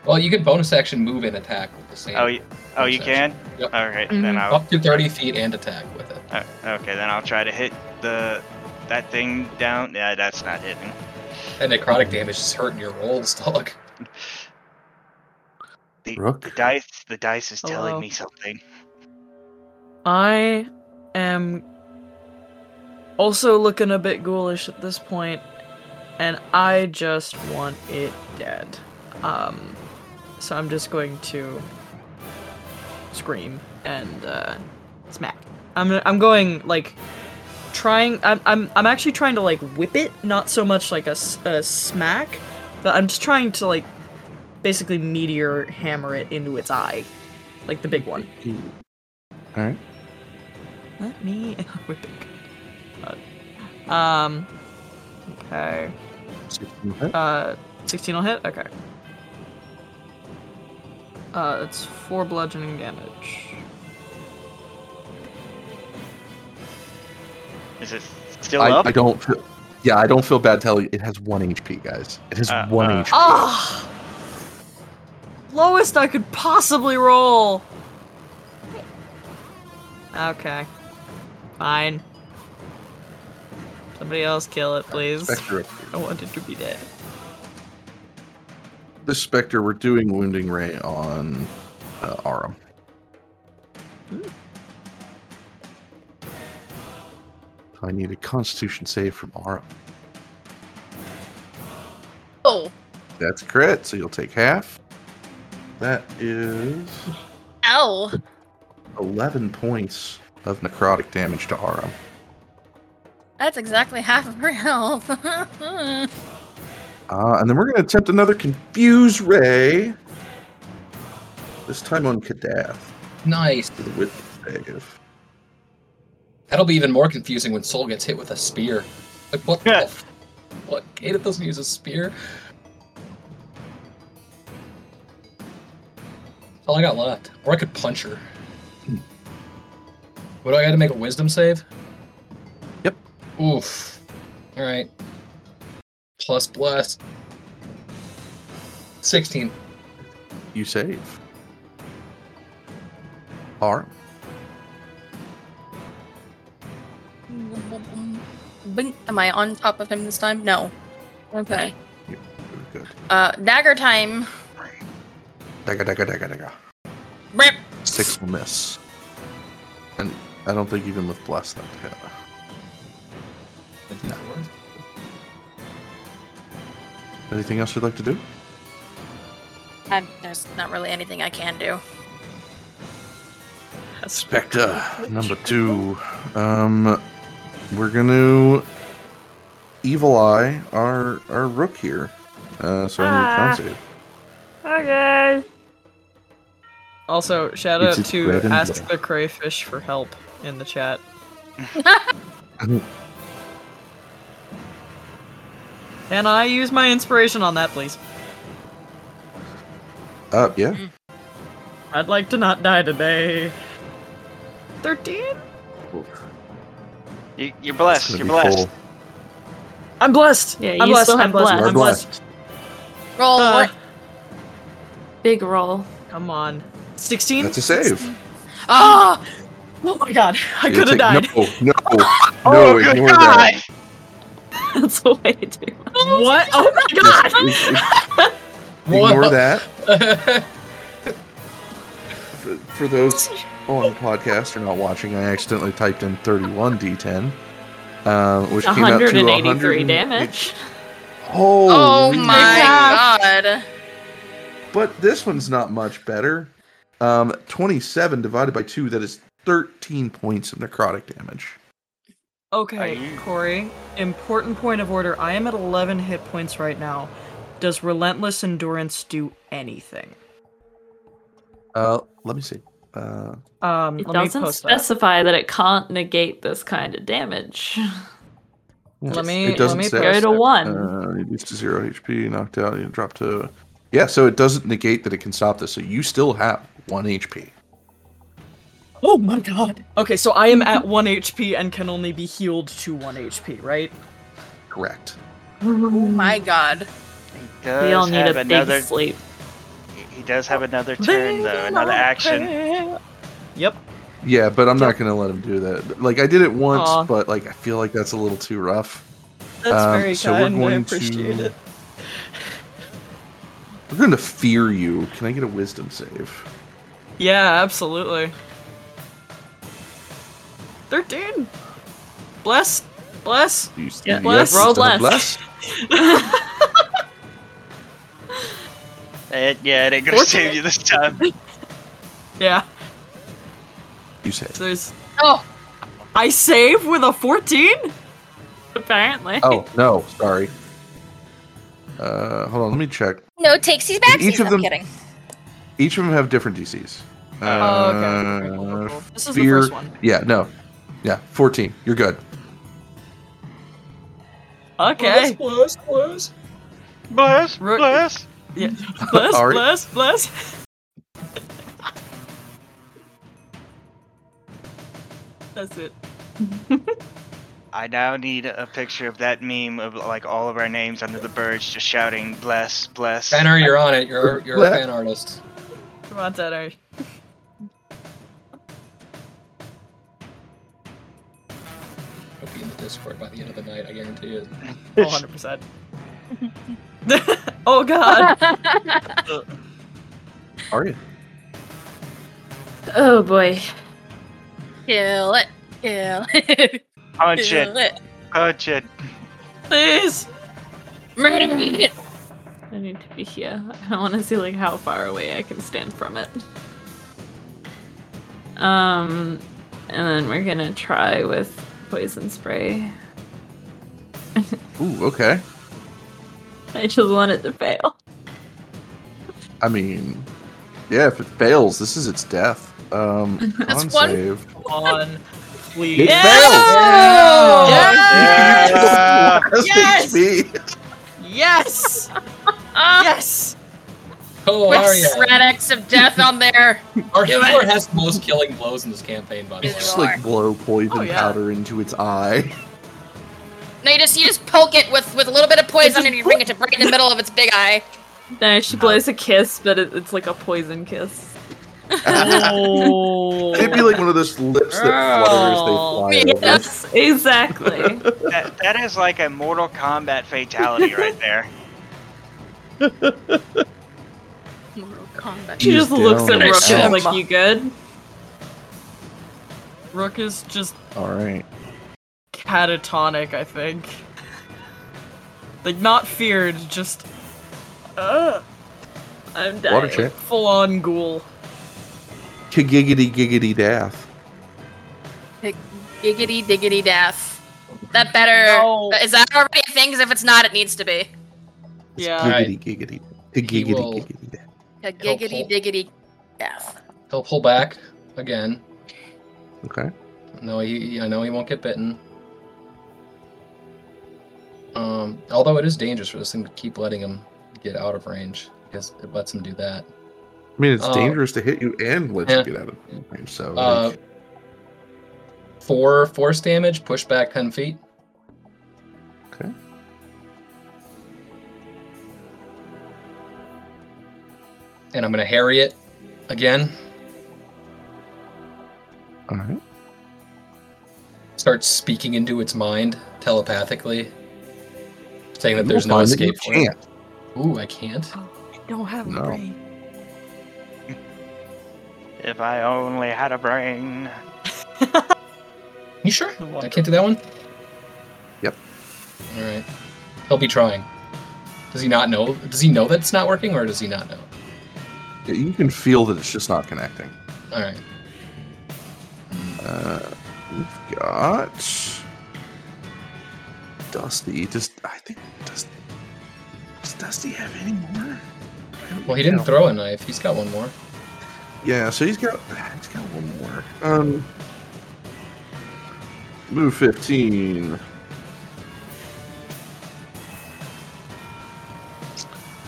Well, you can bonus action move and attack with the same. Oh, you, oh, you bonus can. Yep. All right, Mhm. then I'll. Up to 30 feet and attack with it. uh, okay, then I'll try to hit the that thing down. Yeah, that's not hitting. And necrotic damage is hurting your rolls, dog. The, Rook. the dice, the dice is telling me something. I am also looking a bit ghoulish at this point, and I just want it dead. Um, so I'm just going to scream and uh, smack. I'm I'm going like trying. I'm I'm I'm actually trying to like whip it, not so much like a, a smack, but I'm just trying to like basically meteor hammer it into its eye, like the big one. All right. Let me whipping. Uh, um. Okay. 16 hit. Uh, 16 will hit. Okay. Uh, it's four bludgeoning damage. Is it still I, up? I don't feel. Yeah, I don't feel bad telling you. It has one HP, guys. It has Uh, one uh. HP. Ah! Lowest I could possibly roll. Okay. Fine. Somebody else kill it, please. Spectre. I here. want it to be dead. This Spectre, we're doing Wounding Ray on uh, Arum. I need a Constitution save from Arum. Oh, That's a crit, so you'll take half. That is ow. 11 points of necrotic damage to Arum. That's exactly half of her health. Uh, and then we're going to attempt another Confuse Ray. This time on Kadath Nice. for the Wit save. That'll be even more confusing when Sol gets hit with a spear. Like, what the f- What? Kata doesn't use a spear? All I got left. Or I could punch her. What do I got to make a wisdom save? Yep. Oof. Alright. Plus bless. 16. You save. Arum. Bing. Am I on top of him this time? No. Okay. Very good. Uh, dagger time. Dagga, dagga, dagga, dagga. Rip. Six will miss. And I don't think even with Bless that hit. Anything else you'd like to do? There's not really anything I can do. Spectre number two. Um, we're gonna evil eye our our rook here. Uh, so I need a Ah. con save. Okay. Also, shout out to Ask butter. the Crayfish for help in the chat. Can I use my inspiration on that, please? Uh, yeah. I'd like to not die today. 13? You, you're blessed. You're blessed. full. I'm blessed. Yeah, I'm you blessed. still have I'm blessed. blessed. I'm blessed. blessed. Roll. Uh, what? Big roll. Come on. 16? That's a save. Ah! Oh my god. I could have died. No, no, no. Oh, ignore God! that. That's a way to do it. What? Oh my god! Just- ignore What? that. For, for those on the podcast or not watching, I accidentally typed in 31 d10, uh, which came out to 183 damage. Holy Oh my crap. god. But this one's not much better. Um, 27 divided by 2, that is 13 points of necrotic damage. Okay, Are you- Corey. Important point of order. I am at 11 hit points right now. Does Relentless Endurance do anything? Uh, let me see. Uh, Um, It let doesn't post that. specify that. it can't negate this kind of damage. Let me- it doesn't let me say. Go to Post it. one. Uh, reduced to zero HP, knocked out, you drop to. Yeah, so it doesn't negate that it can stop this. So you still have one HP. Oh my god. Okay, so I am at 1 HP and can only be healed to 1 HP, right? Correct. Oh my god. We all need a have big sleep. He does have another turn though, another action. Yep. Yeah, but I'm not gonna let him do that. Like I did it once, Aw. but like I feel like that's a little too rough. That's Um, very so we're kind. I appreciate to- it. We're going to fear you. Can I get a wisdom save? Yeah, absolutely. 13. Bless. Bless. You, Yeah, bless. have Roll wisdom bless. It, yeah, it ain't gonna save you this time. Yeah. You say. So there's. Oh, I save with a 14? Apparently. Oh no, sorry. Uh, hold on. Let me check. no takesies back. Each of I'm them- kidding. Each of them have different DCs. Oh, okay. Uh, cool, cool, cool. This is the first one. Yeah, no. Yeah, 14. You're good. Okay. Bless, bless. Bless, Rook- bless. Yeah. Bless, Alright. bless, bless. That's it. I now need a picture of that meme of like all of our names under the birds just shouting bless, bless. Tanner, you're on it. You're you're a fan artist. Come on, Tanner. I'll be in the Discord by the end of the night. I guarantee it. Oh, 100%. oh, God. Are you? Oh boy. Kill it. Kill it. Punch Kill it, it. punch it. Please. Murder it. I need to be here. I want to see like how far away I can stand from it. Um, and then we're gonna try with poison spray. Ooh, okay. I just want it to fail. I mean, yeah, if it fails, this is its death. Um, That's on one- save. On. Please. It Yeah! Yeah. fails! Yes! HP. Yes! Yes! Oh, with Aria. Radix of death on there. Our Aria has the most killing blows in this campaign, by the way. Just like blow poison Oh, yeah. powder into its eye. No, you just you just poke it with with a little bit of poison and you bring it to break in the middle of its big eye. No, she blows a kiss, but it, it's like a poison kiss. Oh. It'd be like one of those lips that flutter as Oh. they fly over. Yes, exactly. That, that is like a Mortal Kombat fatality right there. Mortal Kombat. she He's just looks at. Rook and like, "You good?" Rook is just All right. catatonic, I think. Like, not feared, just. Uh, I'm Water dying. check. full on ghoul. Giggity giggity daff. Giggity diggity daff. That better. No. Is that already a thing? Because if it's not, it needs to be. Yeah. Alright. Giggity giggity. Giggity will- giggity daff. A Helpful. giggity diggity daff. He'll pull back again. Okay. No, he, I know he won't get bitten. Um, although it is dangerous for this thing to keep letting him get out of range because it lets him do that. I mean, it's Uh, dangerous to hit you and let yeah. you get out of range. So, Uh, like, four force damage, push back ten feet. okay. and I'm gonna harry it again. All right. Start speaking into its mind telepathically, saying that You'll there's no find that you escape for can't. Ooh, I can't. I don't have No. a brain. If I only had a brain. You sure? I can't do that one. Yep. All right. He'll be trying. Does he not know? Does he know that it's not working, or does he not know? You can feel that it's just not connecting. All right. Uh, we've got Dusty. Just, I think does does Dusty have any more? Well, he didn't know. throw a knife. He's got one more. Yeah, so he's got he's got one more. Um, move fifteen.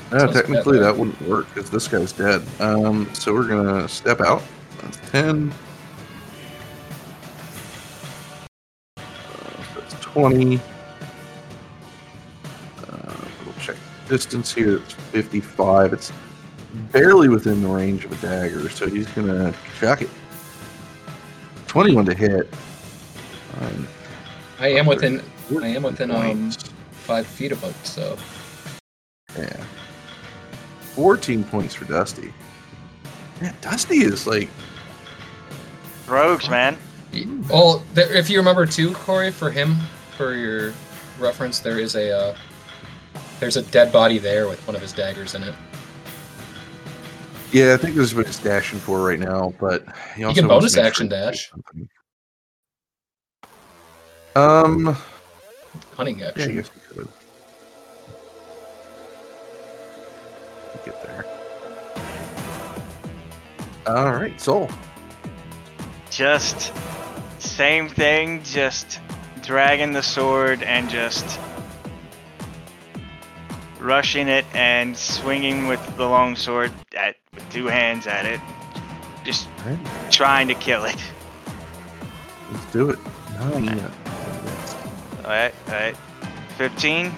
Uh, Sounds technically, bad, that wouldn't work because this guy's dead. Um, so we're gonna step out. That's ten. Uh, that's twenty. Uh, we'll check distance here. It's fifty-five. It's barely within the range of a dagger, so he's gonna chuck it. Twenty-one to hit. Um, I am within. I am within um five feet of it. So Yeah. 14 points for Dusty. Yeah, Dusty is like, Rogues, man. Well, there, if you remember too, Corey, for him, for your reference, there is a uh, there's a dead body there with one of his daggers in it. Yeah, I think this is what he's dashing for right now, but he also can wants bonus action dash. Um, Hunting yeah, I action. guess we could. Get there. All right, Sol. Just same thing, just dragging the sword and just rushing it and swinging with the long sword at with two hands at it. Just All right, trying to kill it. let's do it. Nine. Alright, alright. 15?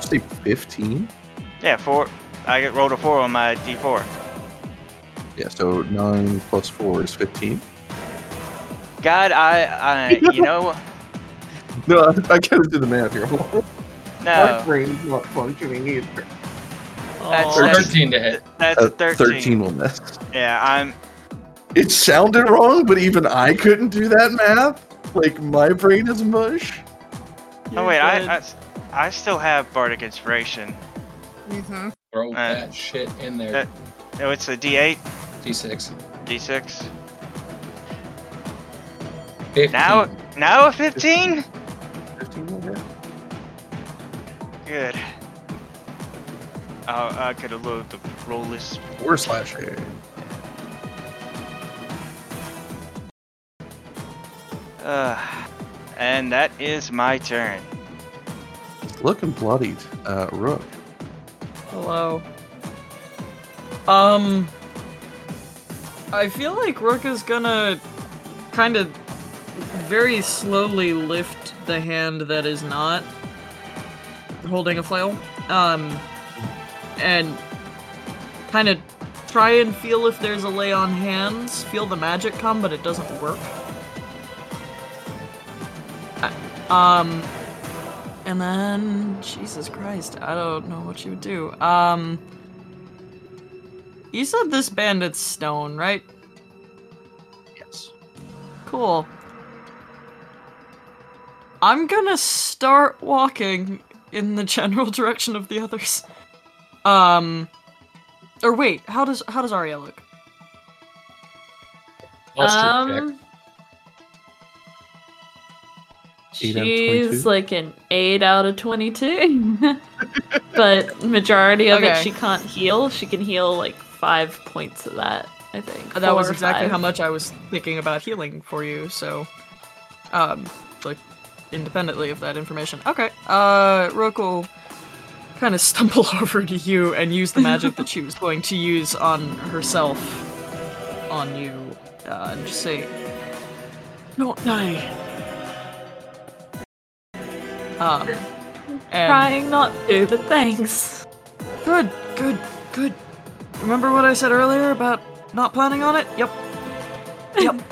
Say 15? Yeah, 4. I get rolled a 4 on my d4. Yeah, so 9 plus 4 is 15. God, I, I, you know, No, I, I gotta do the math here. My brain's not functioning either. That's- Aw. Thirteen to hit. That's Uh, a 13. 13 will miss. Yeah, I'm, It sounded wrong, but even I couldn't do that math. Like, my brain is mush. oh You're wait, I, I, I, s- I still have Bardic Inspiration. Mm-hmm. Throw Uh, that shit in there. that- No, it's a d8, D6. d6. 15. Now, now a 15? 15 Oh, I could have looked the roll this. Or slash A. Uh, and that is my turn. Looking bloodied. Uh, Rook. Hello. Um, I feel like Rook is gonna kind of very slowly lift the hand that is not holding a flail. Um, and kind of try and feel if there's a lay on hands. Feel the magic come, but it doesn't work. Uh, Um, and then Jesus Christ, I don't know what you would do. Um, you said this bandit's stone, right? Yes. Cool. I'm gonna start walking in the general direction of the others. Um, or wait, how does how does Aria look? Um, Eight out of she's like an eight out of twenty-two, but majority of it she can't heal. She can heal like five points of that. I think That was exactly five. how much I was thinking about healing for you, so um like independently of that information. Okay. Uh Roku kind of stumble over to you and use the magic that she was going to use on herself on you uh, and just say don't die. Um and Trying not to, but thanks. good, good, good. Remember what I said earlier about not planning on it? Yep. Yep.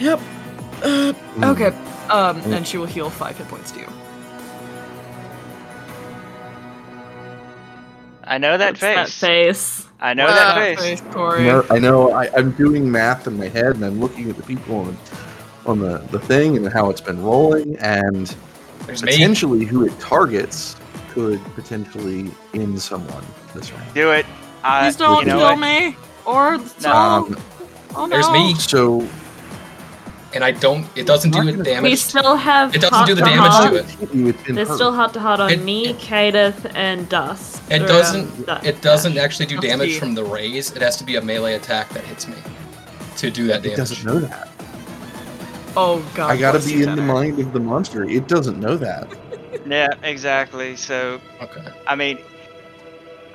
yep. Uh, okay. Um, and she will heal five hit points to you. I know that What's That face. face. I know What's that that face. Corey? No, I know. I, I'm doing math in my head, and I'm looking at the people on the, on the, the thing and how it's been rolling, and There's me. potentially who it targets could potentially end someone this round. Do it. I, Please don't you know kill what? me! Or the Um, oh, no. There's me, so and I don't. It doesn't do Not it gonna- We damage. still have It doesn't do the damage hot. to it. hit you, it's There's hurt. still hot to hot on It- me, Kadath, and Dust. It doesn't. um, Du- It doesn't actually do damage from the rays. It has to be a melee attack that hits me to do that damage. It doesn't know that. Oh god. I gotta be you, in the mind of the monster. It doesn't know that. Yeah, exactly. So, Okay. I mean,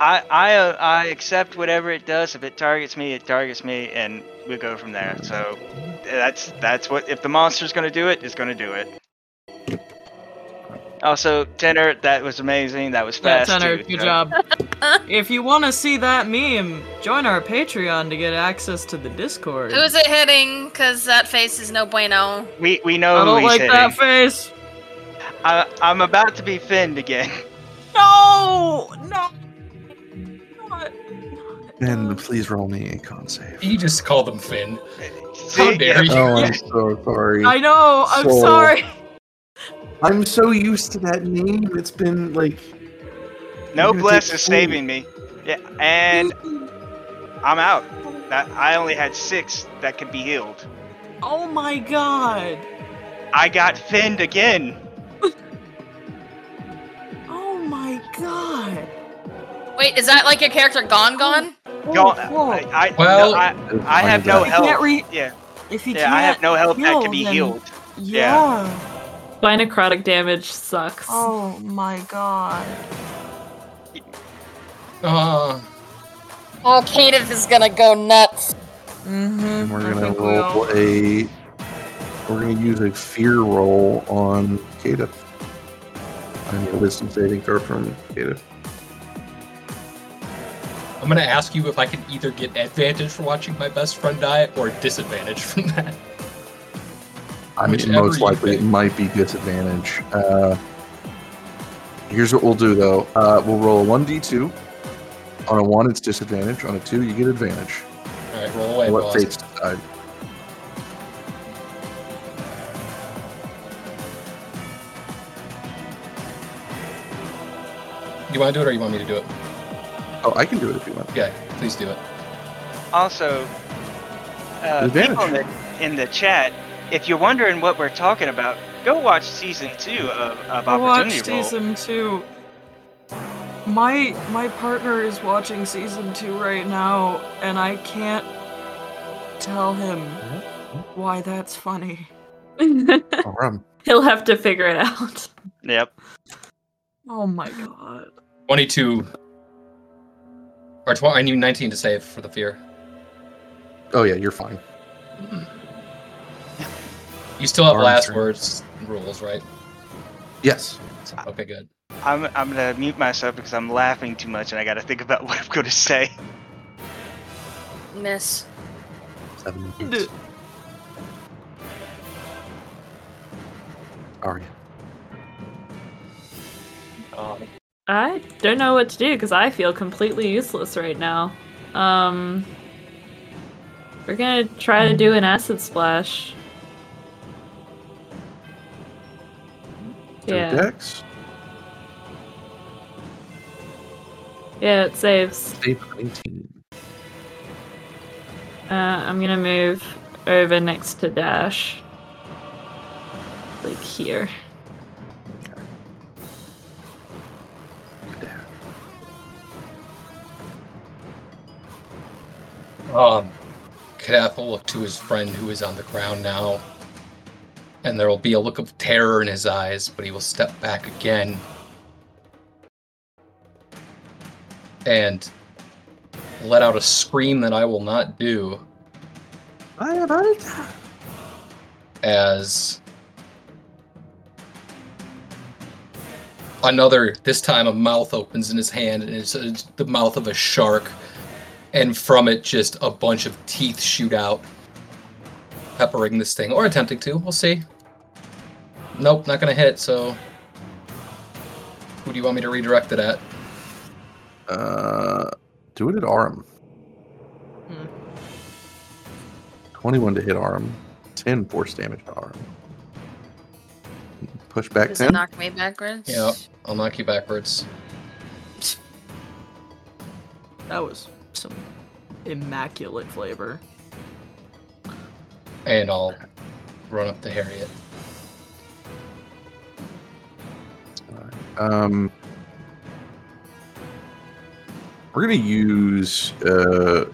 I I uh, I accept whatever it does. If it targets me, it targets me, and we go from there. So, that's that's what. If the monster's gonna do it, it's gonna do it. Also, Tanner, that was amazing. That was Yeah, fast. Tanner, too, good so- job. if you want to see that meme, join our Patreon to get access to the Discord. Who's it hitting? Cause that face is no bueno. We we know I don't he's like hitting. that face. I, I'm about to be finned again. No, no. Not- And please roll me a con save. You just called him Finn. How dare you? Oh, I'm so sorry. I know. I'm So- sorry. I'm so used to that name. It's been like No You're bless is saving me. Yeah, and I'm out. That I only had six that could be healed. Oh my god. I got finned again. Oh my god. Wait, is that like your character gone gone? Gone. whoa. I, I, Well- no, I, I have no If he health. can't re- yeah, If he yeah, I have can't no health that heal, can be then- healed. Yeah. My necrotic damage sucks. Oh my god. Uh, Oh, Kadath is gonna go nuts. Mm-hmm. we're gonna roll a we're gonna use a fear roll on Kata. I need a wisdom saving throw from Kata. I'm gonna ask you if I can either get advantage for watching my best friend die or disadvantage from that. I mean, Whichever most likely it might be disadvantage. Uh, here's what we'll do though. Uh, we'll roll a one d two. On a one, it's disadvantage. On a two, you get advantage. All right, roll away, What fates decide. You want to do it or you want me to do it? Oh, I can do it if you want. Yeah, please do it. Also, uh, people in the, in the chat, if you're wondering what we're talking about, go watch season two of, of I watched Roll. season two. My my partner is watching season two right now, and I can't tell him why that's funny. All right. He'll have to figure it out. Yep. Oh my god. 22. Or 12, I need 19 to save for the fear. Oh yeah, you're fine. You still have Arms last are- words rules, right? Yes. Okay, good. I'm, I'm gonna mute myself because I'm laughing too much and I gotta think about what I'm gonna say. Miss. Seven. D- minutes. Um, I don't know what to do because I feel completely useless right now. Um, we're gonna try to do an acid splash. Yeah, Dex. yeah, it saves. Save 19. I'm gonna move over next to Dash. Like here. Um, Kadath will look to his friend who is on the ground now, and there will be a look of terror in his eyes, but he will step back again. And let out a scream that I will not do. As another this time a mouth opens in his hand and it's, it's the mouth of a shark and from it just a bunch of teeth shoot out peppering this thing or attempting to we'll see nope not gonna hit so who do you want me to redirect it at Uh, do it at Arum. Hmm. 21 to hit Arum. 10 force damage to Arum. Push back Does it 10. knock me backwards? yeah i'll knock you backwards That was some immaculate flavor. and i'll run up to harriet Um, we're gonna use. Uh,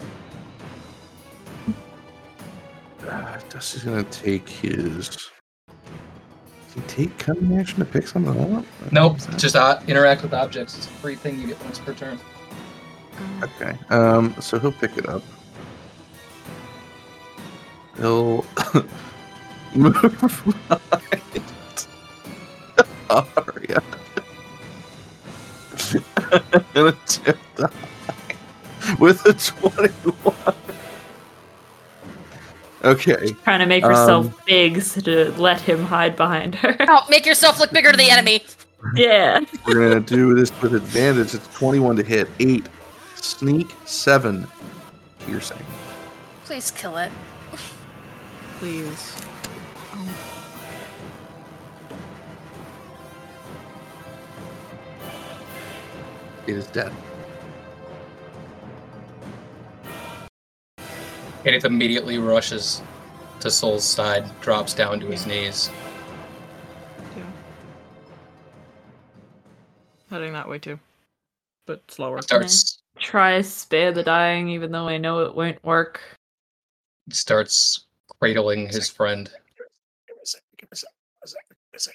uh, Dusty's gonna take his. Does he take cunning action to pick something up? nope just uh, interact with objects it's a free thing you get once per turn Okay. Um. So he'll pick it up. He'll move right. Aria. and attempt to hide with a twenty-one. Okay. Trying to make herself Um, big so to let him hide behind her. Oh, make yourself look bigger to the enemy. yeah. We're gonna do this with advantage. It's twenty-one to hit. Eight. Sneak. Seven. Piercing. Please kill it. Please. It is dead. and it immediately rushes to Sol's side drops down to his knees Yeah. Heading that way too. But slower. starts Try spare the dying, even though I know it won't work. starts cradling his friend.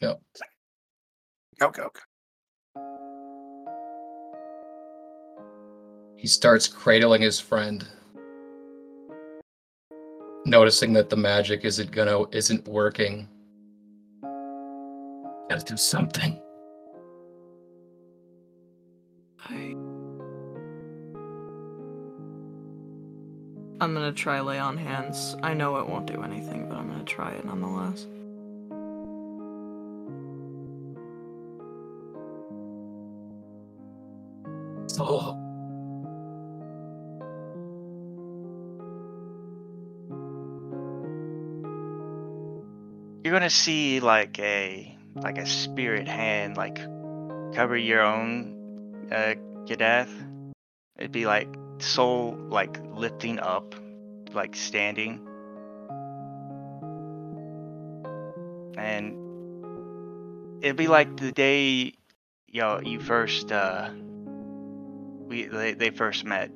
Yep. Go, go, go. He starts cradling his friend, noticing that the magic isn't gonna isn't working. Gotta do something. I'm gonna try lay on hands. I know it won't do anything, but I'm gonna try it nonetheless. Oh, You're gonna see like a like a spirit hand like cover your own uh Kadath. It'd be like soul like lifting up, like standing. And it'd be like the day you know, you first uh we they, they first met.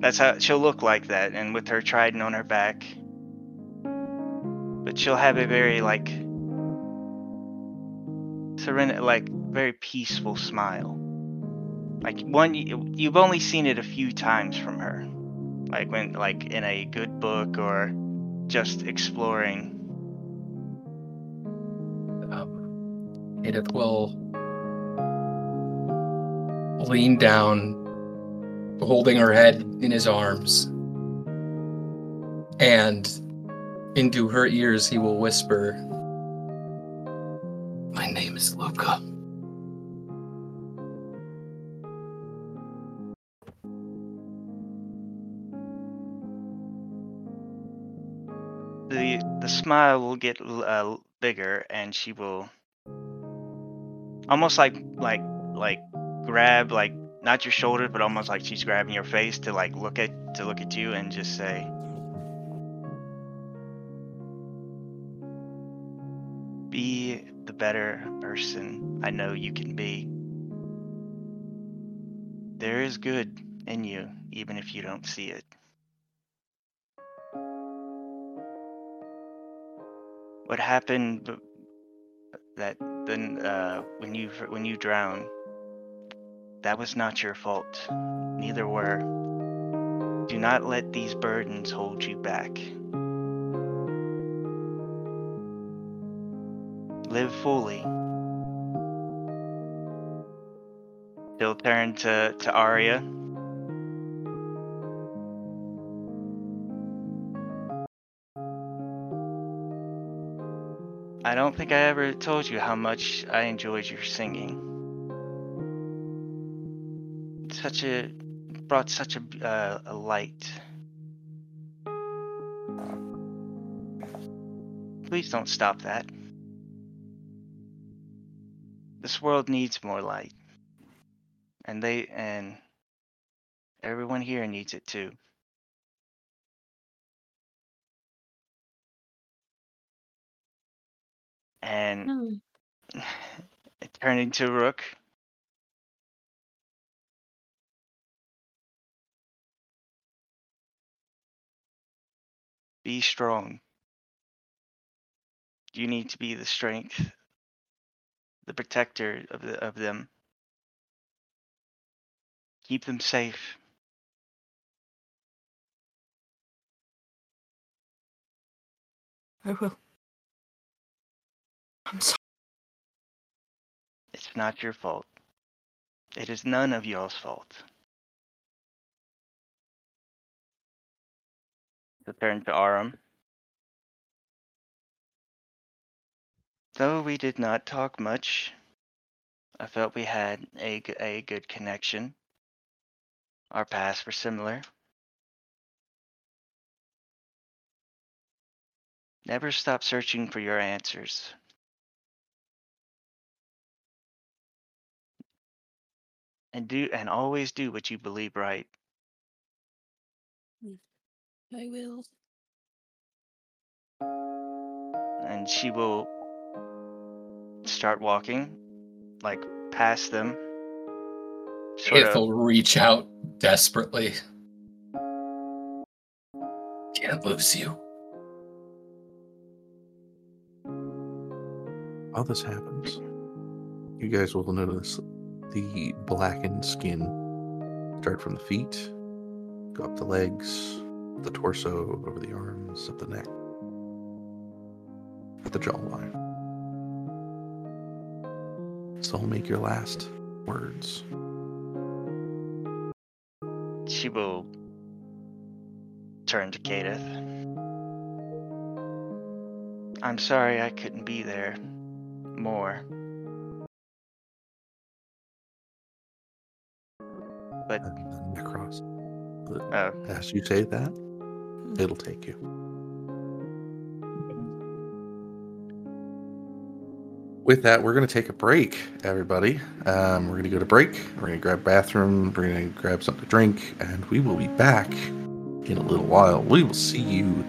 That's how she'll look like that and with her trident on her back but she'll have a very like serene like very peaceful smile like one you- you've only seen it a few times from her. Like when like in a good book or just exploring. Um, Edith will lean down, holding her head in his arms, and into her ears he will whisper, My name is Luca. The smile will get uh, bigger and she will almost like like like grab like not your shoulder, but almost like she's grabbing your face to like look at to look at you and just say, "Be the better person I know you can be. There is good in you, even if you don't see it." What happened that then uh, when you when you drowned that was not your fault. Neither were. Do not let these burdens hold you back. Live fully. He'll turn to, to Aria. I don't think I ever told you how much I enjoyed your singing. Such a brought such a uh, a light. Please don't stop that. This world needs more light. And they and everyone here needs it too. And hmm. turning to Rook. Be strong. You need to be the strength, the protector of the, of them. Keep them safe. I will. I'm sorry. It's not your fault. It is none of y'all's fault. To turn to Arum. Though we did not talk much, I felt we had a, a good connection. Our paths were similar. Never stop searching for your answers. And do and always do what you believe right. Mm. I will. and she will start walking like past them sort If of will reach out desperately. Can't lose you. While this happens, you guys will notice the blackened skin start from the feet, go up the legs, the torso, over the arms, up the neck, at the jawline. So I'll make your last words. she will turn to Kadath. I'm sorry I couldn't be there more. But And then uh, As you say that, it'll take you. With that, we're going to take a break, everybody. Um, we're going to go to break. We're going to grab bathroom. We're going to grab something to drink, and we will be back in a little while. We will see you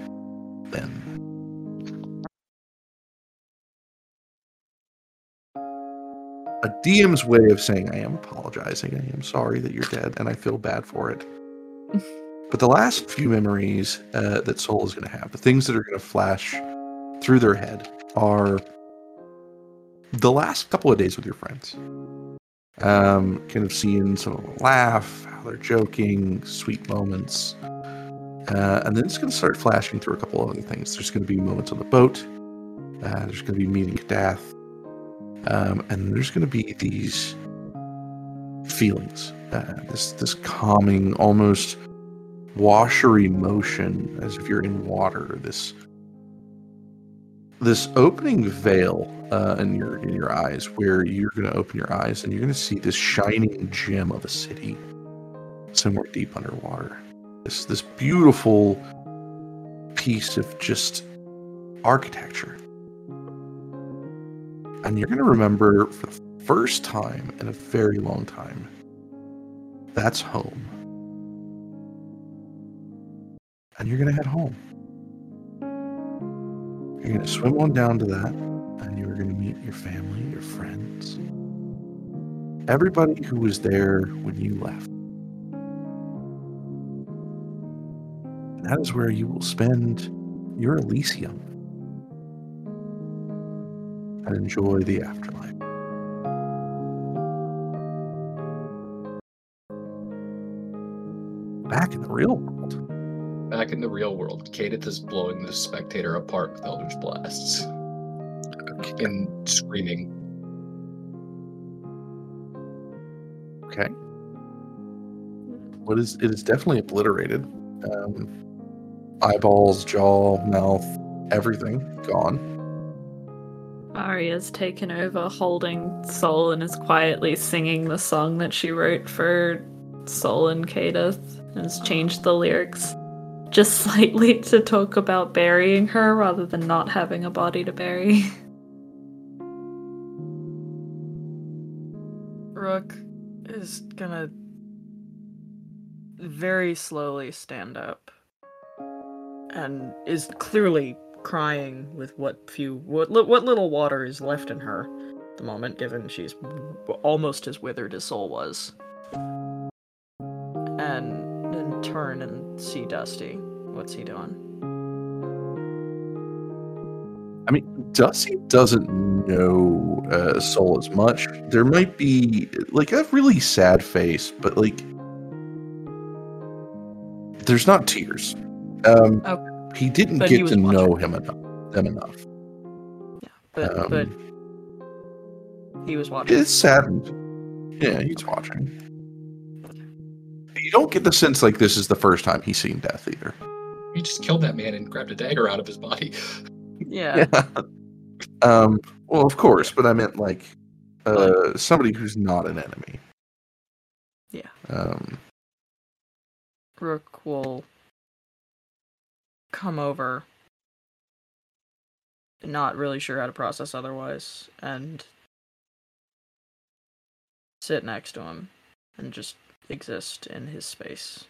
DM's way of saying I am apologizing. I am sorry that you're dead, and I feel bad for it. But the last few memories uh, that Sol is going to have, the things that are going to flash through their head, are the last couple of days with your friends. Um, kind of seeing some of them laugh, how they're joking, sweet moments. Uh, and then it's going to start flashing through a couple of other things. There's going to be moments on the boat. Uh, there's going to be meeting Kadath. Um, and there's going to be these feelings, uh, this this calming, almost washery motion as if you're in water this this opening veil uh, in your in your eyes where you're going to open your eyes and you're going to see this shining gem of a city somewhere deep underwater. This this beautiful piece of just architecture and you're going to remember for the first time in a very long time that's home. And you're going to head home. You're going to swim on down to that, and you're going to meet your family, your friends, everybody who was there when you left. And That is where you will spend your Elysium and enjoy the afterlife. Back in the real world, Back in the real world, Kadath is blowing the spectator apart with Eldritch Blasts and screaming. okay. What is it is definitely obliterated. Um, eyeballs, jaw, mouth, everything gone. Aria's taken over holding Sol and is quietly singing the song that she wrote for Sol and Kadath and has changed the lyrics just slightly to talk about burying her rather than not having a body to bury. Rook is gonna very slowly stand up and is clearly crying with what few what li- what little water is left in her at the moment given she's w- almost as withered as Sol was and then turn and see dusty what's he doing I mean, Dusty doesn't know uh, Sol as much. There might be like a really sad face, but like there's not tears. Um, Okay. He didn't But he get was to know him enough. Them enough. but Um, but he was watching It's saddened. Yeah, he's watching. You don't get the sense like this is the first time he's seen death either. He just killed that man and grabbed a dagger out of his body. yeah um. Well, of course, but I meant like uh somebody who's not an enemy. Yeah. Um. Rook will come over, not really sure how to process otherwise, and sit next to him and just exist in his space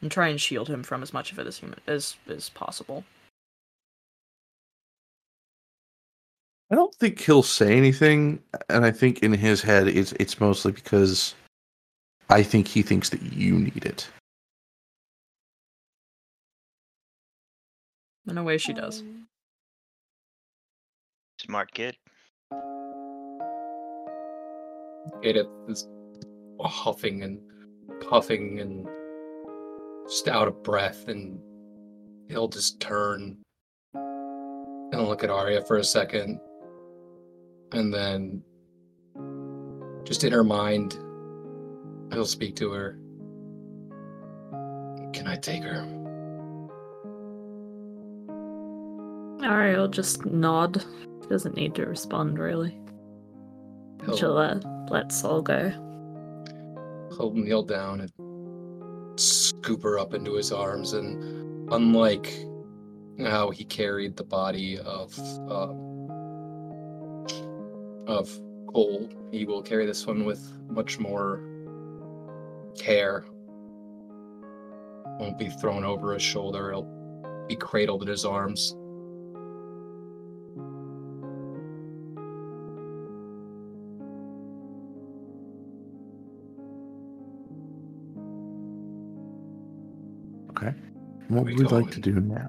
and try and shield him from as much of it as human as as possible. I don't think he'll say anything, and I think in his head it's it's mostly because I think he thinks that you need it. In a way, she does. Oh. Smart kid. Kadath is huffing and puffing and just out of breath, and he'll just turn and look at Aria for a second, and then just in her mind, he'll speak to her. Can I take her? Aria will just nod. Doesn't need to respond really. He'll, She'll uh, let Sol go. he'll kneel down and scoop her up into his arms, and unlike how he carried the body of uh, of Cole, he will carry this one with much more care. Won't be thrown over his shoulder. He'll be cradled in his arms. What We would we like to do now?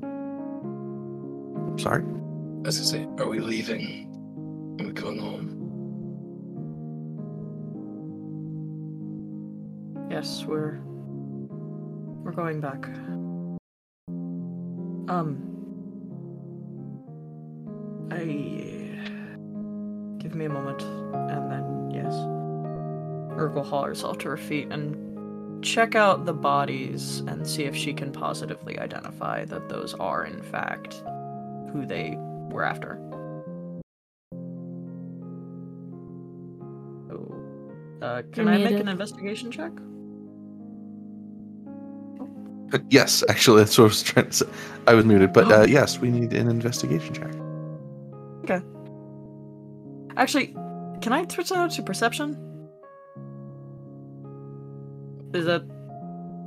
Sorry. As I say, are we leaving? Are we going home? Yes, we're we're going back. Um I give me a moment and then yes. Urk will haul herself to her feet and check out the bodies and see if she can positively identify that those are in fact who they were after. Oh. Uh, can You're I make muted. an investigation check? Uh, Yes, actually, that's what I was trying to say. I was muted, but uh, yes, we need an investigation check. Okay. Actually, can I switch that out to perception? Is that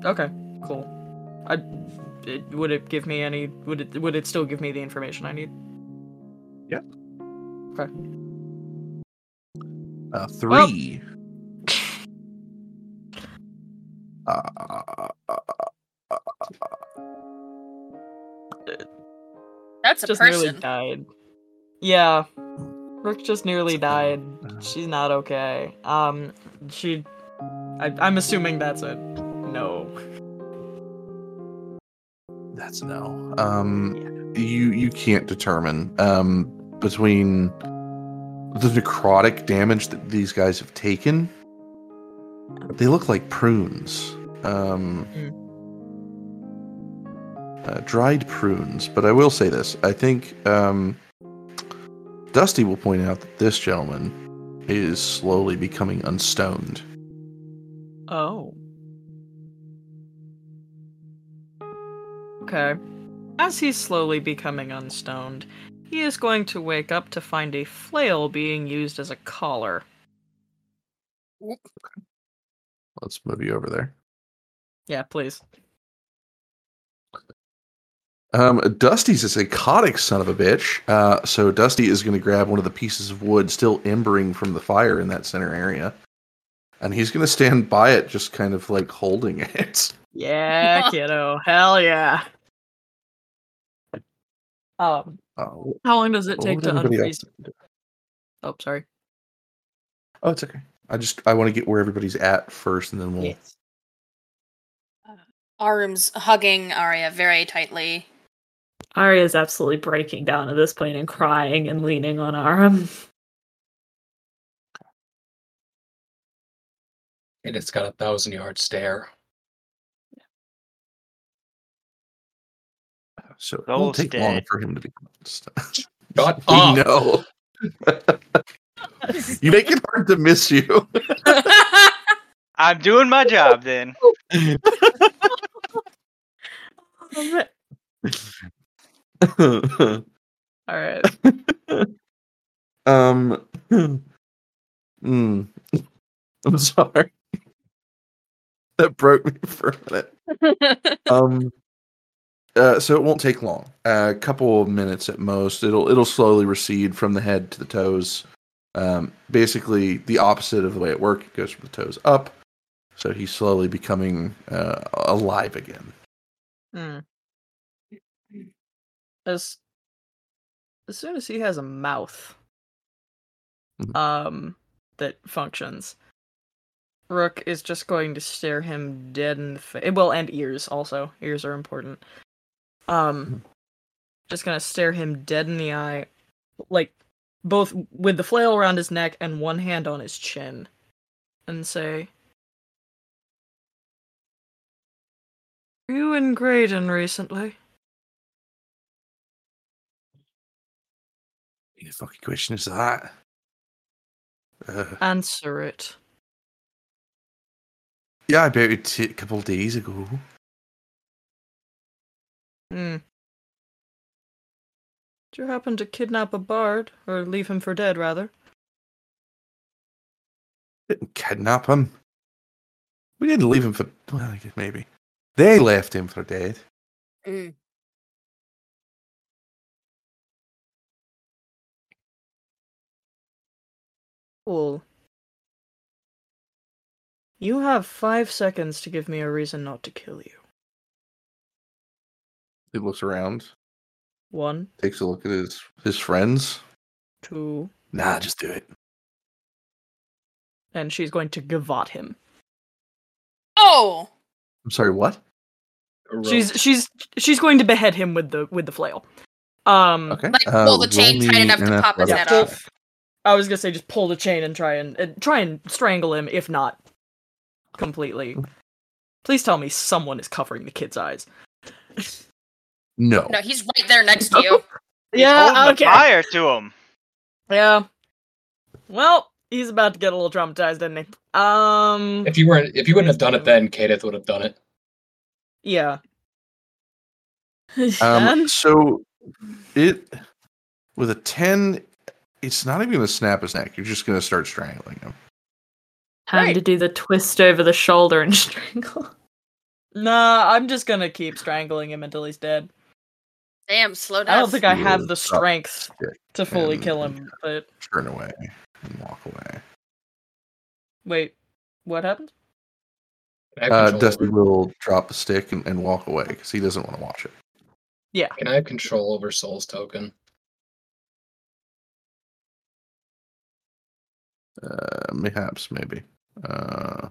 okay? Cool. I it, would it give me any? Would it would it still give me the information I need? Yep. Okay. Uh, three. Uh, That's a just nearly person. died. Yeah, Rook just nearly died. She's not okay. Um, she. I, I'm assuming that's a no. that's no. Um, you you can't determine um between the necrotic damage that these guys have taken. They look like prunes. Um, uh, dried prunes. But I will say this: I think um, Dusty will point out that this gentleman is slowly becoming unstoned. Oh. Okay. As he's slowly becoming unstoned, he is going to wake up to find a flail being used as a collar. Let's move you over there. Yeah, please. Um, Dusty's a psychotic son of a bitch. Uh, so Dusty is going to grab one of the pieces of wood still embering from the fire in that center area, and he's going to stand by it, just kind of like holding it. Yeah, kiddo. Hell yeah. Um, Oh, how long does it take to anybody unfreeze? else? Oh, sorry. Oh, it's okay. I just I want to get where everybody's at first, and then we'll. Arum's hugging Aria very tightly. Aria is absolutely breaking down at this point and crying and leaning on Arum. And it's got a thousand yard stare. So it won't take long dead. for him to be. Shut we up! know. you make it hard to miss you. I'm doing my job then. All right. um. mm, I'm sorry. That broke me for a minute. Um. Uh, so it won't take long. A couple of minutes at most. It'll it'll slowly recede from the head to the toes. Um, basically the opposite of the way it worked. It goes from the toes up. So he's slowly becoming uh, alive again. Hmm. As as soon as he has a mouth, Mhm. um, that functions, Rook is just going to stare him dead in the face. Well, and ears also. Ears are important. Um, just gonna stare him dead in the eye, like both with the flail around his neck and one hand on his chin, and say, "Are you in Graydon recently?" The fucking question is that. Uh, Answer it. Yeah, I buried it a couple of days ago. Hmm. Did you happen to kidnap a bard, or leave him for dead, rather? Didn't kidnap him. We didn't leave him for. Well, I guess maybe they left him for dead. Mm. Cool. You have five seconds to give me a reason not to kill you. He looks around, One, takes a look at his his friends. two, Nah, just do it. and she's going to garrote him. Oh! I'm sorry. What? She's she's she's going to behead him with the with the flail. Um, Okay. Like, uh, pull the chain roll tight me enough to an pop his head pull- off. I was gonna say just pull the chain and try and uh, try and strangle him, if not completely. Please tell me someone is covering the kid's eyes. No. No, he's right there next to you. He's holding the fire to him. Yeah. Well, he's about to get a little traumatized, isn't he? Um. If you weren't, if you wouldn't have done it then, Kadath would have done it. Yeah. Um, so it with a ten, it's not even gonna snap his neck. You're just gonna start strangling him. Time Right. to do the twist over the shoulder and strangle. Nah, I'm just gonna keep strangling him until he's dead. Damn, slow down. I don't think I have the strength to fully kill him, but Turn away and walk away. wait, what happened? Can I have Uh, Dusty over- will drop the stick and, and walk away because he doesn't want to watch it. Yeah. Can I have control over Sol's token? Uh, perhaps, maybe. Uh,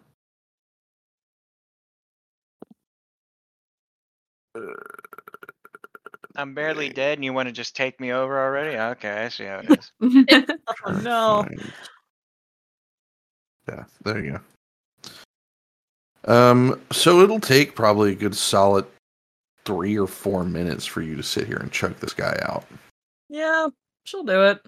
I'm barely dead, and you want to just take me over already? Okay, I see how it is. Oh no. find Death. There you go. Um, so it'll take probably a good solid three or four minutes for you to sit here and choke this guy out. Yeah, she'll do it.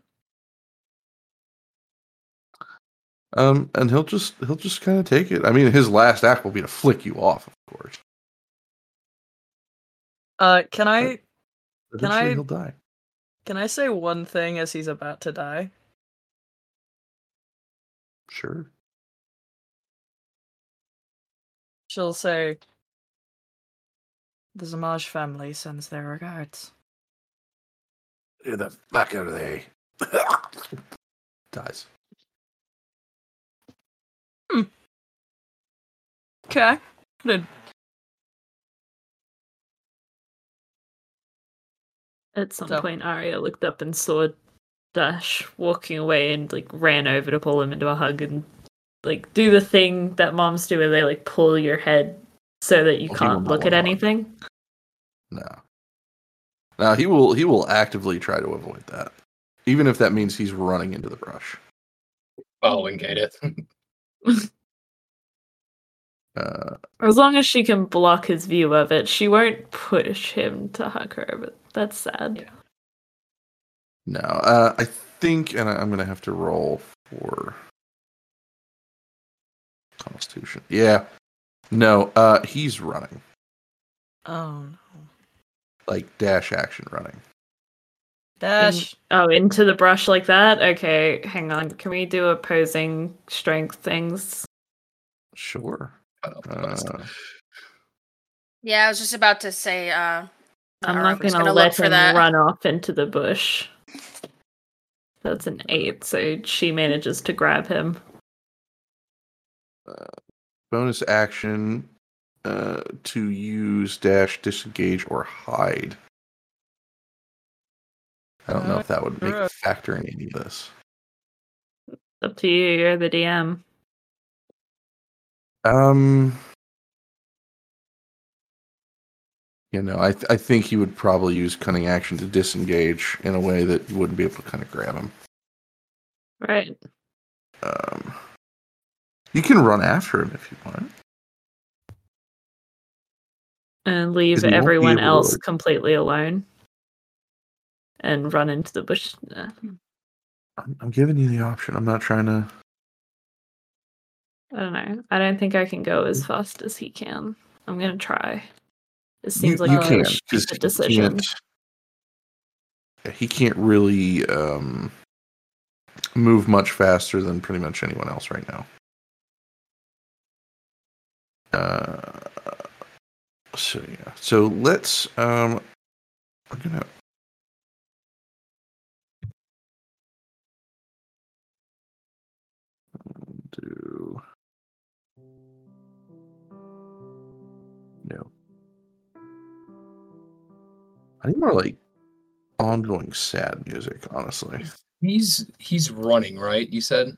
Um, and he'll just he'll just kind of take it. I mean, his last act will be to flick you off, of course. Uh, can I Can I- he'll die. can I say one thing as he's about to die? Sure. She'll say, "The Zamaj family sends their regards." Get the fuck out of there. Dies. Hmm. Okay. Good. At some So- point, Aria looked up and saw Dash walking away and like ran over to pull him into a hug and like do the thing that moms do where they like pull your head so that you he will can't look at want to. anything. No. Now he will he will actively try to avoid that. Even if that means he's running into the brush. Following Kadath. Uh As long as she can block his view of it, she won't push him to hug her, but that's sad. no. Uh I think and I, I'm gonna have to roll for Constitution. Yeah. No, uh he's running. Oh no. Like dash action running. Dash. Oh, into the brush like that? Okay, hang on. Can we do opposing strength things? Sure. Cut off the best. Uh, Yeah, I was just about to say. Uh, I'm not gonna, let him that. run off into the bush. That's an eight, so she manages to grab him. bonus action uh to use dash disengage or hide. I don't know if that would make a factor in any of this. Up to you, you're the DM. Um, you know, I th- I think he would probably use cunning action to disengage in a way that you wouldn't be able to kind of grab him. Right. Um, you can run after him if you want. And leave 'Cause he won't be everyone able else like- completely alone. And run into the bush. I'm, I'm giving you the option. I'm not trying to. I don't know. I don't think I can go as fast as he can. I'm gonna try. It You, seems like you a can stupid decision. can't. yeah, He can't really um, move much faster than pretty much anyone else right now. Uh, so yeah. So let's. Um, we're gonna. No. I need more like ongoing sad music, honestly. He's he's running, right? You said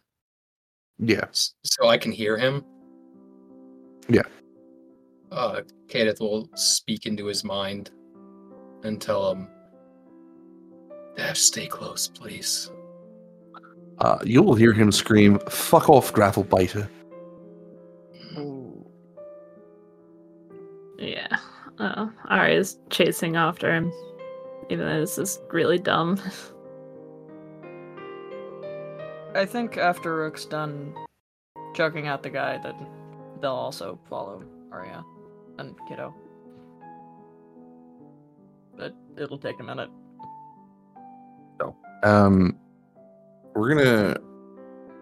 Yeah. So I can hear him. Yeah. Uh, Kadath will speak into his mind and tell him, "Dash, stay close, please." Uh, you will hear him scream, "Fuck off, gravel biter!" Yeah. Uh, is chasing after him. Even though this is really dumb. I think after Rook's done choking out the guy, that they'll also follow Aria and Kiddo. But it'll take a minute. So, um, we're gonna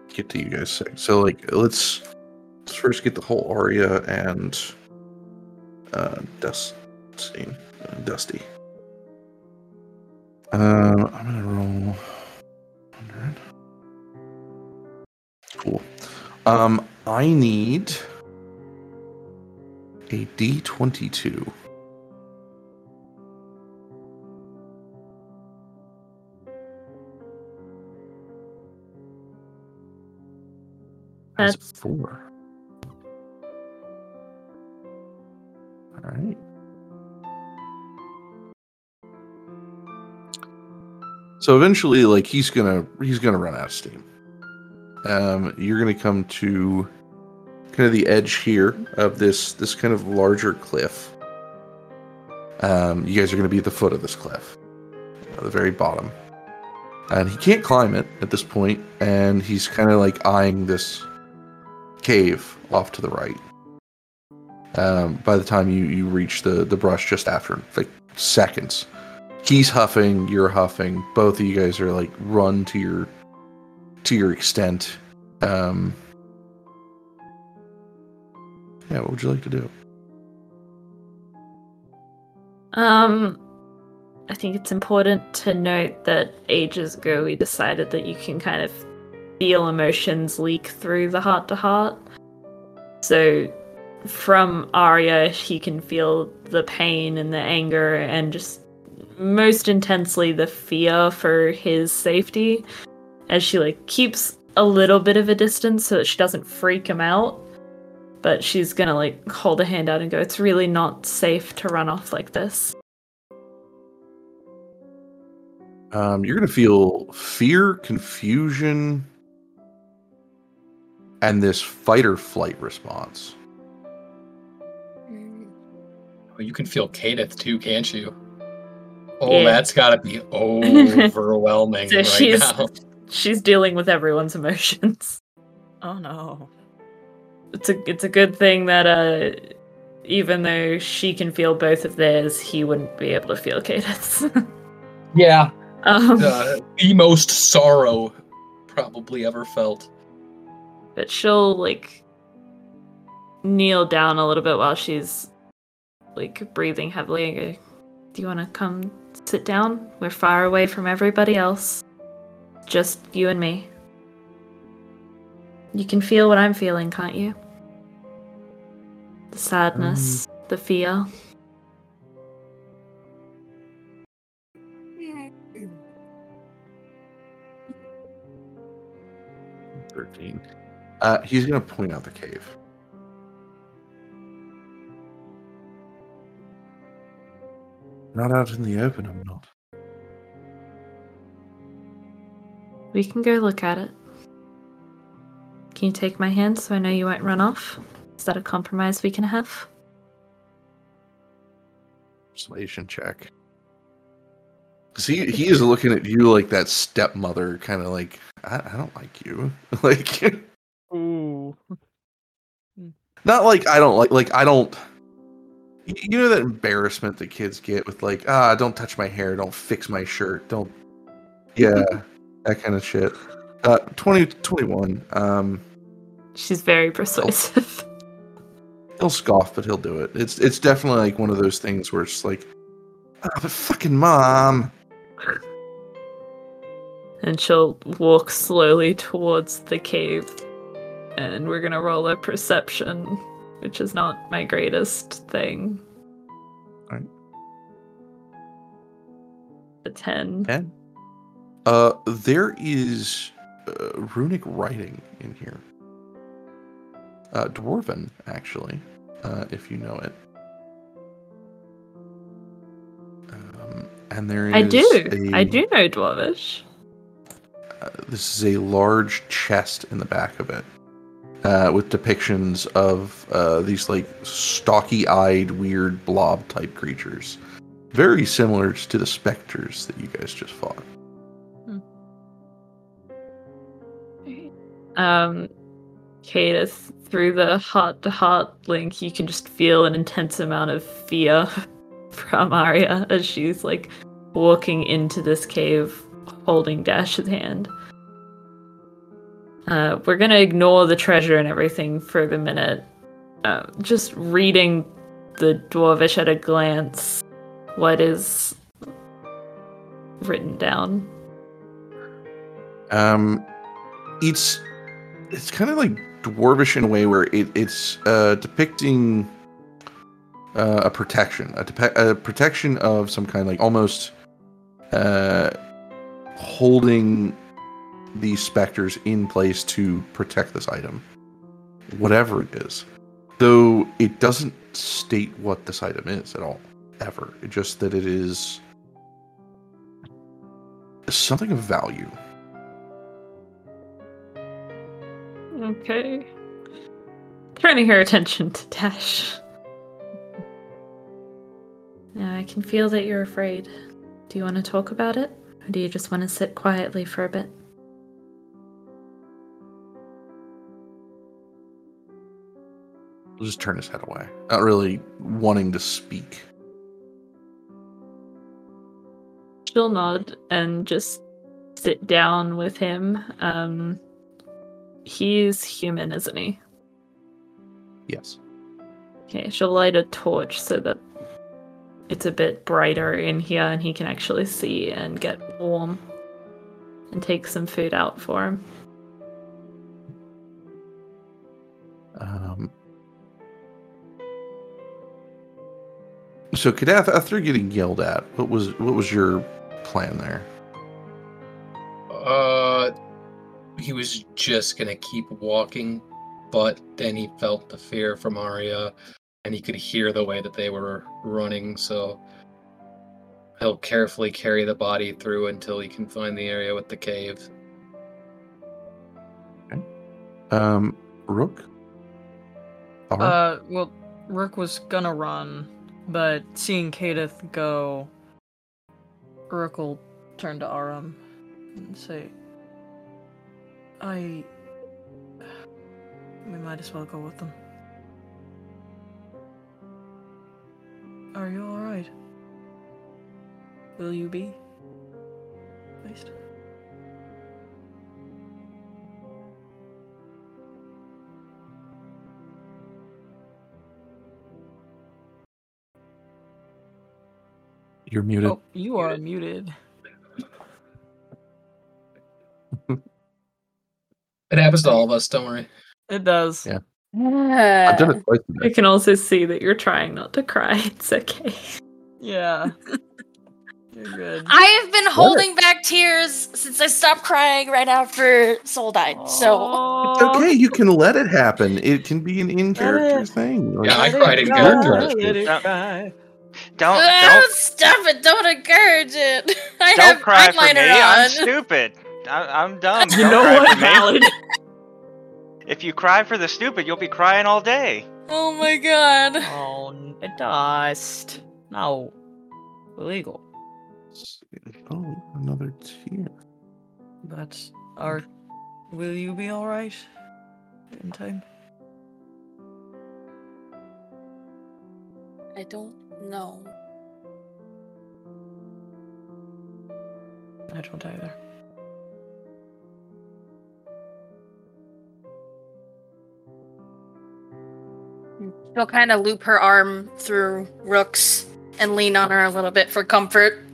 get to you guys soon. So, like, let's let's first get the whole Aria and uh, Dusty. Uh, Dusty. Uh, I'm gonna roll. 100. Cool. Um, I need a D22. That's four. All right. So eventually, like he's gonna he's gonna run out of steam. Um, you're gonna come to kind of the edge here of this this kind of larger cliff. Um, you guys are gonna be at the foot of this cliff, at the very bottom, and he can't climb it at this point, and he's kind of like eyeing this cave off to the right. Um, by the time you you reach the the brush just after, like seconds, he's huffing, you're huffing. Both of you guys are like run to your to your extent. Um, yeah, what would you like to do? Um, I think it's important to note that ages ago we decided that you can kind of feel emotions leak through the heart to heart. So from Aria, he can feel the pain and the anger and just most intensely the fear for his safety as she like keeps a little bit of a distance so that she doesn't freak him out but she's gonna like hold a hand out and go it's really not safe to run off like this Um, you're gonna feel fear, confusion, and this fight or flight response. Well, you can feel Kadath too, can't you? Oh, Yeah. that's gotta be overwhelming So right she's- now. she's dealing with everyone's emotions Oh no. it's a it's a good thing that uh even though she can feel both of theirs he wouldn't be able to feel Cadence. Yeah, um, uh, the most sorrow probably ever felt. But she'll like kneel down a little bit while she's like breathing heavily go, Do you want to come sit down? We're far away from everybody else. Just you and me. You can feel what I'm feeling, can't you? The sadness, mm. the fear. Thirteen. Uh, he's gonna point out the cave. Not out in the open, I'm not. We can go look at it. Can you take my hand so I know you won't run off? Is that a compromise we can have? Persuasion check. Cause he he is looking at you like that stepmother, kind of like I, I don't like you, like Ooh. not like I don't like like I don't. You know that embarrassment that kids get with like ah don't touch my hair, don't fix my shirt, don't yeah that kind of shit. Uh, 20, 21. Um, She's very persuasive. he'll scoff, but he'll do it. It's it's definitely like one of those things where it's like, ah, but fucking mom. and she'll walk slowly towards the cave. And we're gonna roll a perception, which is not my greatest thing. Alright. A 10. Ten. Uh, there is uh, runic writing in here. Uh, dwarven, actually, uh, if you know it. Um, and there is I do. a- I do know Dwarvish. Uh, this is a large chest in the back of it, uh, with depictions of uh, these like stocky-eyed, weird blob-type creatures, very similar to the specters that you guys just fought. Um, Kadath, through the heart to heart link, you can just feel an intense amount of fear from Aria as she's like walking into this cave holding Dash's hand. Uh, we're gonna ignore the treasure and everything for the minute. Uh, just reading the dwarvish at a glance. What is written down? Um, it's it's kind of like dwarvish in a way where it, it's uh, depicting uh, a protection, a, depe- a protection of some kind, like almost uh, holding these specters in place to protect this item, whatever it is. Though it doesn't state what this item is at all, ever. Just that it is something of value. Okay. Turning her attention to Dash. Now I can feel that you're afraid. Do you want to talk about it? Or do you just want to sit quietly for a bit? He'll just turn his head away, not really wanting to speak. She'll nod and just sit down with him. Um, he's human, isn't he? Yes. Okay, she'll light a torch so that it's a bit brighter in here and he can actually see and get warm. And take some food out for him. Um, so, Kadath, after getting yelled at, what was what was your plan there? Uh, he was just gonna keep walking, but then he felt the fear from Aria, and he could hear the way that they were running. So he'll carefully carry the body through until he can find the area with the cave. Um, Rook. Alright. Uh, well, Rook was gonna run, but seeing Kadath go, Rook turned to Arum and say, I. We might as well go with them. Are you alright? Will you be? Based? You're muted. Oh, you are muted. It happens to all of us. Don't worry. It does. Yeah. I've done it twice I can also see that you're trying not to cry. It's okay. Yeah. You're good. I have been holding back tears since I stopped crying right after Sol died. So It's okay. You can let it happen. It can be an in character thing. Like, Yeah, I Let cried it in cry, character. Let it Don't- cry. Don't stop it! Don't encourage it. I don't have cry for me. eyeliner I'm stupid. I, I'm dumb. You Don't know what? for me. Valid. If you cry for the stupid, you'll be crying all day. Oh my god. Oh, n- dust. No. Illegal. Oh, another tear. But are will you be alright in time? I don't know. I don't either. She'll kind of loop her arm through Rook's and lean on her a little bit for comfort.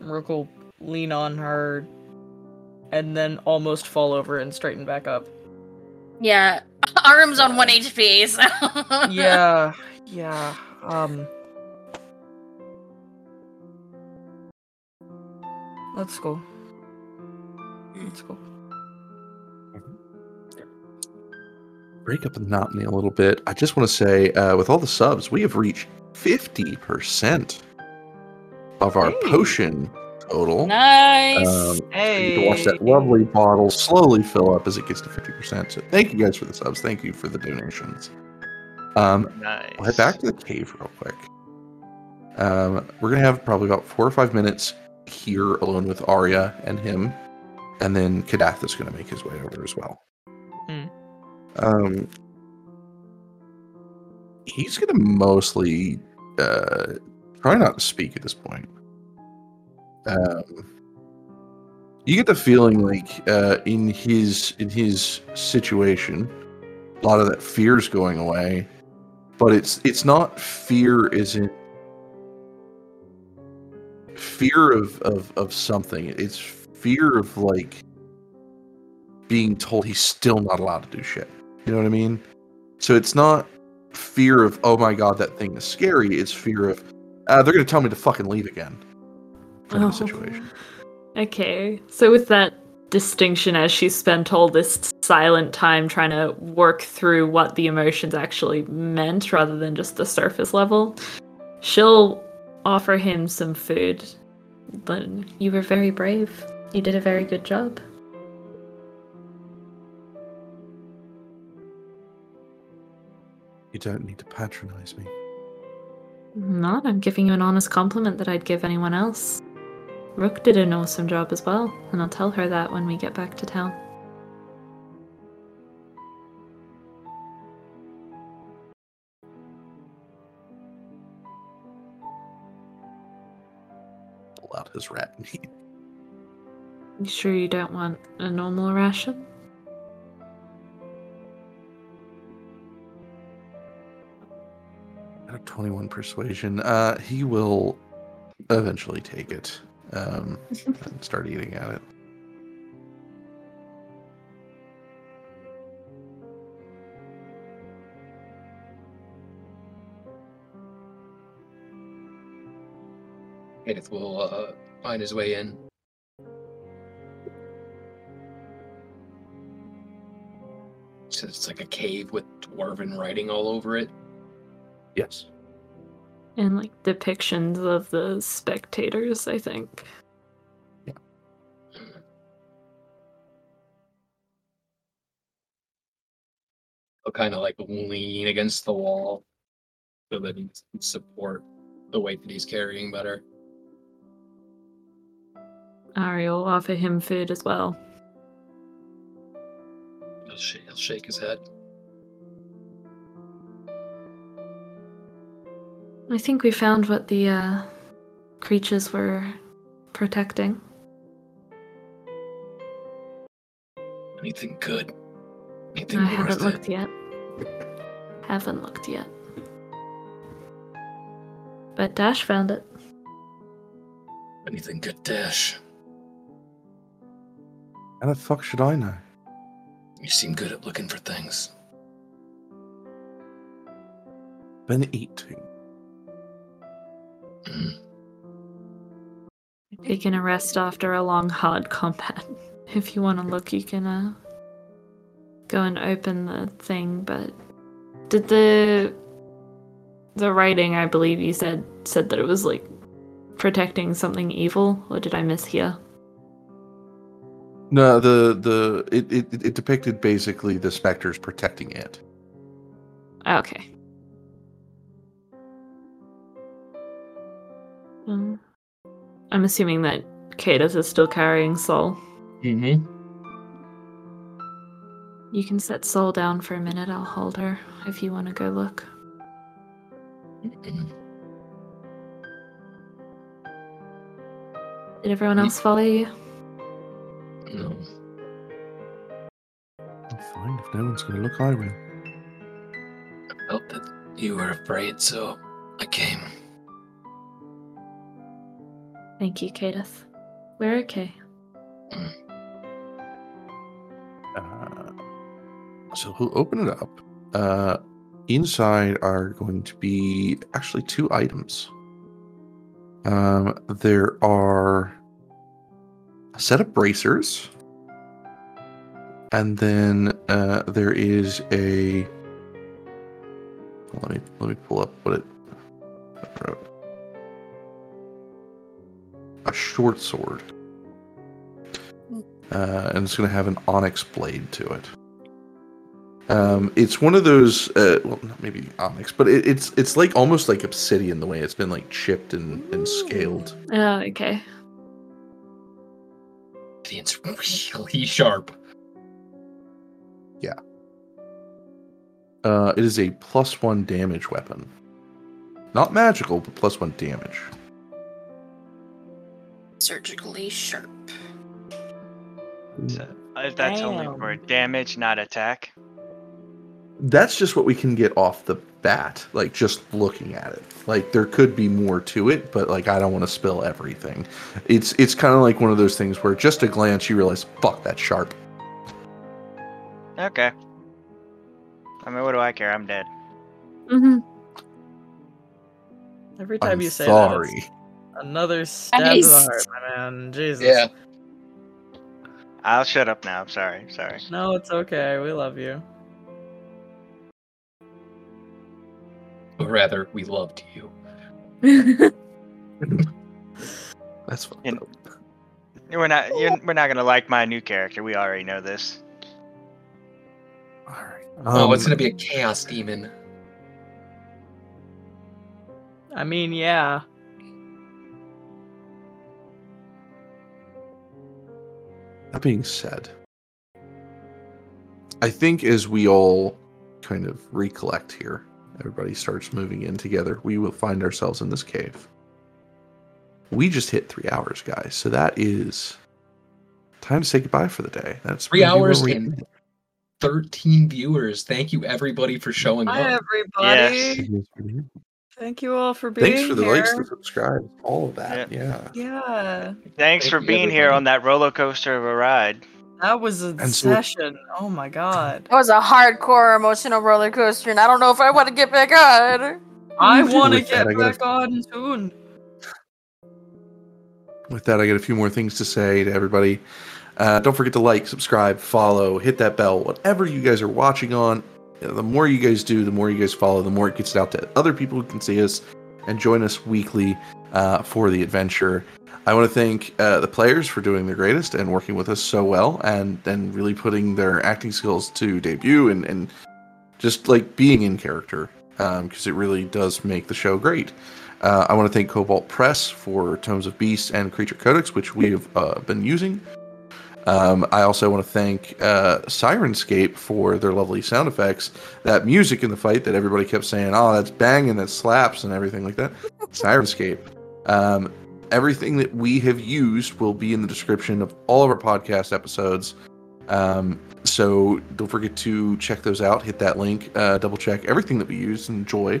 Rook will lean on her and then almost fall over and straighten back up. Yeah, arm's on one HP. So. yeah, yeah. Um Let's go. Let's go. break up the monotony a little bit, I just want to say, uh, with all the subs, we have reached 50% of our Hey. potion total. Nice. Um, You Hey. can watch that lovely bottle slowly fill up as it gets to 50%. So thank you guys for the subs. Thank you for the donations. Um, Nice. We'll head back to the cave real quick. Um, we're gonna have probably about four or five minutes here alone with Aria and him, and then Kadath is gonna make his way over as well. Hmm. Um, he's gonna mostly uh, try not to speak at this point. Um, you get the feeling like uh, in his in his situation, a lot of that fear is going away, but it's it's not fear in fear of, of of something. It's fear of like being told he's still not allowed to do shit. You know what I mean? So it's not fear of oh my god that thing is scary. It's fear of uh, they're gonna tell me to fucking leave again. Kind of Oh. a situation. Okay, so with that distinction, as she spent all this silent time trying to work through what the emotions actually meant rather than just the surface level, she'll offer him some food. But you were very brave. You did a very good job. You don't need to patronize me. Not, I'm giving you an honest compliment that I'd give anyone else. Rook did an awesome job as well, and I'll tell her that when we get back to town. Pull out his rat meat. You sure you don't want a normal ration? Out of 21 persuasion, uh, he will eventually take it um, and start eating at it. Kadath will uh, find his way in. So it's like a cave with dwarven writing all over it. Yes. And like depictions of the spectators, I think. He'll kind of like lean against the wall so that he can support the weight that he's carrying better. Ari will offer him food as well. He'll, sh- he'll shake his head. I think we found what the uh, creatures were protecting. Anything good? Anything I worth haven't it? looked yet. Haven't looked yet. But Dash found it. Anything good, Dash? How the fuck should I know? You seem good at looking for things. Been eating. Taking a rest after a long, hard combat. If you want to look, you can uh, go and open the thing. But did the the writing? I believe you said said that it was like protecting something evil, or did I mishear? No, the the it, it it depicted basically the specters protecting it. Okay. Um, I'm assuming that Kadath is still carrying Sol. Mm-hmm. You can set Sol down for a minute. I'll hold her if you want to go look. Did everyone else follow you? No. I'm fine if no one's going to look. I will. I felt that you were afraid, so I came. Thank you, Kadath. We're okay. Uh, so we'll open it up. Uh, inside are going to be actually two items. Um, there are a set of bracers, and then uh, there is a. Let me let me pull up what it short sword. Uh, and it's going to have an onyx blade to it. Um, it's one of those, uh, well, not maybe onyx, but it, it's it's like almost like obsidian the way it's been like chipped and, and scaled. Oh, okay. It's really sharp. Yeah. Uh, it is a plus one damage weapon, not magical, but plus one damage. Surgically sharp. So, if that's only for damage, not attack. That's just what we can get off the bat, like just looking at it. Like there could be more to it, but like I don't want to spill everything. It's it's kind of like one of those things where just a glance you realize, fuck, that's sharp. Okay. I mean, what do I care? I'm dead. Mm-hmm. Every time I'm you say sorry. that, it's another stab to the heart, my man. Jesus. Yeah. I'll shut up now. I'm sorry. Sorry. No, it's okay. We love you. Or rather, we loved you. That's fucked And- We're not. You're, we're not gonna like my new character. We already know this. All right. oh, it's Um, gonna be a chaos demon. I mean, yeah. That being said, I think as we all kind of recollect here, everybody starts moving in together, we will find ourselves in this cave. We just hit three hours, guys. So that is time to say goodbye for the day. That's Three gonna be where hours we- and 13 viewers. Thank you, everybody, for showing Hi, up. everybody. Yes. Thank you all for being here. Thanks for the here. likes, the subscribe, all of that. Yeah. Yeah, Thanks Thank for being here on that roller coaster of a ride. that was a And so- session. Oh my god. That was a hardcore emotional roller coaster, and I don't know if I want to get back on. I want to With that, get back on soon. With that, I got a few more things to say to everybody. Uh, don't forget to like, subscribe, follow, hit that bell, whatever you guys are watching on. The more you guys do, the more you guys follow, the more it gets out to other people who can see us and join us weekly uh, for the adventure. I want to thank uh, the players for doing their greatest and working with us so well, and and really putting their acting skills to debut and and just like being in character because it really does make the show great. Uh, I want to thank Kobold Press for Tomes of Beast and Creature Codex, which we have uh, been using. Um, I also want to thank uh, Syrinscape for their lovely sound effects. That music in the fight that everybody kept saying, "Oh, that's banging, that slaps," and everything like that. Syrinscape. Um, everything that we have used will be in the description of all of our podcast episodes. Um, so don't forget to check those out. Hit that link. Uh, double check everything that we use and enjoy.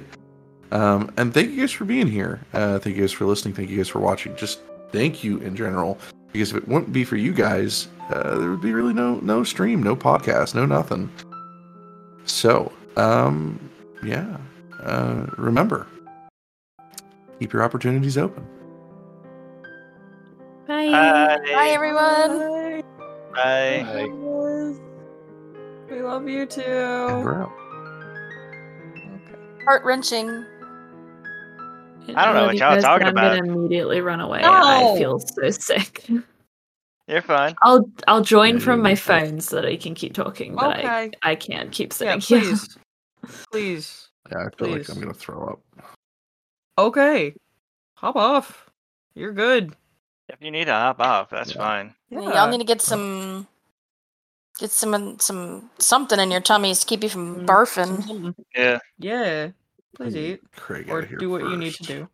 Um, and thank you guys for being here. Uh, thank you guys for listening. Thank you guys for watching. Just thank you in general. Because if it wouldn't be for you guys, uh, there would be really no no stream, no podcast, no nothing. So, um, yeah. Uh, remember, keep your opportunities open. Bye. Bye. Bye, everyone. Bye. Bye. We love you too. And we're out. Heart wrenching. I don't know what y'all are talking I'm about. gonna immediately run away. No. I feel so sick. You're fine. I'll I'll join Yeah, from my phone so that I can keep talking, but I Okay. I can't keep Yeah, sitting here. please. please. Yeah, I feel like I'm gonna throw up. Okay. Hop off. You're good. If you need to hop off, that's Yeah. fine. Yeah, Y'all need to get some, get some, some something in your tummies to keep you from Mm, barfing. Yeah. Yeah. Please eat. Craig Or do what you need to do.